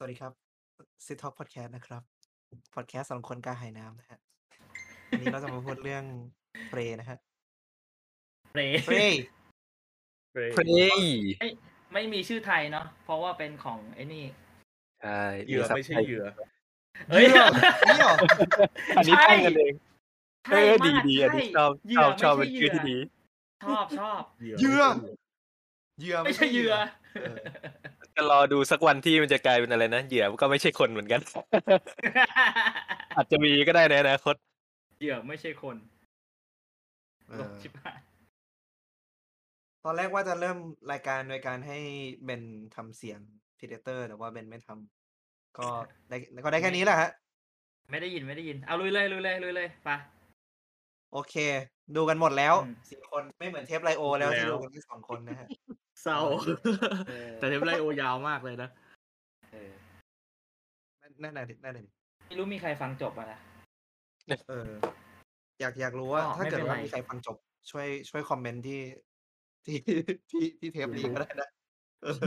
สวัสดีครับซิท Talk Podcast นะครับพอดแคสต์สำหรับคนกล้าหายน้ำนะฮะวันนี้เราจะมาพูดเรื่อง Prey นะฮะเปร Prey เพลยไม่ไม่มีชื่อไทยเนาะเพราะว่าเป็นของไอ้นี่ใช่เหยื่อซับไม่ใช่ทยเหยื่อเฮ้ยเหยื่อนี่เหรออันนี้ใช่ตั้งกันเองเอใช่อมากดีดีอันนี้ใชอบเหยื่ชอบชอบไม่เป็นใชื่อที่ดีชอบชอบเหยื่อเหยื่อไม่ใช่เหยื่อเออ จะรอดูสักวันที่มันจะกลายเป็นอะไรนะเหยื่อก็ไม่ใช่คนเหมือนกัน อาจจะมีก็ได้ในอนาคตเหยื่อไม่ใช่คนเอหลอบชิบหายตอนแรกว่าจะเริ่มรายการโดยการให้เบนทำเสียง Predator แต่ว่าเบนไม่ทำก็ได้ก็ได้แค่นี้แหละฮะ ไม่ได้ยินไม่ได้ยิน เอาลุยเลยลุยเลยลุยเลยไป โอเค ดูกันหมดแล้วอืม สี่คนไม่เหมือนเทปไลโอแล้วแล้วที่ดูกันแค่สองคนนะฮะ เศร้าเออแต่เทปไลโอยาวมากเลยนะเออนั่นน่ะดินั่นน่ะดิไม่รู้มีใครฟังจบอะนะเออ อยากอยากรู้ว่าก็ถ้าเกิดไม่เป็นว่าไรมีใครฟังจบ ช่วยช่วยคอมเมนต์ที่ที่ที่ที่เทปนี้ก็ได้นะเออ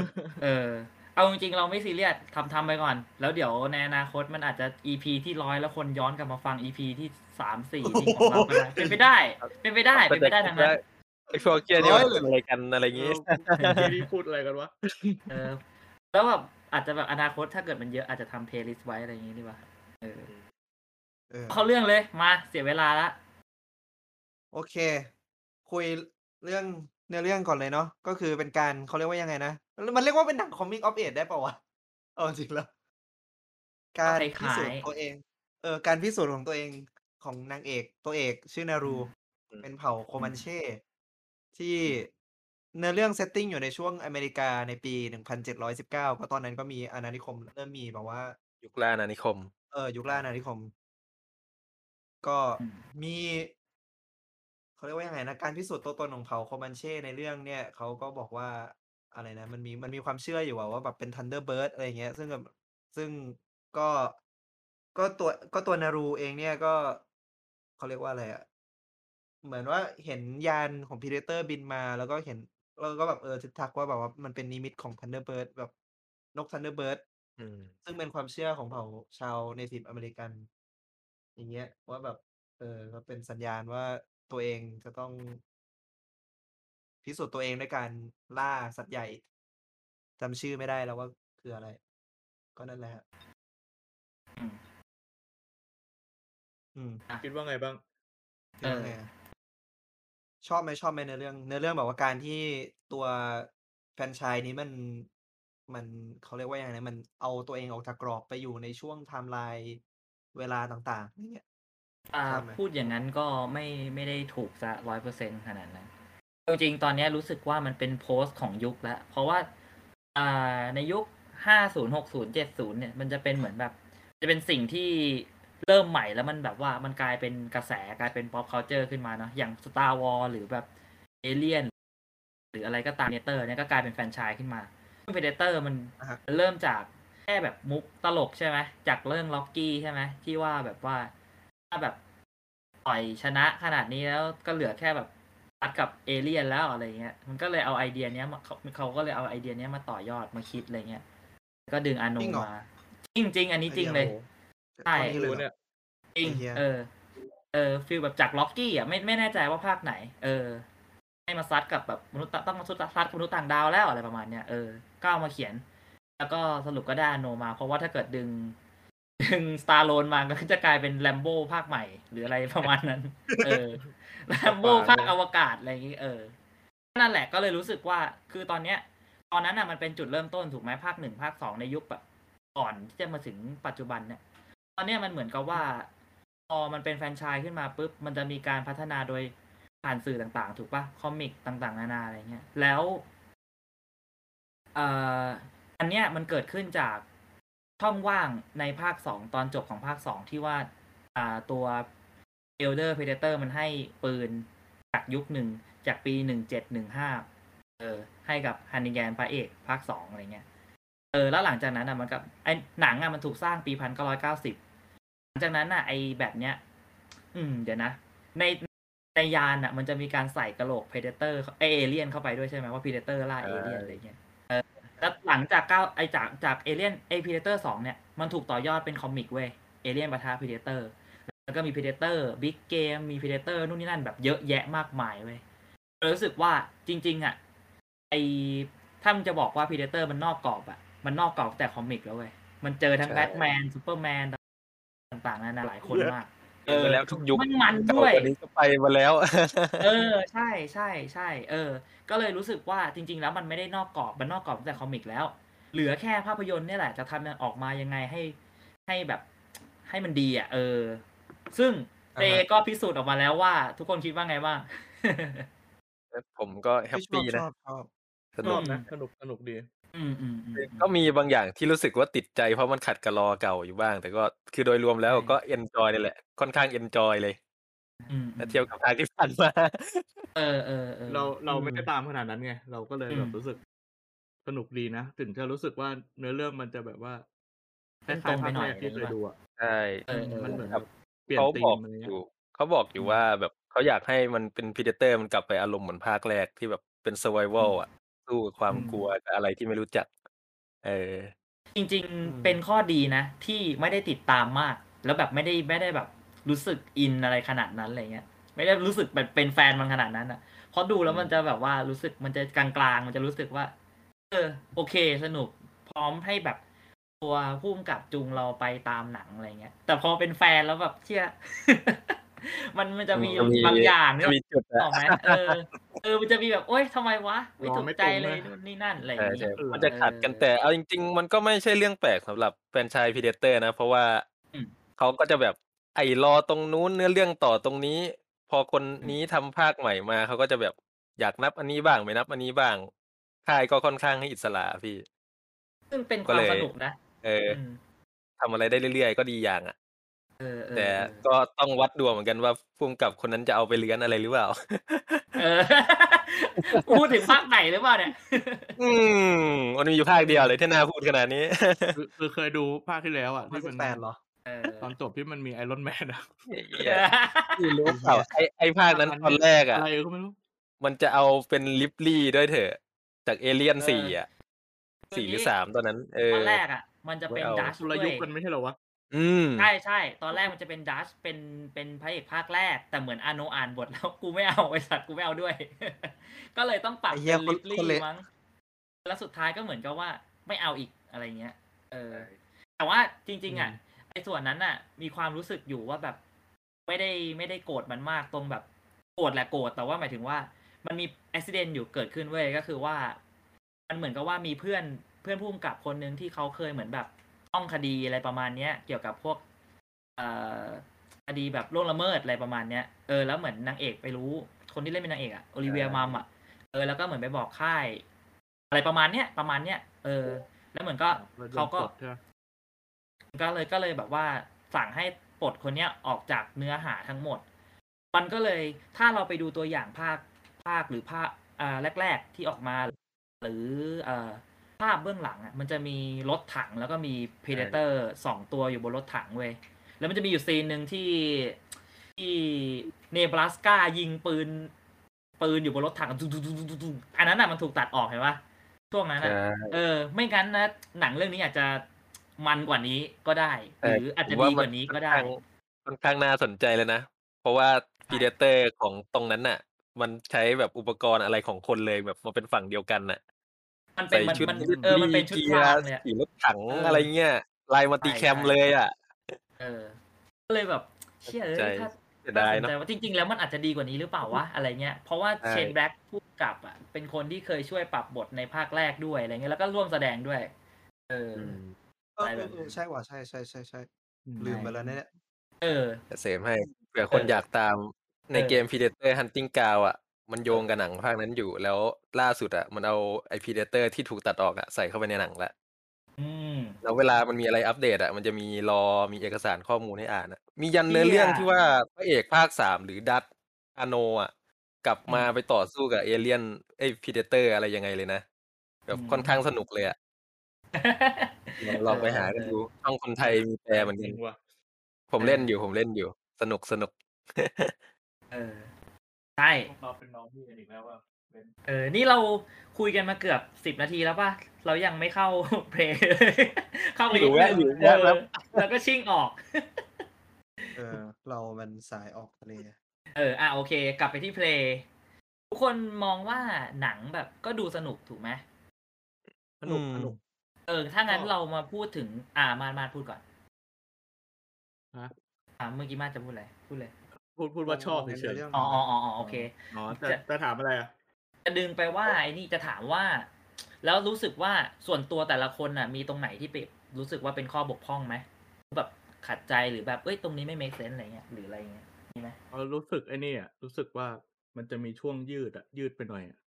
เออ เอาจริงๆเราไม่ซีเรียสทำทำไปก่อน แล้วเดี๋ยวในอนาคตมันอาจจะ EP ที่ร้อยแล้วคนย้อนกลับมาฟัง EP ที่สามสี่ที่ของเราก็ได้เป็นไปได้ เป็นไปได้เป็นไปได้ทั้งนั้น ไอ้พวกเหี้ยนี่มันเป็นอะไรกันอะไรอย่างงี้ที่นี่พูดอะไรกันวะเออแล้วแบบอาจจะแบบอนาคตถ้าเกิดมันเยอะอาจจะทำ playlist ไว้อะไรอย่างงี้ดีกว่าเออเออเข้าเรื่องเลยมาเสียเวลาละโอเค คุยเรื่องเนื้อเรื่องก่อนเลยเนาะก็คือเป็นการเขาเรียกว่ายังไงนะ มันเรียกว่าเป็นหนัง coming of age ได้ป่าวะเอาจริงแล้ว การพิสูจน์ตัวเอง เออ การพิสูจน์ของตัวเองของนางเอกตัวเอก ชื่อนารูอืมเป็นเผ่าโคมันเช่ ที่เนื้อเรื่อง setting อยู่ในช่วงอเมริกาในปี 1719 ก็ตอนนั้นก็มีอาณานิคม เริ่มมีแบบว่า ยุคล่าอาณานิคม เออ ยุคล่าอาณานิคม ก็อืมมีเขาเรียกว่ายังไงนะ การพิสูจน์ตัวตนของเผ่าโคมันเช่ในเรื่องเนี่ยเขาก็บอกว่าอะไรนะ มันมีมันมีความเชื่ออยู่อะว่าแบบเป็น thunderbird อะไรเงี้ย ซึ่งแบบซึ่งก็ก็ตัวก็ตัวนารูเองเนี่ยก็เขาเรียกว่าอะไรอะ เหมือนว่าเห็นยานของ Predator บินมา แล้วก็เห็น แล้วก็แบบ เออ ทึกทักว่าแบบว่ามันเป็นนิมิตของ thunderbird แบบนก thunderbird อืม ซึ่งเป็นความเชื่อของเผ่าชาว Native American อย่างเงี้ย ว่าแบบ เออ ก็เป็นสัญญาณว่าตัวเองจะต้อง พิสูจน์ตัวเองด้วยการล่าสัตว์ใหญ่ จำชื่อไม่ได้แล้วว่าคืออะไร ก็นั่นแหละฮะอืมอืม คิดว่าไงบ้างคิดว่าไงอะ ชอบไหม ชอบไหมในอเรื่องในอเรื่องแบบว่าการที่ตัวแฟรนไชส์นี้มัน มันเขาเรียกว่ายังไงนะมันเอาตัวเองออกจากกรอบไปอยู่ในช่วงไทม์ไลน์เวลาต่างๆอย่างเงี้ยอ่าชอบไหมพูดอย่างนั้นก็ไม่ไม่ได้ถูกซะร้อยเปอร์เซ็นขนาดนั้นจริงๆตอนเนี้ยรู้สึกว่ามันเป็นโพสต์ของยุคแล้วเพราะว่าอ่าในยุคห้าศูนย์หกศูนย์เจ็ดศูนย์เนี่ย มันจะเป็นเหมือนแบบ จะเป็นสิ่งที่ เริ่มใหม่แล้วมันแบบว่ามันกลายเป็นกระแสกลายเป็น pop culture ขึ้นมาเนาะอย่าง Star Wars หรือแบบ Alien หรืออะไรก็ตามเนเตอร์เนี่ยก็กลายเป็นแฟรนไชส์ขึ้นมาซึ่ง Predator มันอะฮะมันเริ่มจากแค่แบบมุกตลกใช่ไหมจากเรื่องร็อกกี้ใช่ไหมที่ว่าแบบว่าถ้าแบบต่อยชนะขนาดนี้แล้วก็เหลือแค่แบบตัดกับเอเลี่ยนแล้วอะไรเงี้ย มันก็เลยเอาไอเดียเนี้ยมาเขาเขาก็เลยเอาไอเดียเนี้ยมาต่อยอดมาคิดอะไรเงี้ย ก็ดึงอาโนจริงเหรอมา จริงจริงๆอันนี้จริงเลย ใช่ตอนนี้เลยรู้เหรอ เนี่ยจริง ไอ้เหี้ย เออ เออ feel แบบจากร็อกกี้อะไม่ไม่แน่ใจว่าภาคไหน เออ ให้มาซัดกับแบบมนุษย์ต่างต้องมาซัดซัดกับมนุษย์ต่างดาวแล้วอะไรประมาณเนี้ยเออก็เอามาเขียน แล้วก็สรุปก็ได้อาโนมา เพราะว่าถ้าเกิดดึง ดึงสตาร์โลนมาก็จะกลายเป็นแลมโบ้ภาคใหม่ หรืออะไรประมาณนั้น เออแลมโบ้ภาคอวกาศอะไรอย่างงี้เออ นั่นแหละก็เลยรู้สึกว่าคือตอนเนี้ย ตอนนั้นน่ะมันเป็นจุดเริ่มต้นถูกไหมภาคหนึ่งภาคสองในยุคแบบก่อนที่จะมาถึงปัจจุบันเนี่ยต อนเนี้ยมันเหมือนกับว่าพอมันเป็นแฟนชส์ขึ้นมาปุ๊บมันจะมีการพัฒนาโดยผ่านสื่อต่างๆ ถูกปะคอมิกต่างๆ นานาอะไรเงี้ยแล้วเอ่ออันเนี้ยมันเกิดขึ้นจากช่องว่างในภาคสองตอนจบของภาคสองที่ว่าอ่าตัว Elder Predator มันให้ปืนจากยุคหนึ่งจากปีหนึ่งเจ็ดหนึ่งห้าเออ ให้กับแฮร์ริแกนพระเอกภาคสองอะไรเงี้ยเออแล้วหหลังจากนั้นอะมันก็ไอหนังอะมันถูกสร้างปีพันเก้าร้อยเก้าสิบ ลังจากนั้นอะไอแบบเนี้ย อืม เดี๋ยวนะ ในในยานอะ มันจะมีการใส่กะโหลก Predator เอเลียนเข้าไปด้วยใช่ไหมว่า Predator ล่าเอเลียนอะไรเงี้ยใแล้วหลังจากก้าวไอจากจากเอเลียนเอ Predator สองเนี่ยมันถูกต่อยอดเป็น comic เว้ยเอเลียนปะทะ Predator แล้วก็มี Predator Big Game มี Predator นู่นนี่นั่นแบบเยอะแยะมากมายเว้ยเลยรู้สึกว่าจริง ๆ อะไอถ้ามึงจะบอกว่า Predator มันนอกกรอบอะมันนอกกรอบแต่ comic แล้วเว้ยมันเจอทั้งใช่แบทแมนซูเปอร์แมน ต่างๆนานาหลายคนมากเออแล้วทุกยุคมันมันเก่าด้วยกว่านี้ก็ไปมาแล้ว เออใช่ใช่ใช่เออ ก็เลยรู้สึกว่าจริง ๆ แล้วมันไม่ได้นอกกรอบมันนอกกรอบตั้งแต่ comic แล้ว เหลือแค่ภาพยนตร์เนี่ยแหละจะทำมันออกมายังไงให้ให้แบบให้มันดีอะเออ ซึ่งเตอ่าฮะก็พิสูจน์ออกมาแล้วว่า ทุกคนคิดว่าไงบ้างผมก็แฮปปี้ชนะอบชอบสชนุอกบนะสนุกสนุกดี อืมอืมอืมก็มีบางอย่างที่รู้สึกว่าติดใจ เพราะมันขัดกับ lore เก่าอยู่บ้าง แต่ก็ คือโดยรวมแล้วใช่ก็ enjoy เลยแหละ ค่อนข้าง enjoy เลย อืมถ้าเทียบกับทางที่ผ่านมา เออเออเออเราเราไม่อืมได้ตามขนาดนั้นไง เราก็เลยอืมแบบรู้สึกสนุกดีนะ ถึงจะรู้สึกว่าเนื้อเรื่องมันจะแบบว่า คตล้ายรงๆไปภาคหน่แรอยกที่เคยดูอะ ใช่ เออเออมันเหมือนครับเปลี่ยนเขาธีบอมกอะไรอเงี้ย ยู่ เขาบอกอยู่ว่าแบบเขาอยากให้มันเป็นพีเดเตอร์มันกลับไปอารมณ์เหมือนภาคแรกที่แบบเป็น s u r v i v a l อะ สู้กับความอืมกลัวกับอะไรที่ไม่รู้จัก เออ จริงๆเป็นข้อดีนะ ที่ไม่ได้ติดตามมาก แล้วแบบไม่ได้ ไม่ได้แบบรู้สึกอินอะไรขนาดนั้น อะไรเงี้ย ไม่ได้รู้สึกแบบเป็นแฟนมันขนาดนั้นอะ เพราะดูแล้วมันจะแบบว่ารู้สึกมันจะกลาง ๆ มันจะรู้สึกว่า เออ โอเค สนุก พร้อมให้แบบตัวผู้กำกับจูงเราไปตามหนัง อะไรเงี้ย แต่พอเป็นแฟนแล้วแบบเชี่ย มันมันจะมีจะมีบางอย่างเนี่จะยมีจุดออะอกไหมเออเออมันจะมีแบบโอ๊ยทำไมวะไม่รอถูกไม่ใจตรงเลยนะนู่นนี่นั่นอะไรอย่าใช่งใช่เงี้ยมันจะขัดกันแต่เอาจริง ๆ มันก็ไม่ใช่เรื่องแปลกสำหรับแฟรนไชายพีเดเตอร์นะ เพราะว่าอืมเขาก็จะแบบไอ้รอตรงนู้นเนื้อเรื่องต่อตรงนี้ พอคนนี้ทำภาคใหม่มาเขาก็จะแบบอยากนับอันนี้บ้างไม่นับอันนี้บ้างค่ายก็ค่อนข้างให้อิสระพี่ ซึ่งเป็นคก็วามเลยสนุกนะเอออืมทำอะไรได้เรื่อยๆ ก็ดีอย่างอะ เออเออแต่เออก็ต้องวัดดวงเหมือนกันว่าภูมิกับคนนั้นจะเอาไปเลื้อนอะไรหรือเปล่า เออพูดถึงภาคไหนหรือเปล่าเนี่ยอืมมันมีอยู่ภาคเดียวเลยที่น่าพูดขนาดนี้ คือคือเคยดูภาคที่แล้วอะไม่ที่ใช่มันแฟนเหรอเออตอนจบที่มันมีไอรอนแมนอะเหี้ยพี่รู้เปล่าไอ้ไอ้ภาคนั้นตอนแรกอะอะไรก็ไม่รู้มันจะเอาเป็นลิปลี่ด้วยเถอะ จากเอเลียนเออสี่อะสี่หรือสามตอนนั้น เออ ตอนแรกอะ มันจะเป็นไม่เอา ดัชคนละยุคกันไม่ใช่เหรอวะ อืม ใช่ใช่ตอนแรกมันจะเป็นดัชเป็นเป็นพระเอกภาคแรก แต่เหมือนอาโนอ่านบทแล้วกูไม่เอาไอสัตว์กูไม่เอาด้วย ก็เลยต้องปรับไอ้เหี้เป็ยนลิปคนลี่เละ มั้งแล้วสุดท้ายก็เหมือนกับว่าไม่เอาอีกอะไรเงี้ย เออ แต่ว่าจริง ๆ อะไอ้ส่วนนั้นน่ะ มีความรู้สึกอยู่ว่าแบบไม่ได้ไม่ได้โกรธมันมากตรงแบบโกรธแหละโกรธแต่ว่าหมายถึงว่า มันมีอุบิเหตุอยู่เกิดขึ้นเว้ยก็คือว่า มันเหมือนกับว่ามีเพื่อนเพื่อนผู้กำกับคนหนึ่งที่เขาเคยเหมือนแบบ ต้องคดีอะไรประมาณเนี้ย เกี่ยวกับพวกเอ่อคดีแบบล่วงละเมิดอะไรประมาณเนี้ยเออแล้วเหมือนนางเอกไปรู้ คนที่เล่นเป็นนางเอกอะโอลิเวียมัมอะเออแล้วก็เหมือนไปบอกค่าย อะไรประมาณเนี้ยประมาณเนี้ยเออ แล้วเหมือนก็เขาก็ใช่ไหมก็เลยก็เลยแบบว่าสั่งให้ปลดคนเนี้ยออกจากเนื้อหาทั้งหมด มันก็เลยถ้าเราไปดูตัวอย่างภาคภาคหรือภาคอ่าแรก ๆที่ออกมา หรือเอ่อ ภาพเบื้องหลังอะมันจะมีรถถังแล้วก็มีพ r เดเตอร์สองตัวอยู่บนรถถังเว้ยแล้วมันจะมีอยู่ซีนหนึ่งที่ที่เนบราสกายิงปืน ปืนอยู่บนรถถังตุ้งๆๆๆๆอันนั้นอะมันถูกตัดออกเห็นปะช่วงนั้นอะใช่เออ ไม่งั้นนะหนังเรื่องนี้อาจจะมันกว่านี้ก็ได้หแต่รืออาจจะผมดีว่กว่านี้ก็ได้ค่อนข้างค่อนข้างน่าสนใจเลยนะ เพราะว่าพีเดเตอร์ของตรงนั้นน่ะ มันใช้แบบอุปกรณ์อะไรของคนเลยแบบมาเป็นฝั่งเดียวกันน่ะ มันเป็นใส่มันชุดมันลิปเออมันเป็นชุดเกีพยรางร์เลยอะขี่รถถังเออออะไรเงี้ยลายมัลติใช่แคมใช่เลยอะเออก็เลยแบบเชื่อเอ้ใจยถ้าเสียน่าดายสนเนาะใจว่าจริง ๆ แล้วมันอาจจะดีกว่านี้หรือเปล่าวะอะไรเงี้ยเพราะว่าใช่เชนแบล็กผู้กำกับอะเป็นคนที่เคยช่วยปรับบทในภาคแรกด้วยอะไรเงี้ยแล้วก็ร่วมแสดงด้วย เอออืมเอออะไรเอแบอบเอนั้อนใช่ว่ะใช่ใช่ใช่ใช่อืมลืมไปแล้วเนี่ยเออจะเสริมให้เผื่อคนเอออยากตามในเออเกม Predator Hunting Ground อะ มันโยงกับหนังภาคนั้นอยู่ แล้วล่าสุดอะ มันเอาไอ้ Predator ที่ถูกตัดออกอะใส่เข้าไปในหนังละอืมแล้วเวลามันมีอะไรอัปเดตอะมันจะมีรอมีเอกสารข้อมูลให้อ่านอะมียันเนื้อเหี้ยเรื่องที่ว่าพระเอกภาคสามหรือดัตอาโนอะ กลับมาอืมไปต่อสู้กับเอเลียนไอ้ Predator อะไรยังไงเลยนะแบบอืมค่อนข้างสนุกเลยอะลองลองไปหากันดูช่องคนไทยมีแปลเหมือนจกัรินงว่ะผมเล่นอยู่ผมเล่นอยู่ สนุกสนุกเออ ใช่เราเป็นน้องพี่กันอีกแล้วว่าเออ นี่เราคุยกันมาเกือบสิบนาทีแล้วป่ะ เรายังไม่เข้าเพลง เข้าไปอยู่แวะนิดนึงอยู่แวะเอครับอแล้วก็ชิ่งออก เออ เรามันสายออกทะเลเออ อะ โอเค กลับไปที่เพลงทุกคนมองว่าหนังแบบก็ดูสนุกถูกไหม สนุกอืมสนุก เออ ถ้างั้นก็ เรามาพูดถึง อ่า มามาพูดก่อนฮะ อ่าเมื่อกี้มาจะพูดอะไร พูดเลย พูดพูดว่าชอบในเฉยเรื่องอ๋ออ๋ออ๋ออ๋อโอเคๆอ๋อแต่จะแต่ถามอะไรอะจะดึงไปว่าไอ้นี่จะถามว่า แล้วรู้สึกว่าส่วนตัวแต่ละคนน่ะ มีตรงไหนที่ไปรู้สึกว่าเป็นข้อบกพร่องไหมแบบขัดใจหรือแบบเอ้ยตรงนี้ไม่ make sense อะไรเงี้ยหรืออะไรเงี้ยมีไหมเรารู้สึกไอ้นี่อะรู้สึกว่ามันจะมีช่วงยืดอะยืดไปหน่อยอะ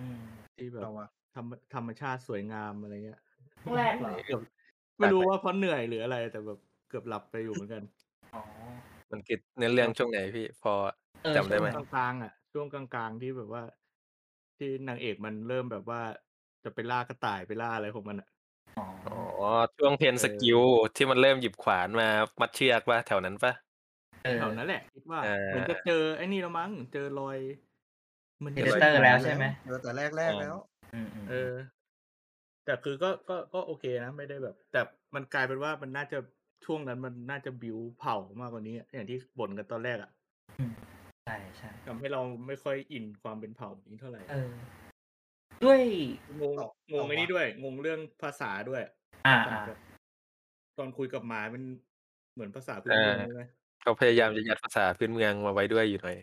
อืมที่แบบเราอะธรรมธรรมชาติสวยงามอะไรเงี้ยช่วงแรกเหรอเกือบไม่รู้ว่าเพราะเหนื่อยหรืออะไร แต่แบบเกือบหลับไปอยู่เหมือนกันอ๋อ มันคือเนื้อเรื่องช่วงไหนพี่ พอเออ จำได้ไหมช่วงกลาง ๆอะช่วงกลาง ๆ ที่แบบว่า ที่นางเอกมันเริ่มแบบว่า จะไปล่ากระต่าย ไปล่าอะไรของมันอะอ๋อ อ๋อ ช่วงเพนเออสกิลที่มันเริ่มหยิบขวานมามัดเชือกปะแถวนั้นปะเออแถวนั้นแหละ คิดว่าเออเหมือนจะเจอไอ้นี่แล้วมั้ง เจอรอย มันเพจะเดป็นเตอร์แล้วใช่ไหมเออแต่แรกแรกๆแล้ว อืมอืมเออแต่คือก็ ก็ ก็โอเคนะ ไม่ได้แบบ แต่มันกลายเป็นว่า มันน่าจะ ช่วงนั้นมันน่าจะบิวเผามากกว่านี้ อย่างที่บ่นกันตอนแรกอะมใช่ใช่ทำให้เราไม่ค่อยอินความเป็นเผ่านี้เท่าไหร่เออด้วยงงเอางงเอาไอ้นี่วะด้วย งงเรื่องภาษาด้วย อ่าภาษาอ่าแบบตอนคุยกับหมาเป็นเหมือนภาษาพื้นเมืองใช่ไหมเขาพยายามจะยัดภาษาพื้นเมืองมาไว้ด้วยอยู่หน่อย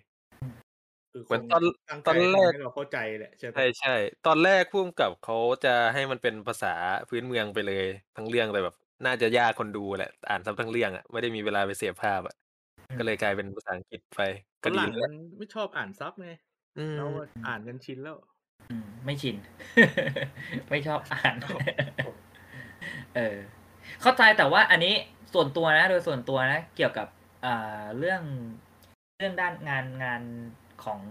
คือเหมืคอนงตอนตั้งตใจอนแรกทำให้เราเข้าใจแหละใช่ไหมใช่ใช่ตอนแรกพุ่มกับเขาจะให้มันเป็นภาษาพื้นเมืองไปเลย ทั้งเรื่องแต่แบบ น่าจะยากคนดูแหละ อ่านซ้ำทั้งเรื่องอะไม่ได้มีเวลาไปเสียภาพอะอืมก็เลยกลายเป็นภาษาอังกฤษไปฝก็ดีรั่งแล้วมันไม่ชอบอ่านซับไงอืมเราอะอ่านกันชินแล้วอืมไม่ชิน ไม่ชอบอ่าน เออ เข้าใจแต่ว่าอันนี้ส่วนตัวนะ โดยส่วนตัวนะ เกี่ยวกับอ่าเรื่องเรื่องด้านงานงานของ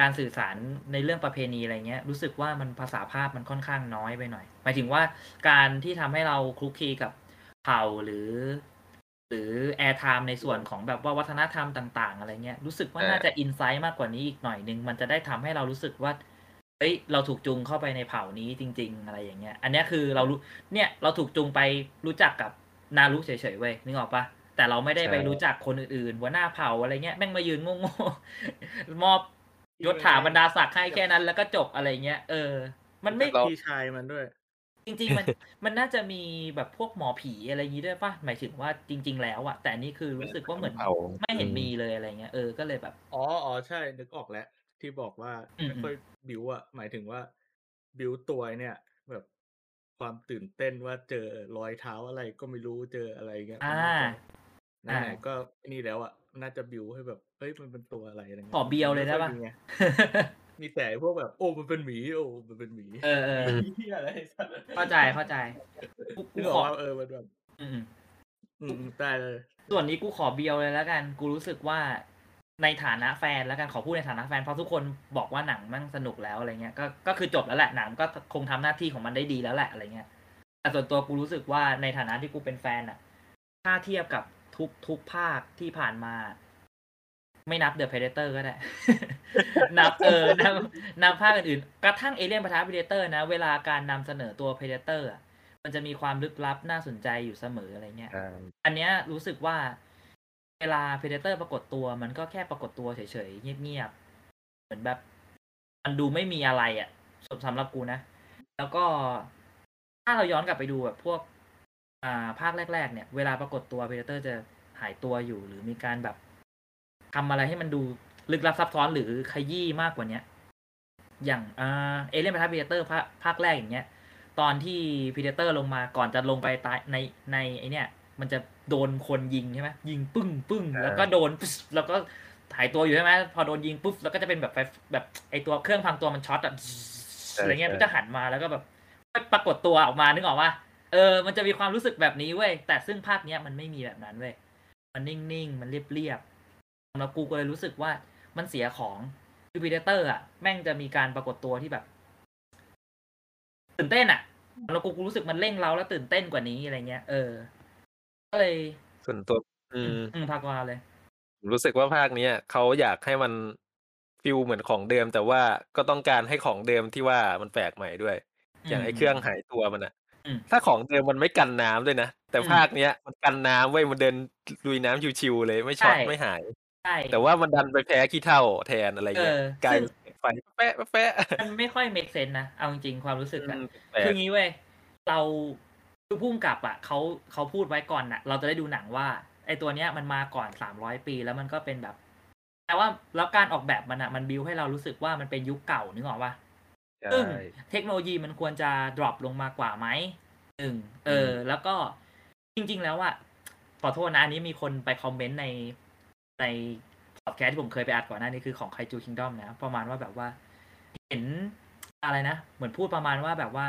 การสื่อสารในเรื่องประเพณีอะไรเงี้ย รู้สึกว่ามันภาษาภาพมันค่อนข้างน้อยไปหน่อย หมายถึงว่าการที่ทำให้เราคลุกคลีกับเผ่าหรือ หรือแอร์ไทม์ในส่วนของแบบว่าวัฒนธรรมต่าง ๆ อะไรเงี้ยรู้สึกว่าเออน่าจะอินไซต์มากกว่านี้อีกหน่อยนึง มันจะได้ทำให้เรารู้สึกว่าเอ้ยเราถูกจูงเข้าไปในเผ่านี้จริง ๆ อะไรอย่างเงี้ย อันเนี้ยคือเรารู้เนี่ยเราถูกจูงไปรู้จักกับนารุเฉยๆเว้ยนึกออกปะแต่เราไม่ได้ไปใช่รู้จักคนอื่นๆหัวหน้าเผ่าอะไรเงี้ยแม่งมายืนโง่ๆมอบ ยศถาบรรดาศักดิ์ให้แค่นั้นแล้วก็จบอะไรเงี้ย เออ มันไม่เราพี่ชายมันด้วย จริง ๆ มันมันน่าจะมีแบบพวกหมอผีอะไรอย่างงี้ด้วยปะหมายถึงว่าจริง ๆ แล้วอะแต่อันนี้คือรู้สึกว่าเหมือนเผ่าไม่เห็นอืมมีเลยอะไรเงี้ยเออก็เลยแบบอ๋ออ๋อใช่นึกออกแล้ว ที่บอกว่าอืมไม่ค่อยบิวอะหมายถึงว่า บิวตัวเนี่ย แบบความตื่นเต้นว่าเจอรอยเท้าอะไรก็ไม่รู้เจออะไรเงี้ยอ่ามันน่าจะไหนอ่าๆก็ไอ้นี่แล้วอะ น่าจะบิวให้แบบเฮ้ยมันเป็นตัวอะไรอะไรงี้ขอเบียวเลยได้ปะม่ค่อมีงมีแต่พวกแบบ โอ้มันเป็นหมีโอ้มันเป็นหมีเออเออเหี้ยอะไรสัตว์เข้าใจเข้าใจกูกูนึกอขออกว่าเออมันแบบอืมอืมได้เลย ส่วนนี้กูขอเบียวเลยแล้วกัน กูรู้สึกว่าในฐานะแฟนแล้วกันขอพูดในฐานะแฟนเพราะทุกคนบอกว่าหนังมันสนุกแล้วอะไรเงี้ยก็ก็คือจบแล้วแหละหนังก็คงทำหน้าที่ของมันได้ดีแล้วแหละอะไรเงี้ยแต่ส่วนตัวกูรู้สึกว่าในฐานะที่กูเป็นแฟนอะถ้าเทียบกับ ทุกทุกภาคที่ผ่านมา ไม่นับเดอะ p พเดเตอร์ก็ได้ นับเออนับนับภาคอื่นๆ กระทั่งเอเลียนปะทะ p พเดเตอร์นะ เวลาการนำเสนอตัว Predatorมันจะมีความลึกลับน่าสนใจอยู่เสมออะไรเงี้ยใช่อันเนี้ยรู้สึกว่า เวลา Predator ปรากฏตัวมันก็แค่ปรากฏตัวเฉยๆ เงียบๆ เหมือนแบบ มันดูไม่มีอะไรอะ่ะสำสำหรับกูนะ แล้วก็ถ้าเราย้อนกลับไปดูแบบพวก อ่าภาคแรก ๆ เนี่ย เวลาปรากฏตัว Predator จะหายตัวอยู่ หรือมีการแบบทำอะไรให้มันดูลึกลับซับซ้อนหรือขยี้มากกว่าเนี้ย อย่างอ่าเอเลียนปะทะ Predator ภาคภาคแรกอย่างเงี้ย ตอนที่ Predator ลงมาก่อนจะลงไปตายในในไอเนี่ยมันจะโดนคนยิงใช่ไหมยิงปึ้งปึ้งอ่าแล้วก็โดนปุ๊บแล้วก็หายตัวอยู่ใช่ไหมพอโดนยิงปุ๊บแล้วก็จะเป็นแบบไฟแบบไอตัวเครื่องพังตัวมันช็อตอะอะไรเงี้ยมันจะหันมาแล้วก็แบบปรากฏตัวออกมานึกออกว่า เออ มันจะมีความรู้สึกแบบนี้เว้ย แต่ซึ่งภาคเนี้ยมันไม่มีแบบนั้นเว้ย มันนิ่งๆ มันเรียบๆสำหรับกูก็เลยรู้สึกว่ามันเสียของคือพีเดเตอร์อะแม่งจะมีการปรากฏตัวที่แบบ ตื่นเต้นอะแล้วกูกูรู้สึกมันเร่งเราแล้วตื่นเต้นกว่านี้อะไรเงี้ย เออ ก็เลย ส่วนตัว อืมอืมพากวาเลยผมรู้สึกว่าภาคเนี้ยเขาอยากให้มันฟฟีลเหมือนของเดิม แต่ว่าก็ต้องการให้ของเดิมที่ว่ามันแปลกใหม่ด้วย อย่างไอ้เครื่องหายตัวมันอะ อืม ถ้าของเดิมมันไม่กันน้ำด้วยนะ แต่อืม ภาคเนี้ยมันกันน้ำเว้ย มันเดินลุยน้ำชิว ๆ เลย ไม่ช็อตใช่ไม่หาย ใช่ แต่ว่ามันดันไปแพ้ขี้เถ้าแทน อะไรเงี้ยเออกลายซึ่เป็นงไฟแปะแปะมันไม่ค่อย make sense นะ เอาจริง ๆ ความรู้สึกอือะมแปลคือก งี้เว้ย เราคือพุ่มกับอะ เขา เขาพูดไว้ก่อนน่ะ เราจะได้ดูหนังว่า ไอตัวเนี้ยมันมาก่อนสามร้อยปี แล้วมันก็เป็นแบบ แต่ว่า แล้วการออกแบบมันอะมันบิวให้เรารู้สึกว่า มันเป็นยุคเก่า นึกออกปะ ใช่ซึ่งเทคโนโลยีมันควรจะ drop ลงมากว่าไหมหนึ่งเออ แล้วก็จริง ๆ แล้วอะขอโทษนะ อันนี้มีคนไปคอมเมนต์ในในพอดแคสต์ที่ผมเคยไปอัดก่อนหน้านี้คือของ Kaiju Kingdom นะ ประมาณว่าแบบว่าเห็นอะไรนะ เหมือนพูดประมาณว่าแบบว่า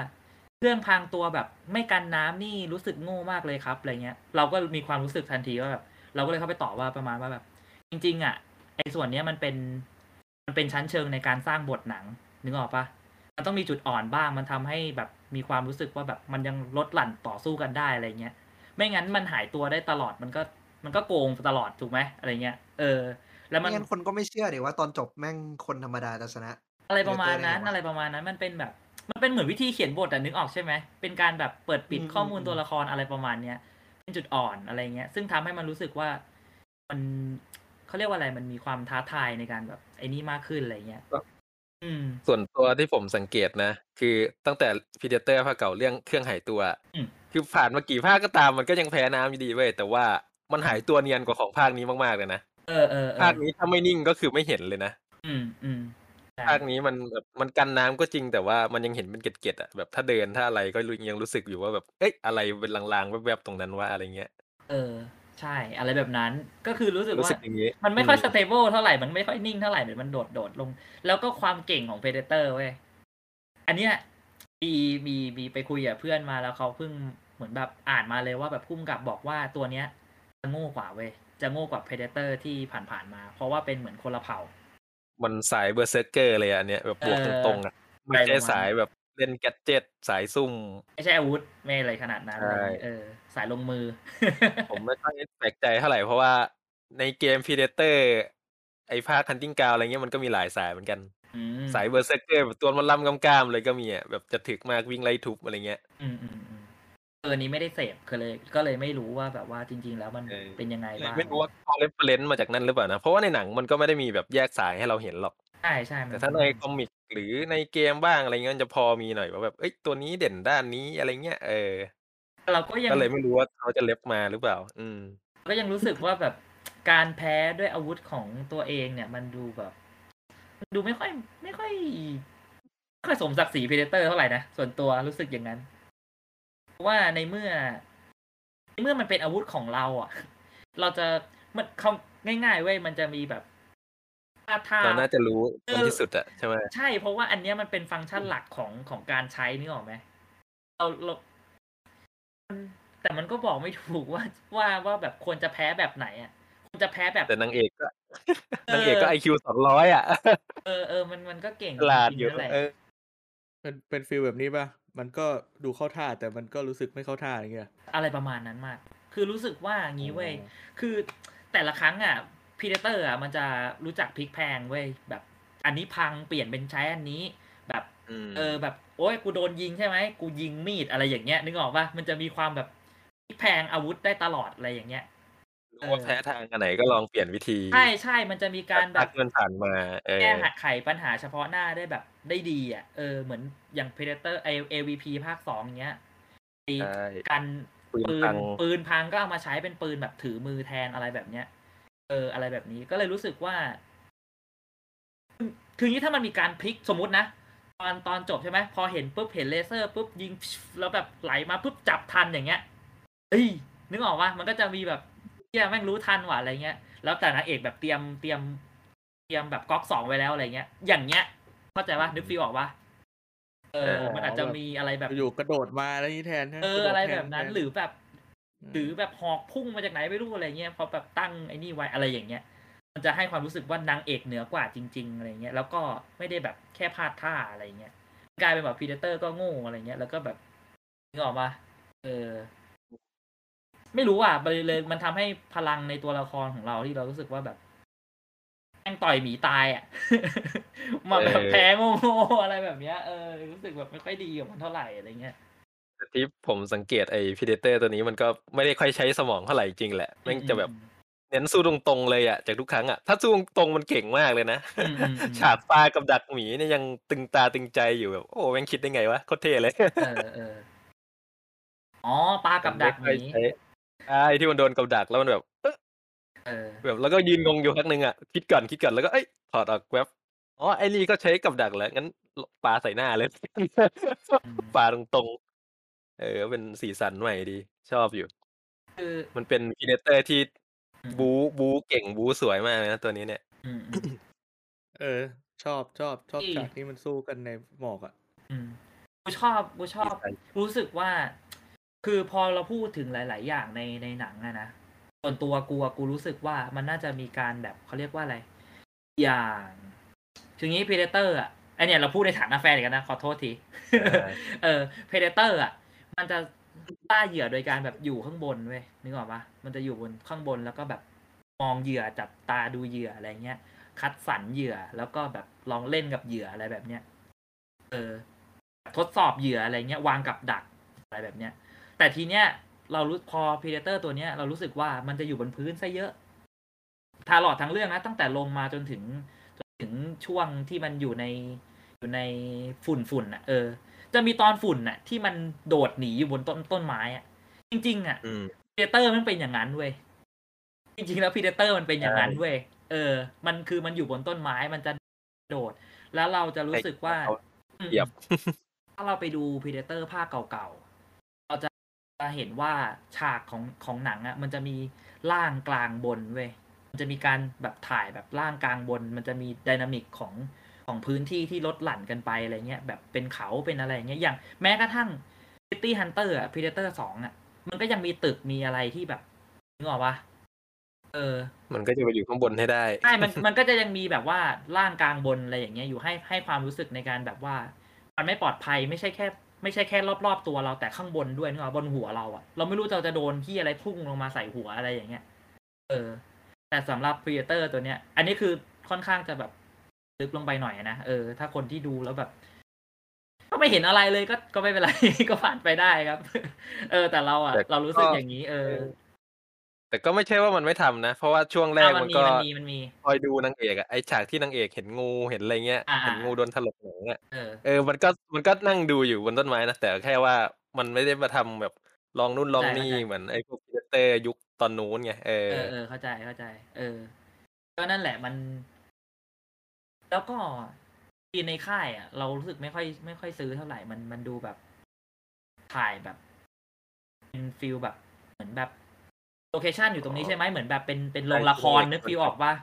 เครื่องพรางตัวแบบไม่กันน้ำนี่รู้สึกโง่มากเลยครับอะไรเงี้ย เราก็มีความรู้สึกทันทีว่าแบบเราก็เลยเข้าไปตอบว่าประมาณว่าแบบ จริง ๆ อะไอ้ส่วนเนี้ยมันเป็นมันเป็นชั้นเชิงในการสร้างบทหนังนึกออกปะ มันต้องมีจุดอ่อนบ้าง มันทำให้แบบมีความรู้สึกว่าแบบมันยังลดหลั่นต่อสู้กันได้อะไรเงี้ย ไม่งั้นมันหายตัวได้ตลอดมันก็มันก็โกงตลอดถูกไหมอะไรเงี้ย เออ แล้วมัไม่นงั้นคนก็ไม่เชื่อดิว่าตอนจบแม่งคนธรรมดาจะชนะ อะไรประมาณนั้นเอออะไรประมาณนั้นมันเป็นแบบ มันเป็นเหมือนวิธีเขียนบทอะนึกออกใช่ไหมเป็นการแบบเปิดปิดอืมข้อมูลอืมตัวละครอะไรประมาณเนี้ยเป็นจุดอ่อนอะไรเงี้ย ซึ่งทำให้มันรู้สึกว่ามันเขาเรียกว่าอะไรมันมีความท้าทายในการแบบไอ้นี่มากขึ้นอะไรเงี้ย อืม ส่วนตัวที่ผมสังเกตนะ คือตั้งแต่พีเดเตอร์ภาคเก่า เรื่องเครื่องหายตัวอืม คือผ่านมากี่ภาคก็ตาม มันก็ยังแพ้น้ำอยู่ดีเว้ย แต่ว่ามันหายตัวเนียนกว่าของภาคนี้มาก ๆ เลยนะ เออเออเอภาอคนี้ถ้าไม่นิ่ง ก็คือไม่เห็นเลยนะ อืมอืมใช่ ภาคนี้มันแบบ มันกันน้ำก็จริง แต่ว่ามันยังเห็นเป็นเกล็ด ๆอะแบบถ้าเดิน ถ้าอะไร ก็ยังรู้สึกอยู่ว่าแบบเอ๊ะอะไรเป็นลาง ๆ แวบ ๆ ตรงนั้นว่าอะไรเงี้ย เออ ใช่อะไรแบบนั้นก็คือรู้สึกรู้ว่าสึกอย่างนี้ มันไม่ค่อย stable เท่าไหร่มันไม่ค่อยนิ่งเท่าไหร่เหมือนมันโดดโดดลง แล้วก็ความเก่งของ Predator เว้ยอันเนี้ยมีมีมีไปคุยกับเพื่อนมาแล้วเขาเพิ่งเหมือนแบบอ่านมาเลยว่าแบบผู้กำกับบอกว่าตัวเนี้ยจะโง่กว่าเว้ยจะโง่กว่า Predator ที่ผ่านๆมา เพราะว่าเป็นเหมือนคนละเผ่า มันสาย berserker เลยอะอันเนี้ยแบบบวกเออตรงๆอะไม่ใช่ไปประมาณสายแบบ เล่น gadget สายซุ่ม ไม่ใช่อาวุธ ไม่อะไรขนาดนั้นใช่อะไรเงี้ยเออ สายลงมือ ผมไม่ค่อยแปลกใจเท่าไหร่เพราะว่าในเกม Predator ไอ้ภาค Hunting Ground อะไรเงี้ยมันก็มีหลายสายเหมือนกัน อืมสาย berserker แบบตัวมันล่ำกำกามเลยก็มีอะแบบจะถึกมากวิ่งไล่ทุบอะไรเงี้ย อืมอืมอืมเอออันนี้ไม่ได้เสพก็เลย ก็เลยไม่รู้ว่าแบบว่าจริง ๆ แล้วมันเออ เป็นยังไงบ้างไม่รู้ว่าเขา ref reference มาจากนั้นหรือเปล่านะ เพราะว่าในหนังมันก็ไม่ได้มีแบบแยกสายให้เราเห็นหรอก ใช่ใช่มัแต่ถ้าในคอมิกหรือในเกมบ้างอะไรเงี้ยมันจะพอมีหน่อยว่าแบบเอ้ยตัวนี้เด่นด้านนี้อะไรเงี้ยเออ เราก็ยังก็เลยไม่รู้ว่าเขาจะ ref มาหรือเปล่า อืม ก็ยังรู้สึกว่าแบบ การแพ้ด้วยอาวุธของตัวเองเนี่ย มันดูแบบมันดูไม่ค่อย ไม่ค่อยไม่ค่อยสมศักดิ์ศรี Predator เท่าไหร่นะ ส่วนตัวรู้สึกอย่างนั้น เพราะว่าในเมื่อในเมื่อมันเป็นอาวุธของเราอะ เราจะมันเขาง่ายๆเว้ยมันจะมีแบบ ท่าท่าเราน่าจะรู้เออตรงที่สุดอะใช่ไหมใช่เพราะว่าอันเนี้ยมันเป็นฟังก์ชันหลักของของการใช้นึกออกไหมเราเรามันแต่มันก็บอกไม่ถูกว่าว่าว่าแบบควรจะแพ้แบบไหนอะควรจะแพ้แบบแต่นางเอกก็เออนางเอกก็ไอคิวสองร้อยอะเออเออมันมันก็เก่งฉลาดจริงอยู่ๆนั่นแหละเออเป็นเป็นฟีลแบบนี้ป่ะมันก็ดูเข้าท่าแต่มันก็รู้สึกไม่เข้าท่าอย่างเงี้ยอะไรประมาณนั้นมาก คือรู้สึกว่างี้เว้ยอ๋อคือแต่ละครั้งอะ พีเดเตอร์อะมันจะรู้จักพลิกแพลงเว้ยแบบอันนี้พังเปลี่ยนเป็นใช้อันนี้ แบบอืมเออแบบโอ้ยกูโดนยิงใช่ไหมกูยิงมีดอะไรอย่างเงี้ยนึกออกปะมันจะมีความแบบพลิกแพลงอาวุธได้ตลอดอะไรอย่างเงี้ยรู้ว่าแพ้ทางอันไหนก็ลองเปลี่ยนวิธีใช่ใช่มันจะมีการแบทับกเงินผ่านมาเออแก้ไขปัญหาเฉพาะหน้าได้แบบได้ดีอะเออเหมือนอย่าง Predator ไอ AVP ภาคสองเงี้ยไอ้ใช่การปืนปืพันงปืนพังก็เอามาใช้เป็นปืนแบบถือมือแทนอะไรแบบเนี้ย เอออะไรแบบนี้ก็เลยรู้สึกว่า คือคืออย่างนี้ถ้ามันมีการพลิกสมมุตินะ ตอนตอนจบใช่ไหมพอเห็นปุ๊บเห็นเลเซอร์ปุ๊บยิงแล้วแบบไหลมาปุ๊บจับทันอย่างเงี้ยเอ้ยนึกออกว่ามันก็จะมีแบบเที่ยแม่งรู้ทันว่ะอะไรเงี้ย แล้วแต่นางเอกแบบเตรียมเตรียมเตรียมแบบก๊อกสองไว้แล้วอะไรเงี้ย อย่างเงี้ยเข้าใจปะนึกฟีลออกปะเออเออ มันอาจจะมีอะไรแบบอยู่กระโดดมาอะไรนี้แทนนะเออกโดดอะไรทแบบนั้นทหรือแบบม หรือแบบหอกพุ่งมาจากไหนไม่รู้อะไรเงี้ยพอแบบตั้งไอ้นี่ไว้อะไรอย่างเงี้ย มันจะให้ความรู้สึกว่านางเอกเหนือกว่าจริง ๆอะไรเงี้ยแล้วก็ไม่ได้แบบแค่พลาดท่าอะไรเงี้ยกลายเป็นแบบพีเดเตอร์ก็โง่อะไรเงี้ยแล้วก็แบบนึกออกปะเออ ไม่รู้อะเลยเลยมันทำให้พลังในตัวละครของเราที่เรารู้สึกว่าแบบงต่อยหมีตายอะมาแบบเออแพ้โง่ๆอะไรแบบเนี้ยเออรู้สึกแบบไม่ค่อยดีกับมันเท่าไหร่อะไรเงี้ย ที่ผมสังเกตไอ้พีเดเตอร์ตัวนี้มันก็ไม่ได้ค่อยใช้สมองเท่าไหร่จริงแหละแม่งจะแบบเน้นสู้ตรงๆเลยอะจากทุกครั้งอะถ้าสู้ตรงๆมันเก่งมากเลยนะอืมอืมอืมฉากปลากับดักหมีเนี่ยยังตึงตาตึงใจอยู่แบบโอ้แม่งคิดได้ไงวะโคตรเท่เลยเออเอออ๋อปากับดักหมีไค่อยใช้ใช่ที่มันโดนกับดักแล้วมันแบบเอ๊ะเออแบบแล้วก็ยืนงงอยู่พักหนึ่งอะคิดก่อนคิดก่อนแล้วก็เอ้ยถอดออกแวบอ๋อไอ้นี่ก็ใช้กับดักแหละงั้นปลาใส่หน้าเลยปลาตรงๆ เออ เป็นสีสันใหม่ดี ชอบอยู่ คือมันเป็น Predator ที่อืมบู๊บู๊เก่งบู๊สวยมากเลยนะตัวนี้เนี่ย อืมอืม เออ ชอบชอบชอบที่ ฉากที่มันสู้กันในหมอกอะ อืมกูชอบกูชอบ รู้สึกว่า คือพอเราพูดถึงหลาย ๆ อย่างในในหนังอะนะส่วนตัวกูอะกูรู้สึกว่ามันน่าจะมีการแบบเขาเรียกว่าอะไร อย่างถึงนี้ Predator อะไอเนี่ยเราพูดในฐานะแฟนอีกแล้วนะ ขอโทษที เออ Predator อะ มันจะล่าเหยื่อโดยการแบบอยู่ข้างบนเว้ยนึกออกปะมันจะอยู่บนข้างบนแล้วก็แบบมองเหยื่อจับตาดูเหยื่ออะไรเงี้ย คัดสรรเหยื่อแล้วก็แบบลองเล่นกับเหยื่ออะไรแบบเนี้ย เออ ทดสอบเหยื่ออะไรเงี้ยวางกับดักอะไรแบบเนี้ย แต่ทีเนี้ยเรารู้พอ Predator ตัวเนี้ย เรารู้สึกว่ามันจะอยู่บนพื้นซะเยอะตลอดทั้งเรื่องนะตั้งแต่ลงมาจนถึงจนถึงช่วงที่มันอยู่ในอยู่ในฝุ่นฝุ่นอะเออ จะมีตอนฝุ่นน่ะ ที่มันโดดหนีอยู่บนต้นต้นไม้อะ จริง ๆ อะอืม Predator มันเป็นอย่างนั้นเว้ยจริงๆแล้ว Predator มันเป็นอย่างนั้นเว้ยเออ มันคือมันอยู่บนต้นไม้มันจะโดด แล้วเราจะรู้สึกว่าให้เขาอืมเหยียบถ้าเราไปดู Predator ภาคเก่าๆเราจะเห็นว่าฉากของของหนังอะ่ะ มันจะมีล่างกลางบนเว้ยมันจะมีการแบบถ่ายแบบล่างกลางบน มันจะมี dynamic ของ ของพื้นที่ที่ลดหลั่นกันไปอะไรเงี้ยแบบเป็นเขาเป็นอะไรเงี้ยอย่างแม้กระทั่ง City Hunter อะ Predator สองอะ มันก็ยังมีตึกมีอะไรที่แบบนึกออกปะเออ มันก็จะไปอยู่ข้างบนให้ได้ใช่มันมันก็จะยังมีแบบว่าล่างกลางบนอะไรอย่างเงี้ยอยู่ให้ให้ความรู้สึกในการแบบว่า มันไม่ปลอดภัยไม่ใช่แค่ ไม่ใช่แค่รอบๆตัวเราแต่ข้างบนด้วยนึกออกบนหัวเราอะเราไม่รู้เราจะโดนที่อะไรพุ่งลงมาใส่หัวอะไรอย่างเงี้ย เออ แต่สำหรับ Predator ตัวเนี้ย อันนี้คือค่อนข้างจะแบบ ลึกลงไปหน่อยนะเออถ้าคนที่ดูแล้วแบบก็ไม่เห็นอะไรเลยก็ก็ไม่เป็นไร ก็ผ่านไปได้ครับ เออ แต่เราอะแต่เรารู้สึกก็อย่างนี้ เออแต่ก็ไม่ใช่ว่ามันไม่ทำนะ เพราะว่าช่วงแรกอะมัมันนมีก็มันมีมันมี คอยดูนางเอกอะไอฉากที่นางเอกเห็นงูเห็นอะไรเงี้ยอ่า เห็นงูโดนถลกหนังอะเออ เออมันก็มันก็นั่งดูอยู่บนต้นไม้นะแต่แค่ว่ามันไม่ได้มาทำแบบลองนู่นลองเข้าใจนี่เข้าใจ เหมือนไอพวกพีเตอร์ยุคตอนนู้นไงเออ เออเออเข้าใจเข้าใจ เออ ก็นั่นแหละมัน แล้วก็ที่ในค่ายอะ เรารู้สึกไม่ค่อย ไม่ค่อยซื้อเท่าไหร่มันมันดูแบบถ่ายแบบเป็น feel แบบ เหมือนแบบ location อยู่ตรงนี้ใช่ไหมเหมือนแบบเป็นเป็นโรงละครใช่นึก feel ออกปะ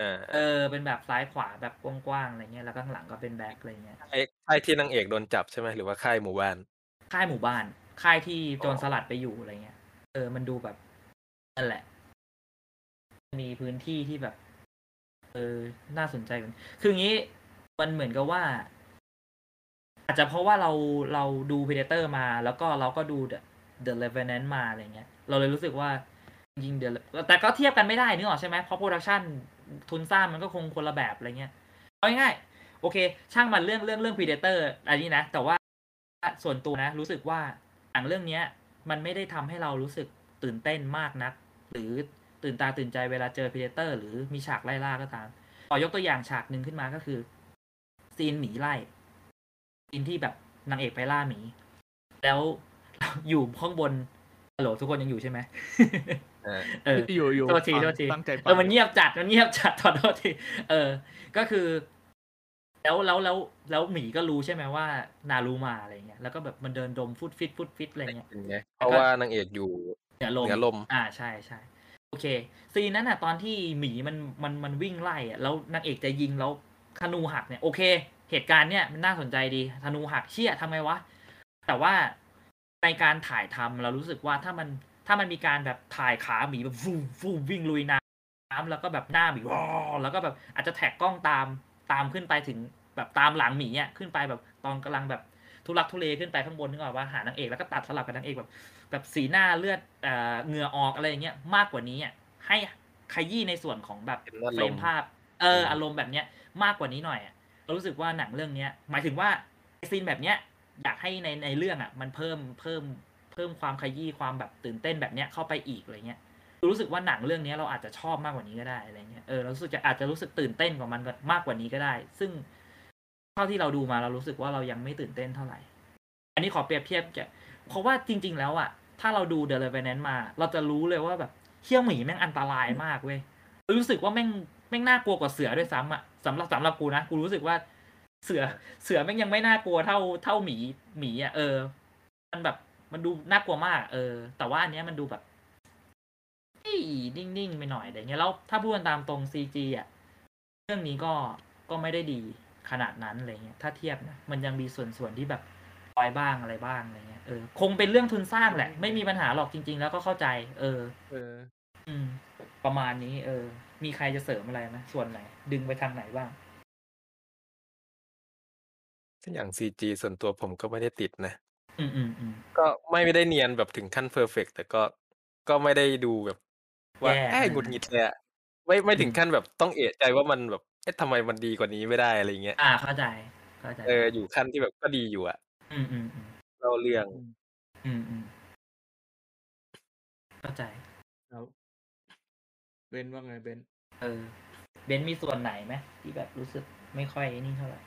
อ่าเออ เป็นแบบซ้ายขวาแบบกว้างๆอะไรเงี้ยแล้วข้างหลังก็เป็น back อะไรเงี้ยไอ้ค่ายที่นางเอกโดนจับใช่ไหมหรือว่าค่ายหมู่บ้าน ค่ายหมู่บ้าน ค่ายที่โจรอ๋อสลัดไปอยู่อะไรเงี้ย เออมันดูแบบนั่นแหละ มีพื้นที่ที่แบบ เออ น่าสนใจเหมือนคืออย่างนี้ มันเหมือนกับว่า อาจจะเพราะว่าเราเราดู Predator มา แล้วก็เราก็ดู The Revenant มาอะไรเงี้ย เราเลยรู้สึกว่าจริงๆ The แต่ก็เทียบกันไม่ได้นึกออกใช่ไหมเพราะโปรดักชันทุนสร้างมันก็คงคนละแบบอะไรเงี้ยเอาง่ายๆโอเค ช่างมันเรื่องเรื่องเรื่อง Predator อันนี้นะ แต่ว่าส่วนตัวนะ รู้สึกว่าหนังเรื่องเนี้ย มันไม่ได้ทำให้เรารู้สึกตื่นเต้นมากนัก หรือ ตื่นตาตื่นใจเวลาเจอ Predator หรือมีฉากไล่ล่าก็ตามขอยกตัวอย่างฉากหนึ่งขึ้นมาก็คือซีนหมีไล่ซีนที่แบบนางเอกไปล่าหมี แล้วอยู่ข้างบนฮัลโหลทุกคนยังอยู่ใช่ไหมอ่าเอออยู่อยู่โทษทีฟังโทษทีตั้งใจฟังเออมันเงียบจัดมันเงียบจัดขอโทษทีเออ ก็คือ แล้วแล้วแล้วแล้วหมีก็รู้ใช่ไหมว่า นารูมาอะไรเงี้ยแล้วก็แบบมันเดินดมฟุตฟิตฟุตฟิตอะไรเงี้ยเป็นไงเพราะว่านางเอกอยู่เหนือลมเหนือลมอ่าใช่ใช่ โอเค ซีนนั้นอะ ตอนที่หมีมันมันมันวิ่งไล่อะแล้วนางเอกจะยิงแล้วธนูหักเนี่ยโอเค เหตุการณ์เนี่ยมันน่าสนใจดีธนูหักเชี่ยทำไมวะแต่ว่าในการถ่ายทำเรารู้สึกว่าถ้ามันถ้ามันมีการแบบถ่ายขาหมีแบบฟูฟูวิ่งลุยน้ำแล้วก็แบบหน้าหมีวอแล้วก็แบบอาจจะแท็กกล้องตามตามขึ้นไปถึงแบบตามหลังหมีอะขึ้นไปแบบตอนกำลังแบบทุลักทุเลขึ้นไปข้างบนนึกออกว่าหานางเอกแล้วก็ตัดสลับกับนางเอกแบบ แบบสีหน้าเลือดเอ่อเหงื่อออกอะไรอย่างเงี้ยมากกว่านี้อะให้ขยี้ในส่วนของแบบเป็นเลือดเฟรลมมภาพ เอออารมณ์แบบเนี้ยมากกว่านี้หน่อยอะเรารู้สึกว่าหนังเรื่องเนี้ย หมายถึงว่าซีนแบบเนี้ยอยากให้ในในเรื่องอะ มันเพิ่มเพิ่มเพิ่มความขยี้ความแบบตื่นเต้นแบบเนี้ยเข้าไปอีกอะไรเงี้ยรู้สึกว่าหนังเรื่องเนี้ยเราอาจจะชอบมากกว่านี้ก็ได้อะไรเงี้ย เออเรารู้สึกจะอาจจะรู้สึกตื่นเต้นกว่ามันมากกว่านี้ก็ได้ ซึ่งเท่าที่เราดูมาเรารู้สึกว่าเรายังไม่ตื่นเต้นเท่าไหร่ อันนี้ขอเปรียบเทียบกับเพราะว่าจริง ๆ แล้วอะ ถ้าเราดู The Revenant มา เราจะรู้เลยว่าแบบเขี้ยวหมีแม่งอันตรายมากเว้ยรู้สึกว่าแม่งแม่งน่ากลัวกว่าเสือด้วยซ้ำอะสำหรับสำหรับกูนะกูรู้สึกว่าเสือเสือแม่งยังไม่น่ากลัวเท่าเท่าหมีหมีอะเออ มันแบบมันดูน่ากลัวมาก เออ แต่ว่าอันเนี้ยมันดูแบบนิ่งๆไปหน่อยอะไรเงี้ยแล้วถ้าพูดกันตามตรงซีจีอะเรื่องนี้ก็ก็ไม่ได้ดีขนาดนั้นอะไรเงี้ยถ้าเทียบนะมันยังมีส่วนส่วนที่แบบ อยบ้างอะไรบ้างอะไรเงี้ยเออคงเป็นเรื่องทุนสร้างแหละ ไม่มีปัญหาหรอกจริง ๆ แล้วก็เข้าใจ เออ เออ อืม ประมาณนี้ เออ มีใครจะเสริมอะไรไหมส่วนไหน ดึงไปทางไหนบ้างอย่างซีจีส่วนตัวผมก็ไม่ได้ติดนะ อืมอืมอืม ก็ไม่ได้เนียนแบบถึงขั้นเพอร์เฟกแต่ก็ก็ไม่ได้ดูแบบ ว่าแย่ แอ้ขนาดนั้นหงุดหงิดเลยอะไม่ไม่ถึงอืมขั้นแบบต้องเอะใจว่ามันแบบเอ๊ะทำไมมันดีกว่านี้ไม่ได้อะไรเงี้ย อ่าเข้าใจเข้าใจ เอออยู่ขั้นที่แบบก็ดีอยู่อะ อืมอืมอืมเล่าเรื่องอืมอืมเข้าใจ แล้วเบนว่าไงเบนเออ เบนซ์มีส่วนไหนไหมที่แบบรู้สึกไม่ค่อยนี่เท่าไหร่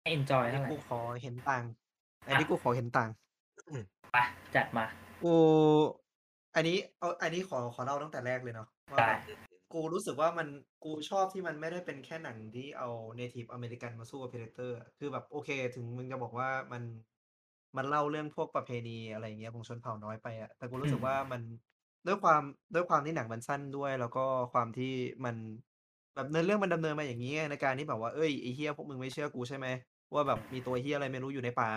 ไม่ enjoy อันเท่านี้ไหร่กูขอเห็นต่าง อันนี้กูขอเห็นต่าง ไปจัดมากู อันนี้เอาอันนี้ขอขอเล่าตั้งแต่แรกเลยเนาะว่าได้แบบ กูรู้สึกว่ามันกูชอบที่มันไม่ได้เป็นแค่หนังที่เอา native อเมริกันมาสู้กับ Predator อะคือแบบโอเค ถึงมึงจะบอกว่ามันมันเล่าเรื่องพวกประเพณีอะไรอย่างเงี้ยของชนเผ่าน้อยไปอะแต่กูรู้สึกว่ามันด้วยความด้วยความที่หนังมันสั้นด้วย แล้วก็ความที่มันแบบเนื้อเรื่องมันดำเนินมาอย่างนี้ไงในการที่แบบว่าเอ้ยไอ้เฮียพวกมึงไม่เชื่อกูใช่ไหมว่าแบบมีตัวเฮียอะไรไม่รู้อยู่ในป่า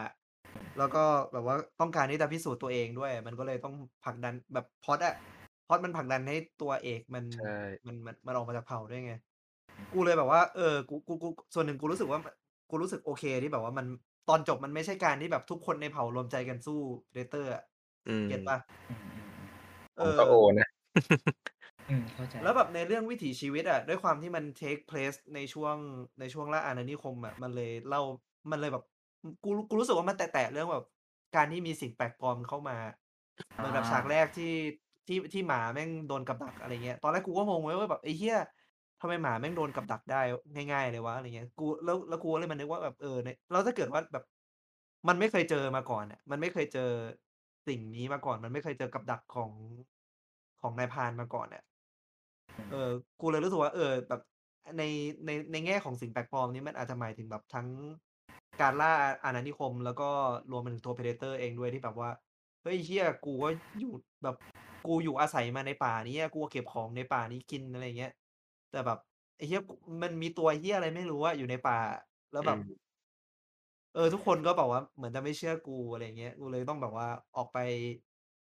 แล้วก็แบบว่าต้องการที่จะพิสูจน์ตัวเองด้วย มันก็เลยต้องผลักดันแบบพล็อตอะ พล็อตมันผลักดันให้ตัวเอกมันใช่ มันมันมันออกมาจากเผ่าด้วยไง กูเลยแบบว่า เออกูกูกูส่วนหนึ่งกูรู้สึกว่ากูรู้สึกโอเคที่แบบว่ามันตอนจบมันไม่ใช่การที่แบบทุกคนในเผ่ารวมใจกันสู้เดเตอร์อะอืมเก็ตปะอืมอืมอืมเอผมอ ก็โอนะ อืมเข้าใจแล้วแบบในเรื่องวิถีชีวิตอะด้วยความที่มัน take place ในช่วงในช่วงล่าอาณานิคมอะมันเลยเล่ามันเลยแบบกูกูรู้สึกว่ามันแตะๆเรื่องแบบการที่มีสิ่งแปลกปลอมเข้ามา เหมือนแบบฉากแรกที่ ที่ที่หมาแม่งโดนกับดักอะไรเงี้ย ตอนแรกกูก็งงไว้ว่าแบบไอ้เหี้ยทำไมหมาแม่งโดนกับดักได้ง่ายๆเลยวะอะไรเงี้ย กูแล้วแล้วกูก็เลยมันนึกว่าแบบเออเนี่ยแล้วถ้าเกิดว่าแบบ มันไม่เคยเจอมาก่อนอะมันไม่เคยเจอสิ่งนี้มาก่อน มันไม่เคยเจอกับดักของของนายพรานมาก่อนอะเออ กูเลยรู้สึกว่า เออ แบบในในในแง่ของสิ่งแปลกปลอมนี้มันอาจจะหมายถึงแบบทั้งการล่าอาณานิคม แล้วก็รวมไปถึงตัว Predator เองด้วยที่แบบว่าเฮ้ยเฮียกูก็อยู่แบบ กูอยู่อาศัยมาในป่านี้อะกูก็เก็บของในป่านี้กินอะไรเงี้ย แต่แบบไอ้เฮียกูมันมีตัวเฮียอะไรไม่รู้อะอยู่ในป่า แล้วแบบอืมเออ ทุกคนก็แบบว่าเหมือนจะไม่เชื่อกูอะไรเงี้ย กูเลยต้องแบบว่าออกไป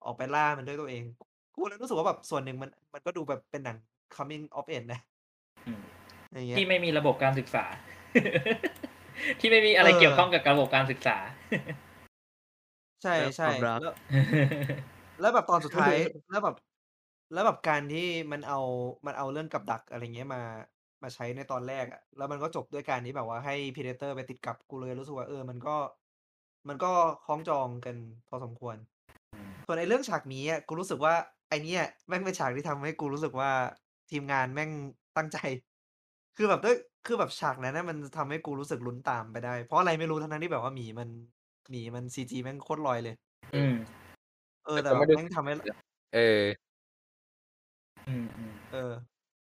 ออกไปล่ามันด้วยตัวเอง กูเลยรู้สึกว่าแบบส่วนหนึ่งมัน มันก็ดูแบบเป็นหนัง coming of age นะอืมอย่างเงี้ยที่ไม่มีระบบการศึกษา ที่ไม่มีอะไรเออเกี่ยวข้องกับระบบการศึกษา ใช่แล้วใช่ความรักแล้ว แล้วแบบตอนสุดท้าย แล้วแบบ แล้วแบบการที่มันเอา มันเอาเรื่องกับดัก อะไรเงี้ย มา มาใช้ในตอนแรกอะ แล้วมันก็จบด้วยการที่แบบว่าให้ Predator ไปติดกับ กูเลยรู้สึกว่า เออ มันก็ มันก็คล้องจองกันพอสมควรส่วนไอ้เรื่องฉากนี้อะ กูรู้สึกว่า ไอเนี้ยแม่งเป็นฉากที่ทำให้กูรู้สึกว่า ทีมงานแม่งตั้งใจ คือแบบด้วย คือแบบฉากนั้นนะมันทำให้กูรู้สึกลุ้นตามไปได้ เพราะอะไรไม่รู้ทั้งนั้นที่แบบว่าหมีมัน หมีมันซีจีแม่งโคตรลอยเลย อืม เออ แต่แต่ก็แบไม่บได้แม่งทำให้ เออ อืมอืมเออ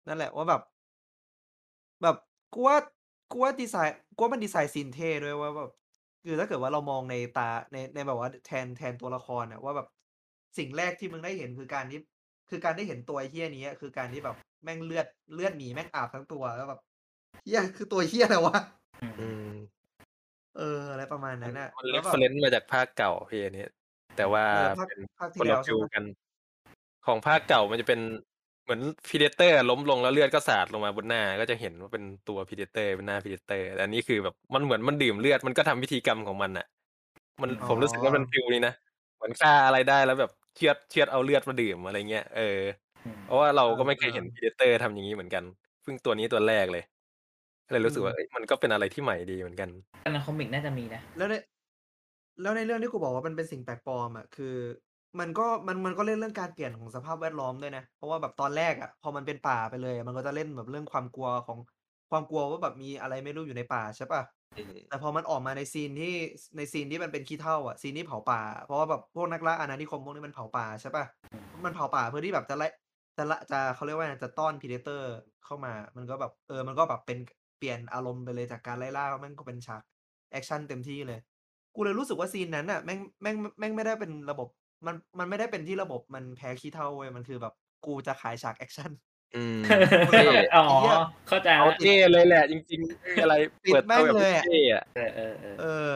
นั่นแหละว่าแบบ แบบกูว่ากูว่าดีไซน์กูว่ามันดีไซน์ซีนเท่ด้วยว่าแบบคือถ้าเกิดว่าเรามองในตาในในแบบว่าแทนแทนตัวละครอะว่าแบบสิ่งแรกที่มึงได้เห็นคือการที่คือการได้เห็นตัวไอ้เฮี้ยนี้อะคือการที่แบบแม่งเลือดเลือดหมีแม่งอาบทั้งตัวแล้วแบบเฮี้ยคือตัวเฮี้ยอะไรวะอืมเอออะไรประมาณมันั้นนอะมันเรแล้วฟแบบเฟรนซ์มาจากภาคเก่าพี่อันนี้ แต่ว่าเออภาคเป็นภาคคที่นแล้ละวใช่ฟิลปะกัน ของภาคเก่ามันจะเป็นเหมือนพีเดเตอร์ล้มลงแล้วเลือดก็สาดลงมาบนหน้า ก็จะเห็นว่าเป็นตัวพีเดเตอร์เป็นหน้าพีเดเตอร์แต่อันนี้คือแบบมันเหมือนมันดื่มเลือดมันก็ทำพิธีกรรมของมันอะ มันอ๋อผมรู้สึกว่ามันฟิลนี้นะเหมือนฆ่าอะไรได้แล้วแบบเชือดเชือดเอาเลือดมาดื่มอะไรเงี้ยเอออืมเพราะว่าเราก็ไม่เคยเออเห็นพีเดเตอร์ทำอย่างนี้เหมือนกันพิ่งตัวนี้ตัวแรกเลยก็เลยรู้สึกอืมว่าเอ้ยมันก็เป็นอะไรที่ใหม่ดีเหมือนกันแต่ในคอมิกน่าจะมีนะ แล้วใน แล้วในเรื่องที่กูบอกว่ามันเป็นสิ่งแปลกปลอมอะคือ มันก็มันมันก็เล่นเรื่องการเปลี่ยนของสภาพแวดล้อมด้วยนะ เพราะว่าแบบตอนแรกอะพอมันเป็นป่าไปเลยอะมันก็จะเล่นแบบเรื่องความกลัวของความกลัวว่าแบบมีอะไรไม่รู้อยู่ในป่าใช่เปล่าอืมแต่พอมันออกมาในซีนที่ในซีนที่มันเป็นขี้เถ้าอะซีนที่เผาป่า เพราะว่าแบบพวกนักล่าอาณานิคมพวกนี้มันเผาป่าใช่เปล่ามันเผาป่าเพื่อที่แบบจะไล่จะละจะเขาเรียกว่าไงจะต้อน Predator เข้ามา มันก็แบบเออมันก็แบบเป็นเปลี่ยนอารมณ์ไปเลยจากการไล่ล่าแม่งก็เป็นฉาก action เต็มที่เลย กูเลยรู้สึกว่า scene นั้นน่ะแม่งแม่งแม่งไม่ได้เป็นระบบ มันมันไม่ได้เป็นที่ระบบมันแพ้ขี้เถ้าเว้ยมันคือแบบกูจะขายฉาก actionอืมเท่อ๋อไอ้เหี้ยเข้าใจเอาละเท่เลยแหละ จริงๆไม่มีอะไรติดเปิดแม่ตัวงแบบเลยอะเท่อะเออเออเออเออ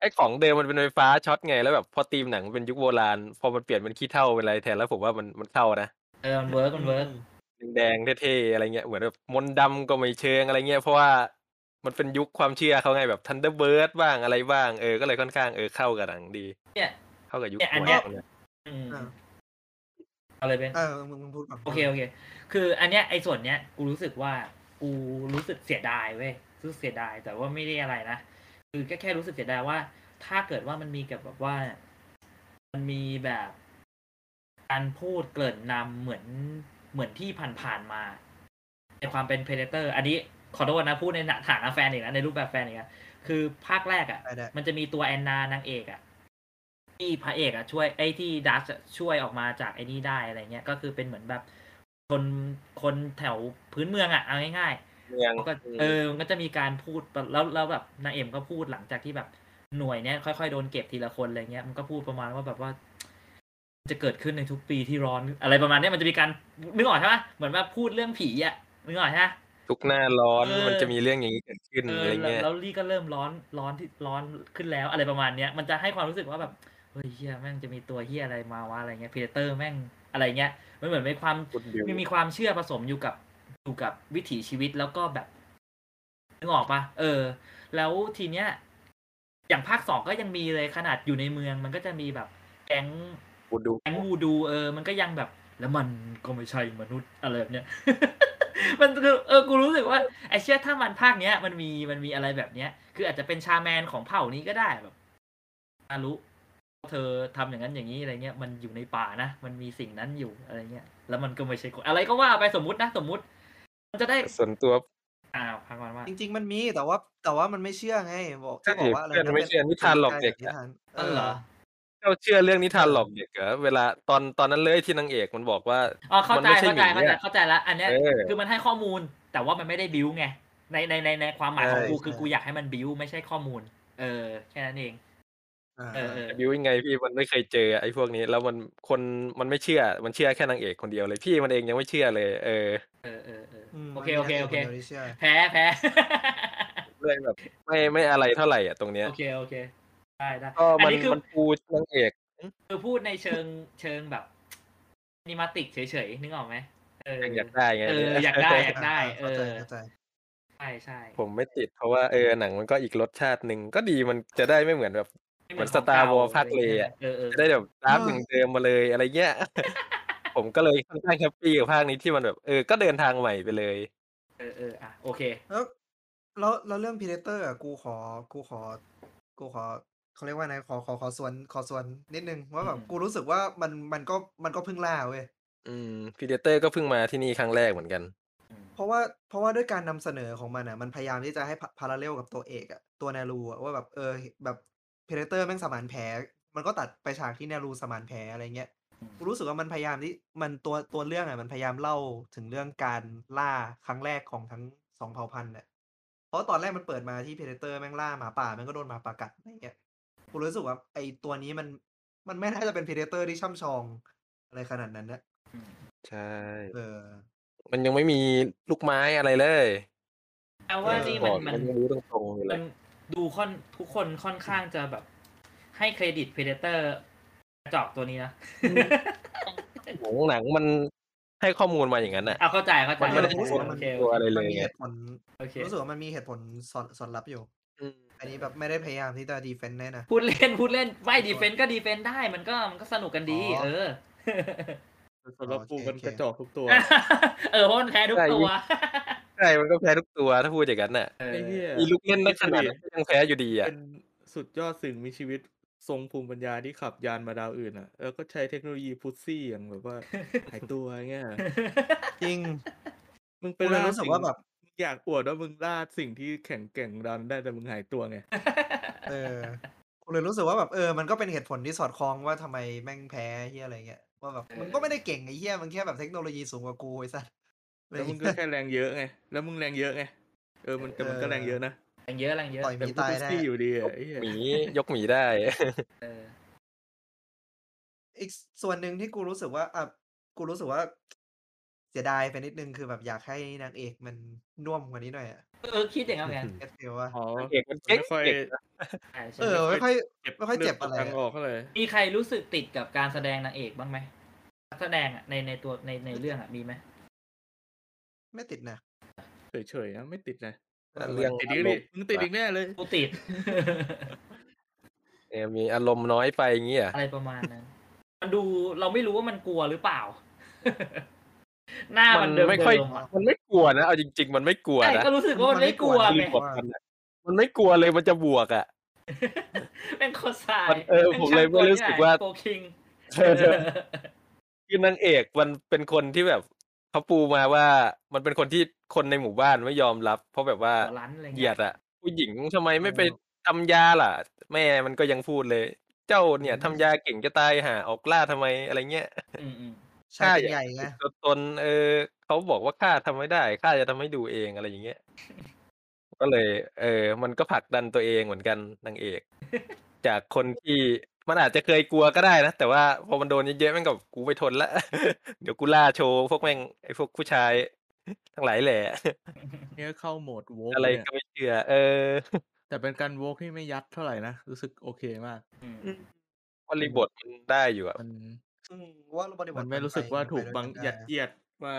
ไอ้ของเดิมมันเป็นไฟฟ้าช็อตไงแล้วแบบพอธีมหนังมันเป็นยุคโบราณ พอมันเปลี่ยนเป็นขี้เถ้าเป็นอะไรแทนแล้วผมว่ามันมันเข้านะเออมัน work มัน workแดงๆเท่ๆอะไรเงี้ยเหมือนแบบมนต์ดำก็ไม่เชิงอะไรเงี้ยเพราะว่า มันเป็นยุคความเชื่อเขาไงแบบ Thunderbird บ้างอะไรบ้างเออก็เลยค่อนข้างเออเข้ากับหนังดี เนี่ย เข้ากับยุคเนี่ยอันสมัเนี้ยยเนี่ยอืมอ่า เอาเลยเป็น เออมึงมึงพูดก่อนโอเคโอเค คืออันเนี้ยไอ้ส่วนเนี้ยกูรู้สึกว่ากูรู้สึกเสียดายเว้ยรู้สึกเสียดายแต่ว่าไม่ได้อะไรนะคือแค่แค่รู้สึกเสียดายว่า ถ้าเกิดว่ามันมีกับแบบว่า มันมีแบบการพูดเกริ่นนำเหมือนเหมือนที่ผ่านๆมาในความเป็น Predator อันนี้ ขอโทษนะพูดในฐานะแฟนอีกนะในรูปแบบแฟนอีกนะคือภาคแรกอะได้ได้มันจะมีตัวแอนนานางเอกอะที่พระเอกอะช่วยไอ้ที่ดัชช่วยออกมาจากไอ้นี่ได้อะไรเงี้ยก็คือเป็นเหมือนแบบคนคนแถวพื้นเมืองอะเอาง่ายเมืองๆเขาก็เออมันก็จะมีการพูดแล้วแล้วแบบนางเอ็มก็พูดหลังจากที่แบบหน่วยเนี้ยค่อยๆโดนเก็บทีละคนอะไรเงี้ยมันก็พูดประมาณว่าแบบว่า จะเกิดขึ้นในทุกปีที่ร้อนอะไรประมาณเนี้ยมันจะมีการนึกออกใช่ไหมเหมือนว่าพูดเรื่องผีอะนึกออกใช่ไหม ทุกหน้าร้อนเออ มันจะมีเรื่องอย่างนี้เกิดขึ้นเอออะไรแล้วเงี้ย แล้วลี่ก็เริ่มร้อนร้อนที่ร้อนขึ้นแล้วอะไรประมาณเนี้ยมันจะให้ความรู้สึกว่าแบบเฮ้ยเฮียแม่งจะมีตัวเฮียอะไรมาวะอะไรเงี้ยพีเตอร์แม่งอะไรเงี้ยมันเหมือนมีความพูดบิว มันมีความเชื่อผสมอยู่กับอยู่กับวิถีชีวิตแล้วก็แบบนึกออกปะเออ แล้วทีเนี้ย อย่างภาคสองก็ยังมีเลยขนาดอยู่ในเมือง มันก็จะมีแบบแก๊งพูดดู แก๊งวูดูเออ มันก็ยังแบบ แล้วมันก็ไม่ใช่มนุษย์อะไรแบบเนี้ยมันคือเออกูรู้สึกว่าไอเชื่อถ้ามันภาคเนี้ยมันมีมันมีอะไรแบบเนี้ย คืออาจจะเป็นชาแมนของเผ่านี้ก็ได้แบบอารุเธอทำอย่างนั้นอย่างนี้อะไรเงี้ยมันอยู่ในป่านะมันมีสิ่งนั้นอยู่อะไรเงี้ยแล้วมันก็ไม่ใช่คนอะไรก็ว่าไปสมมุตินะสมมุติ มันจะได้ส่วนตัวอ้าวพักก่อนว่าจริง ๆ มันมีแต่ว่า แต่ว่ามันไม่เชื่อไงบอกใช่ที่บอกว่าอะไรเพื่อนนะไม่เชื่อนิทานหลอกเด็กนิอะทานอ๋อเหรอ เราเชื่อเรื่องนิทานหลอกเด็กเหรอเวลาตอนตอนนั้นเลยที่นางเอกมันบอกว่าอ๋อเข้าใจมันไม่ใช่เข้าใจหมีเข้าใจอะเข้าใจแล้วอันเนี้ยเออคือมันให้ข้อมูลแต่ว่ามันไม่ได้บิวไงในในในในความหมายของใช่กูคือใช่กูอยากให้มันบิวไม่ใช่ข้อมูล เออแค่นั้นเองอ่าเออเออบิวยังไงพี่มันไม่เคยเจอไอ้พวกนี้ แล้วมันคนมันไม่เชื่อมันเชื่อแค่นางเอกคนเดียวเลยพี่มันเองยังไม่เชื่อเลย เออเออเออเออมโอเคโอเคโอเคมันมีนดียวที่เชื่อแพ้แพ้เลยแบบไม่ไม่อะไรเท่าไหร่อะตรงเนี้ยโอเคโอเค ได้ได้ก็อันมันนี้คือมันปูนางเอกคือพูดในเชิงเชิงแบบนิมาติกเฉยๆนึกออกไหมเอออยากได้ไงเอออยากได้อยากได้ เอเข้าใจอเข้าใจใช่ใช่ผมไม่ติดเพราะว่าเออหนังมันก็อีกรสชาติหนึ่งก็ดีมันจะได้ไม่เหมือนแบบไเหมือนขง Star ก่ Wars ภาคเลอะเออเออจะได้แบบตามอย่างเดิมมาเลยอะไรเงี้ยผมก็เลยค่อนข้าง happy กับภาคนี้ที่มันแบบเออก็เดินทางใหม่ไปเลย เออเอออะโอเค แล้วแล้วแล้วเรื่อง Predator อะกูขอกูขอ กูขอ เขาเรียกว่าไงขอขอขอส่วนขอส่วนนิดนึงว่าแบบอืมกูรู้สึกว่ามันมันก็มันก็เพิ่งล่าเว้ยอืม Predator ก็เพิ่งมาที่นี่ครั้งแรกเหมือนกัน เพราะว่าเพราะว่าด้วยการนำเสนอของมันอะมันพยายามที่จะให้ parallel กับตัวเอกอะตัว Naru อะว่าแบบเออแบบ Predator แม่งสมานแผลมันก็ตัดไปฉากที่ Naru สมานแผลอะไรเงี้ยกูรู้สึกว่ามันพยายามที่มันตัวตัวเรื่องอะมันพยายามเล่าถึงเรื่องการล่าครั้งแรกของทั้งสองเผ่าพันธุ์เนี่ยเพราะตอนแรกมันเปิดมาที่ Predator แม่งล่าหมาป่าแม่งก็โดนหมาป่ากัดอะไรเงี้ย กูรู้สึกว่าไอตัวนี้มันมันไม่น่าจะเป็น Predator ที่ช่ำชอง อะไรขนาดนั้นนะใช่ เออ มันยังไม่มีลูกไม้อะไรเลยแปลว่าเออนี่บมันอกมันมันยังรู้ตรงๆอยู่เลมัยนดูค่อนทุกคนค่อนข้างจะแบบ ให้เครดิต Predator กระจอกตัวนี้นะหนังหนังมันให้ข้อมูลมาอย่างนั้นน่ะเอาเข้าใจเข้าใจมันไม่ได้รู้สึกว่ามันโอเคตัวโออะไรเคเลมันยมีไงเหตุผลโอเครู้สึกว่ามันมีเหตุผลสอนสอนรับอยู่ อืมอันนี้แบบไม่ได้พยายามที่จะดีเฟนต์แน่นะ พูดเล่นพูดเล่นไม่ดีเฟนต์ก็ดีเฟนต์ได้มันก็มันก็สนุกกันดี อ๋อ เออ สำหรับกูมันโอเคกระจอกทุกตัวเออเพราะมันแพ้ทุกตัว ใช่มันก็แพ้ทุกตัวถ้าพูดอย่างนั้นน่ะเออไอ้เหี้ยมีลูกเล่นนักขนาดนั้นก็ยังแพ้อยู่ดีอะเป็นสุดยอดสิ่งมีชีวิตทรงภูมิปัญญาที่ขับยานมาดาวอื่นอะแล้วก็ใช้เทคโนโลยีพุซซี่อย่างแบบว่า หายตัวเงี้ยจริงมึงไปกูเลยล่ารู้สึกสิ่งว่าแบบมึง อยากอวดว่ามึงล่าสิ่งที่แข็งแกร่งดันได้แต่มึงหายตัวไง เออกูเลยรู้สึกว่าแบบเออ มันก็เป็นเหตุผลที่สอดคล้องว่าทำไมแม่งแพ้เฮียอะไรเงี้ย ว่าแบบมึงก็ไม่ได้เก่งไอ้เฮียมึงแค่แบบเทคโนโลยีสูงกว่ากูไอ้สัสแล้วมึงก็แค่แรงเยอะไง แล้วมึงแรงเยอะไง เออ มันแต่มันก็แรงเยอะนะ แรงเยอะแรงเยอะ ต่อยหแต่มีมึงก็ตายพุซได้ซี่อยู่ดีอะไอ้เหี้ยหมียกหมีได้เอออีกส่วนหนึ่งที่กูรู้สึกว่าอะกูรู้สึกว่าเสียดายไปนิดนึงคือแบบอยากให้นางเอกมันน่วมกว่านี้หน่อยอะเออคิดอย่างนั้นเหมือนกันเก็ตฟิลว่าอ๋อเอกมันเก่งไม่ค่อยเก่งนะใช่ใช่เออไม่ค่อยเจ็บไม่ค่อยเจ็บอะไรทางออกเท่าไหร่มีใครรู้สึกติดกับการแสดงนางเอกบ้างไหมนักแสดงอะในในตัวในในเรื่องอะมีไหมไม่ติดนะเฉยๆนะไม่ติดนะแต่เรื่องติดอีกดิมึงติดอีกแน่เลยกูติดเออมีอารมณ์น้อยไปอย่างเงี้ยอะไรประมาณนั้นมันดูเราไม่รู้ว่ามันกลัวหรือเปล่า หน้ามันเดิมไม่ค่อยๆอะมันไม่กลัวนะเอาจริง ๆ มันไม่กลัวใช่นะก็รู้สึกว่ามันไม่กลัวมันไงไม่กลัวมันอะมันไม่กลัวเลยมันจะบวกอะเป็นคนสายมันเออผมเลยไม่รู้สึกว่าโกคิงเออคือนางเอกมันเป็นคนที่แบบเขาปูมาว่ามันเป็นคนที่คนในหมู่บ้านไม่ยอมรับ เพราะแบบว่าหัวรั้นอะไรเหยีเงี้ยยดอะผู้หญิงทำไมไม่ไปอ๋อทำยาล่ะ แม่มันก็ยังพูดเลย เจ้าเนี่ยทำยาเก่งจะตายหาออกล่าทำไมอะไรเงี้ย อืมอืมชายเป็นใหญ่ไง ตัวตน เออเขาบอกว่าข้าทำไม่ได้ข้าจะทำให้ดูเองอะไรอย่างเงี้ย ก็เลย เออ มันก็ผลักดันตัวเองเหมือนกันนางเอก จากคนที่มันอาจจะเคยกลัวก็ได้นะ แต่ว่าพอมันโดนเยอะๆแม่งกับกูไม่ทนละ เดี๋ยวกูล่าโชว์พวกแม่งไอ้พวกผู้ชาย ทั้งหลายแหละเนี่ยเข้าโหมดโวกอะไรเนี่ยก็ไม่เชื่อเออแต่เป็นการโวกที่ไม่ยัดเท่าไหร่นะ รู้สึกโอเคมาก อืม บริบทมันได้อยู่อะมัน อืมว่าบริบทมันไม่นรู้สึกว่าไปถูกไปบังด้วยยัดกันไเยียดว่า